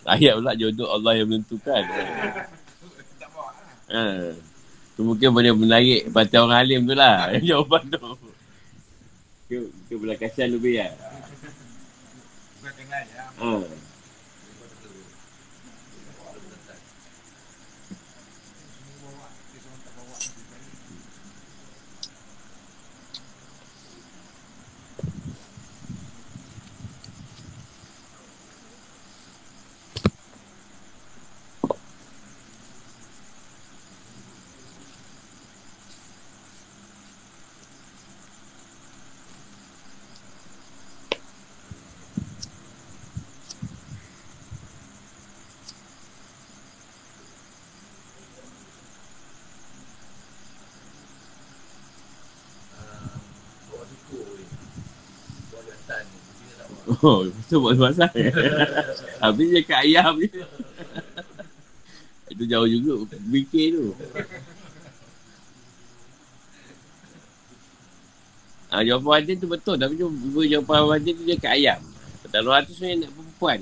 Ayat pula jodoh Allah yang menentukan. Ha. Tu mungkin boleh menarik perhatian orang alim tu lah. Jawapan tu. Itu, belah kasihan lebih lah. Ha. Oh, tu buat masak. Habis dia kat ayam je. Itu jauh juga. Fikir tu. Ha, jawapan Adin tu betul. Tapi tu, jawapan Adin tu dia kat ayam. Pertaruhan tu sebenarnya nak perempuan.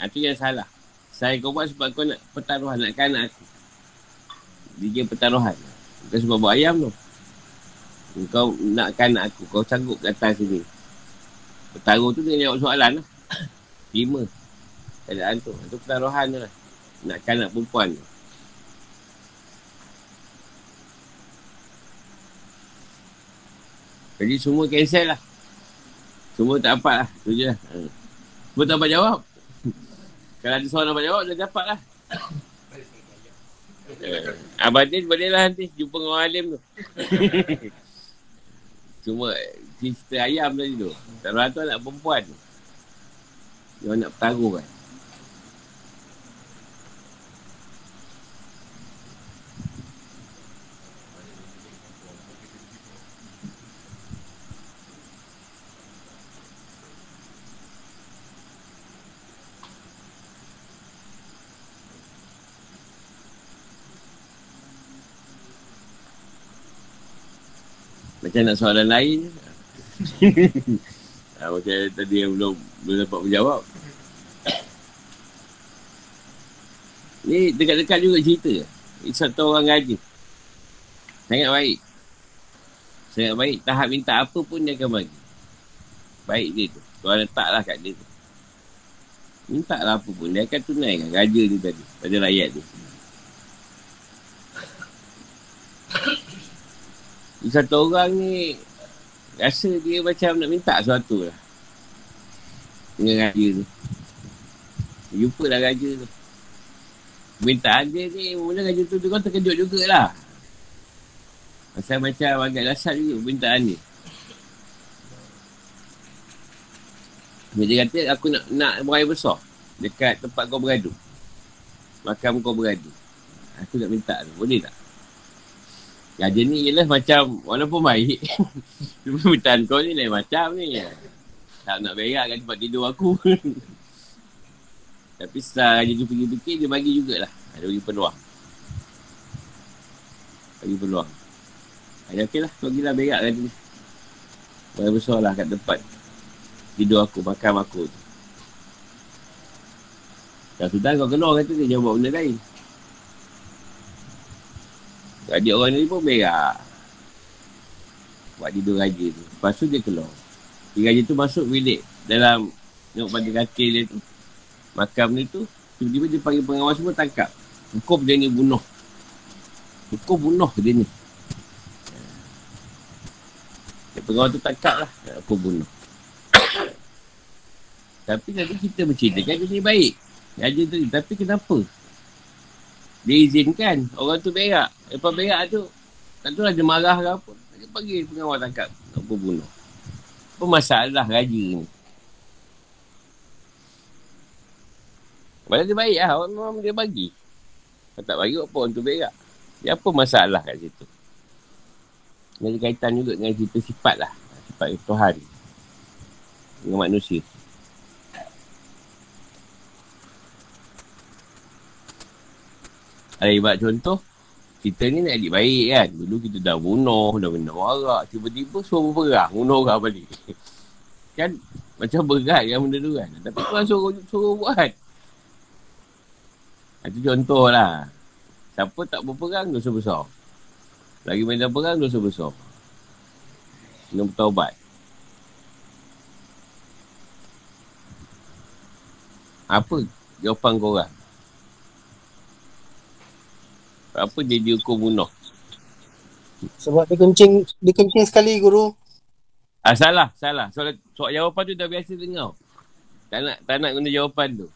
Ha, tu yang salah. Saya kau buat sebab kau nak pertaruhan. Nakkan anak aku. Dia pertaruhan. Bukan sebab buat ayam tu. Kau nakkan anak aku. Kau sanggup datang sini. Bertaruh tu dia jawab soalan lah. Lima. Keadaan tu. Itu pertaruhan tu lah. Nakkan anak perempuan tu. Jadi semua cancel lah. Semua tak dapat lah. Tu je lah. Ha. Semua tak dapat jawab. Kalau ada soalan dapat jawab, dah dapat lah. Eh, Abang Din boleh lah nanti jumpa dengan orang alim tu. Cuma cerita ayam tadi tu. Taruhan tu anak perempuan tu. Dia nak bertaruh kan. Macam nak soalan lain ha, macam tadi yang belum belum dapat menjawab. Ni dekat-dekat juga cerita. Ini satu orang gaji. Sangat baik. Sangat baik. Tahap minta apa pun dia akan bagi. Baik dia tu. Tuan letaklah kat dia tu. Minta lah apa pun. Dia akan tunaikan gaja dia tadi. Pada rakyat dia. Satu orang ni rasa dia macam nak minta sesuatu lah. Dengan raja tu. Jumpa lah raja tu. Permintaan dia ni, mula raja tu, kan terkejut jugalah. Pasal macam agak dasar juga permintaan dia. Dia kata, aku nak nak beraya besar dekat tempat kau beradu. Makam kau beradu. Aku nak minta tu. Boleh tak? Raja ni ialah macam, walaupun baik, cuma permintaan kau ni lain macam ni. Tak nak berak kat tempat tidur aku. Tapi setelah raja tu fikir-fikir, dia bagi jugalah. Dia bagi peluang. Bagi peluang. Raja okey lah, kau pergilah berak kat sini. Bayar besar lah kat tempat tidur aku, makam aku tu. Dah sudah kau keluar kata dia jawab benda lain. Adik orang ni pun berak. Buat tidur raja tu. Lepas tu dia keluar. Dia raja tu masuk bilik dalam tengok pada katil dia tu. Makam ni tu. Tiba-tiba dia panggil pengawas semua tangkap. Hukum dia ni bunuh. Hukum bunuh dia ni. Dia pengawal tu tangkap lah. Hukum bunuh. Tapi nanti kita berceritakan dia ni baik. Raja tu Tapi kenapa? Dia izinkan orang tu berak. Lepas berak tu, tak tahu lah dia marah ke apa. Dia panggil pengawal tangkap. Apa bunuh. Apa masalah raja ni? Padahal dia baik lah. Orang memang dia bagi. Kalau tak bagi, apa orang tu berak? Dia apa masalah kat situ? Ini ada kaitan juga dengan cerita sifat lah. Sifat Tuhan. Dengan manusia. Ada ibarat contoh, kita ni nak adik baik kan. Dulu kita dah bunuh, dah benda warak. Tiba-tiba suruh berperang, bunuh orang balik. kan macam berat kan benda tu kan. Tapi tuan suruh, suruh buat. Itu contoh lah. Siapa tak berperang, dosa besar. Lagi main dalam perang, dosa besar. Kena bertaubat. Apa jawapan korang? Apa dia dihukum bunuh? Sebab dia kencing, dia kencing sekali guru. Ah salah, salah. Soal, soal jawapan tu dah biasa dengar. Tak nak, tak nak guna jawapan tu.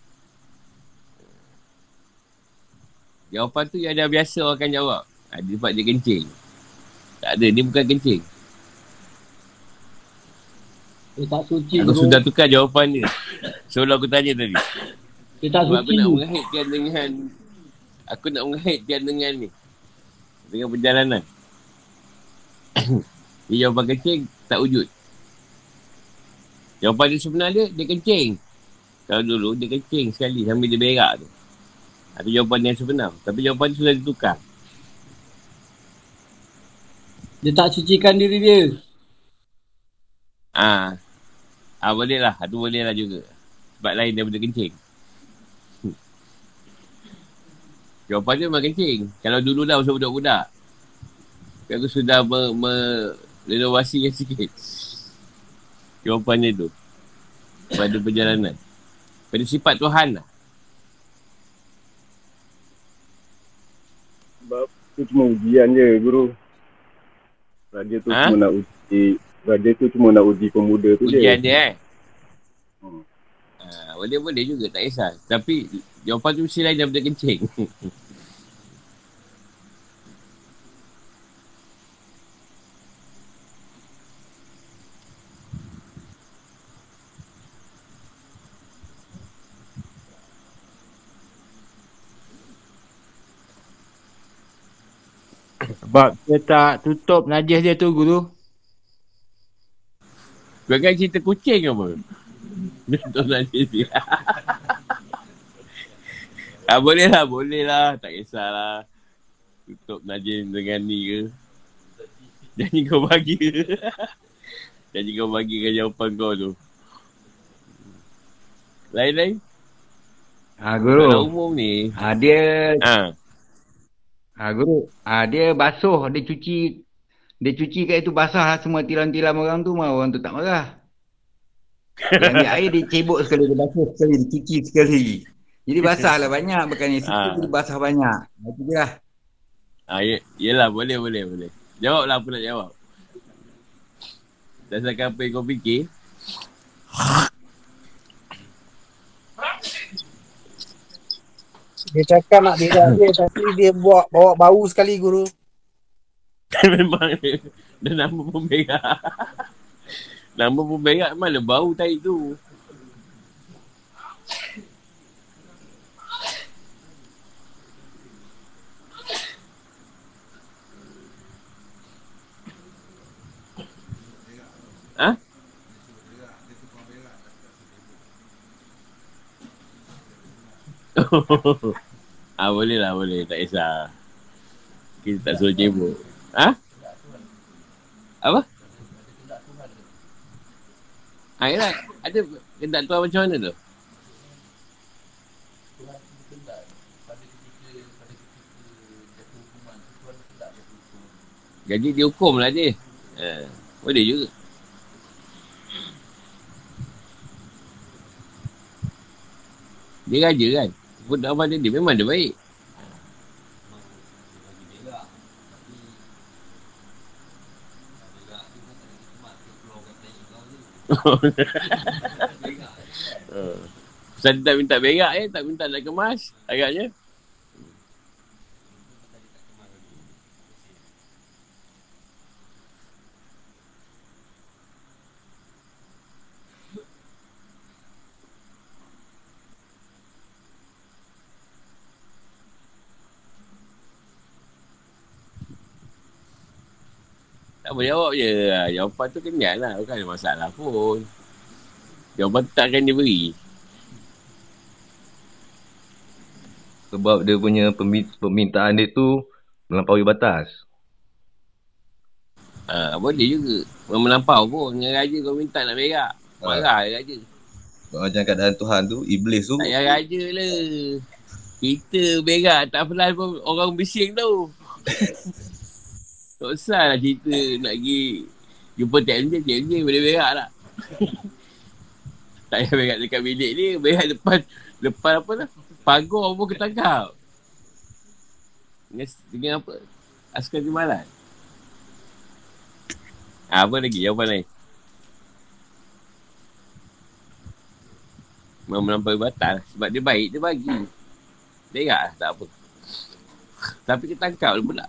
Jawapan tu yang dah biasa orang akan jawab. Ha, dia sebab dia kencing. Tak ada, dia bukan kencing. Dia tak suci Aku sudah tukar jawapan dia. Sebelum aku tanya tadi. Dia tak Sebab aku suci. nak mengaitkan dengan Aku nak mengaitkan dengan ni. Dengan perjalanan. Dia jawapan kencing Tak wujud. Jawapan dia sebenarnya Dia kencing. Kalau dulu dia kencing sekali Sambil dia berak tu. Itu jawapan yang sebenar. Tapi jawapan dia sudah ditukar. Dia tak sucikan diri dia. Ah, ah boleh lah. Itu boleh lah juga. Sebab lain daripada kencing Hmm. Jawapan dia memang kencing Kalau dulu dah masa budak-budak Tapi aku sudah me, me sikit Jawapannya tu Pada perjalanan Pada sifat Tuhan lah Sebab tu cuma ujian je guru. Raja tu Ha? cuma nak uji Raja tu cuma nak uji pemuda tu Ujian je. dia eh. Ah, Boleh-boleh juga tak kisah Tapi jawapan tu mesti lain daripada kencing Sebab dia tak tutup najis dia tu guru. Kau kan cerita kucing apa? Contoh nanti dia. ah, boleh lah, boleh lah. Tak kisahlah. Tutup najis dengan ni ke. Janji kau bagi. Janji kau bagikan jawapan kau tu. Lain-lain? Ha guru. umum ni. Ha dia Ha. ha guru. Ha dia basuh, dia cuci dia cuci kat itu basah lah semua tilam-tilam orang tu mah orang tu tak marah. Dia ambil air dia cebok sekali dia basuh sekali dia cuci sekali. Jadi basah lah banyak bukannya situ Ah. dia basah banyak. Itu je lah. Ha, ye, yelah, boleh, boleh, boleh. Jawab lah apa nak jawab. Dasarkan apa yang kau fikir. Dia cakap nak berak dia tapi dia bawa, bawa bau sekali guru. Memang dia nama pun berak. Nama pun berak mana bau tahi tu. Ha? ah boleh lah boleh tak kisah. Kita tak suruh cebok. Ha? Apa? Ah, Airat, ada kendak tuan macam mana tu? Jadi dia hukum lah dia. Ha. Boleh juga. Dia raja kan? Sebut nama dia, dia memang dia baik. Uh. Pasal dia tak minta berak eh, tak minta nak kemas agaknya. Boleh jawab je. Jawapan tu kenyal lah. Bukan ada masalah pun. Jawapan tu tak akan dia beri. Sebab dia punya permi- permintaan dia tu melampaui batas. Ha, boleh juga. Melampau pun. Dengan raja kau minta nak berak. Marah ha. raja. Macam keadaan Tuhan tu, iblis tu Tak payah raja lah. Kita berak tak pelan pun orang bising tau. tak usah lah cerita nak pergi jumpa TMJ, TMJ boleh berak tak? tak payah berak dekat bilik ni, berak depan depan apa lah? Pagar pun ketangkap. Dengan, dengan apa? Askar Jumalan. Ha, apa lagi? Jawapan lain. Memang melampaui batal. Sebab dia baik, dia bagi. Berak lah, tak apa. Tapi kita tangkap pula.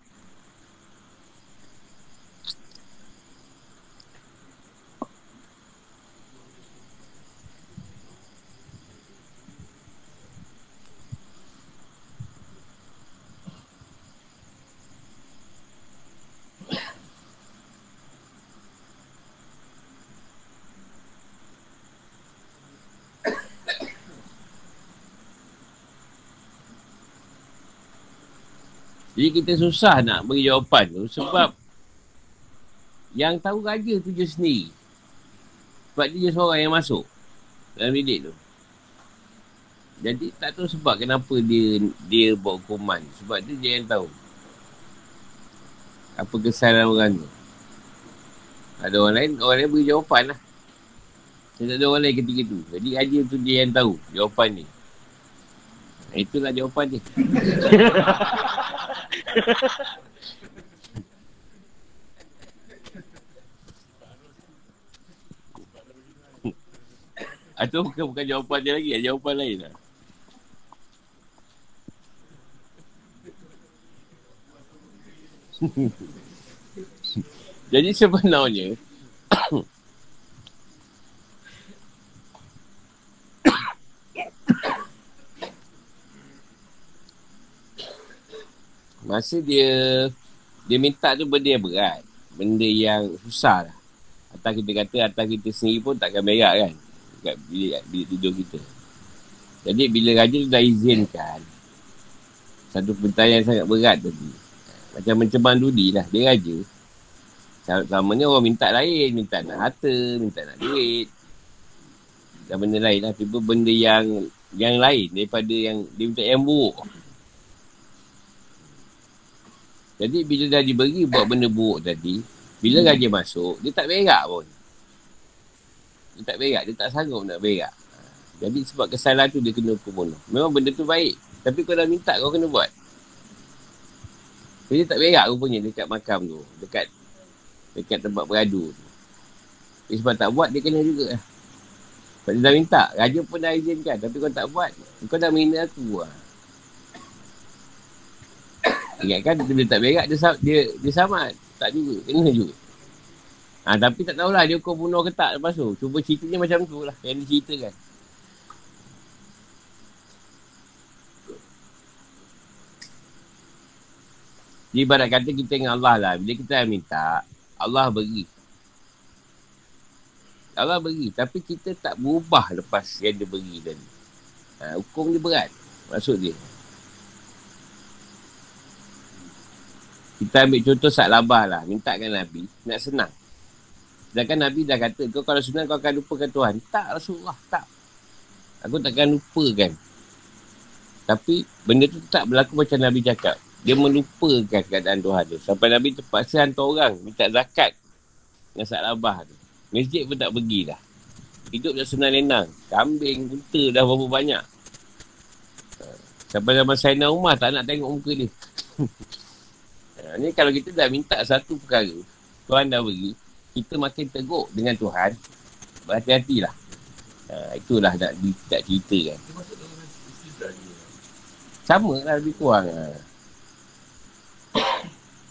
Jadi kita susah nak beri jawapan tu sebab yang tahu raja tu je sendiri. Sebab dia je seorang yang masuk dalam bilik tu. Jadi tak tahu sebab kenapa dia dia buat hukuman. Sebab dia je yang tahu. Apa kesalahan orang tu. Ada orang lain, orang lain beri jawapan lah. Dia tak ada orang lain ketika tu. Jadi raja tu dia yang tahu jawapan ni. Itulah jawapan dia. Atau bukan, bukan jawapan dia lagi, jawapan lain lah. Jadi sebenarnya Masa dia dia minta tu benda yang berat. Benda yang susah lah. Atau kita kata atas kita sendiri pun takkan berak kan. Dekat bilik, bilik tidur kita. Jadi bila raja tu dah izinkan satu perintah yang sangat berat tadi. Macam mencemang dudi lah. Dia raja. Selamanya orang minta lain. Minta nak harta, minta nak duit. Dan benda lain lah. Tiba benda yang yang lain daripada yang dia minta yang buruk. Jadi bila dah diberi buat benda buruk tadi, bila raja masuk, dia tak berak pun. Dia tak berak, dia tak sanggup nak berak. Jadi sebab kesalahan tu dia kena hukum bunuh. Memang benda tu baik. Tapi kau dah minta kau kena buat. Jadi tak berak rupanya dekat makam tu. Dekat dekat tempat beradu tu. Jadi sebab tak buat, dia kena juga. Sebab dia dah minta. Raja pun dah izinkan. Tapi kau tak buat, kau dah menghina aku lah. Ingatkan dia tak berak dia dia dia selamat. Tak juga. Kena juga. Ha, tapi tak tahulah dia hukum bunuh ke tak lepas tu. Cuba ceritanya macam tu lah. Yang dia ceritakan. Jadi ibarat kata kita dengan Allah lah. Bila kita minta, Allah beri. Allah beri. Tapi kita tak berubah lepas yang dia beri tadi. Ha, hukum dia berat. Maksud dia. Kita ambil contoh saat labah lah. Mintakan Nabi. Nak senang. Sedangkan Nabi dah kata, kau kalau senang kau akan lupakan Tuhan. Tak Rasulullah, tak. Aku takkan lupakan. Tapi benda tu tak berlaku macam Nabi cakap. Dia melupakan keadaan Tuhan tu. Sampai Nabi terpaksa hantar orang minta zakat dengan Sa'labah tu. Masjid pun tak pergi dah. Hidup dah senang lenang. Kambing, unta dah berapa banyak. Sampai zaman Sayyidina Umar tak nak tengok muka dia. ha, ni kalau kita dah minta satu perkara, Tuhan dah beri, kita makin teguk dengan Tuhan, berhati-hatilah. Ha, itulah nak, di, nak cerita kan. Sama lah lebih kurang. Ha.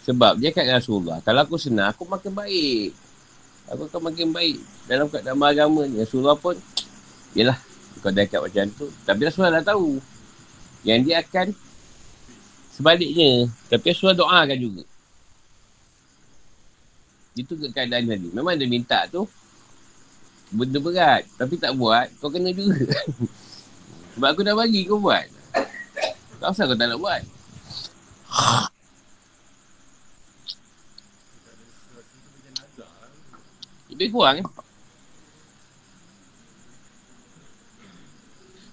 Sebab dia kata Rasulullah, kalau aku senang, aku makin baik. Aku akan makin baik dalam keadaan agama ni. Rasulullah pun, yelah, kau dah kat macam tu. Tapi Rasulullah dah tahu. Yang dia akan sebaliknya. Tapi Rasulullah doakan juga. Itu ke keadaan tadi. Memang dia minta tu, benda berat. Tapi tak buat, kau kena juga. Sebab aku dah bagi kau buat. Kau asal kau tak nak buat? Lebih kurang eh.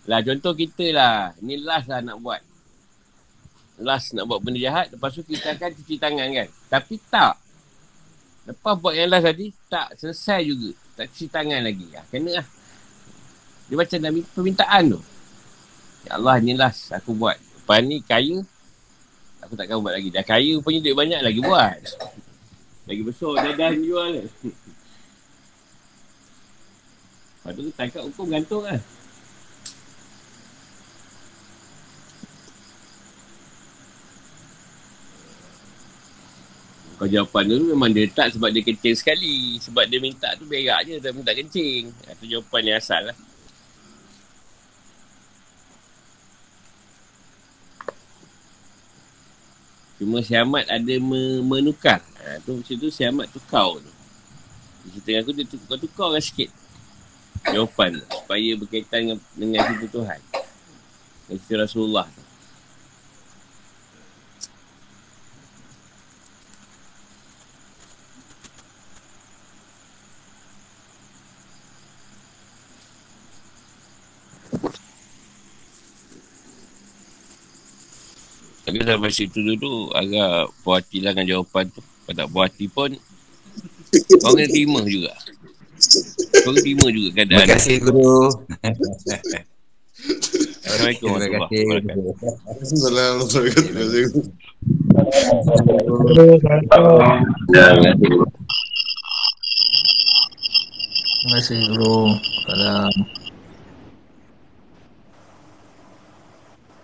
Lah contoh kita lah. Ni last lah nak buat. Last nak buat benda jahat. Lepas tu kita akan cuci tangan kan. Tapi tak. Lepas buat yang last tadi. Tak selesai juga. Tak cuci tangan lagi. Ha, kena lah. Dia macam dah minta permintaan tu. Ya Allah ni last aku buat. Lepas ni kaya. Aku takkan buat lagi. Dah kaya punya duit banyak lagi buat. Lagi besar dadah ni jual. Lepas tu tangkap hukum gantung lah. Kau jawapan tu memang dia letak sebab dia kencing sekali. Sebab dia minta tu berak je tak minta kencing. Itu jawapan yang asal lah. Cuma siamat ada me- menukar. Ha, tu macam tu siamat tukar tu. Di cerita dengan aku dia tukar-tukarkan sikit. Jawapan. Supaya berkaitan dengan, dengan cerita Tuhan. Dengan cerita Rasulullah tu. Tapi sampai situ dulu agak puas hati lah dengan jawapan tu. Kalau tak puas hati pun kau kena terima juga. Kau kena terima juga keadaan. Terima kasih guru. Assalamualaikum Terima warahmatullahi kasih. wabarakatuh. Assalamualaikum. Terima kasih guru. Salam.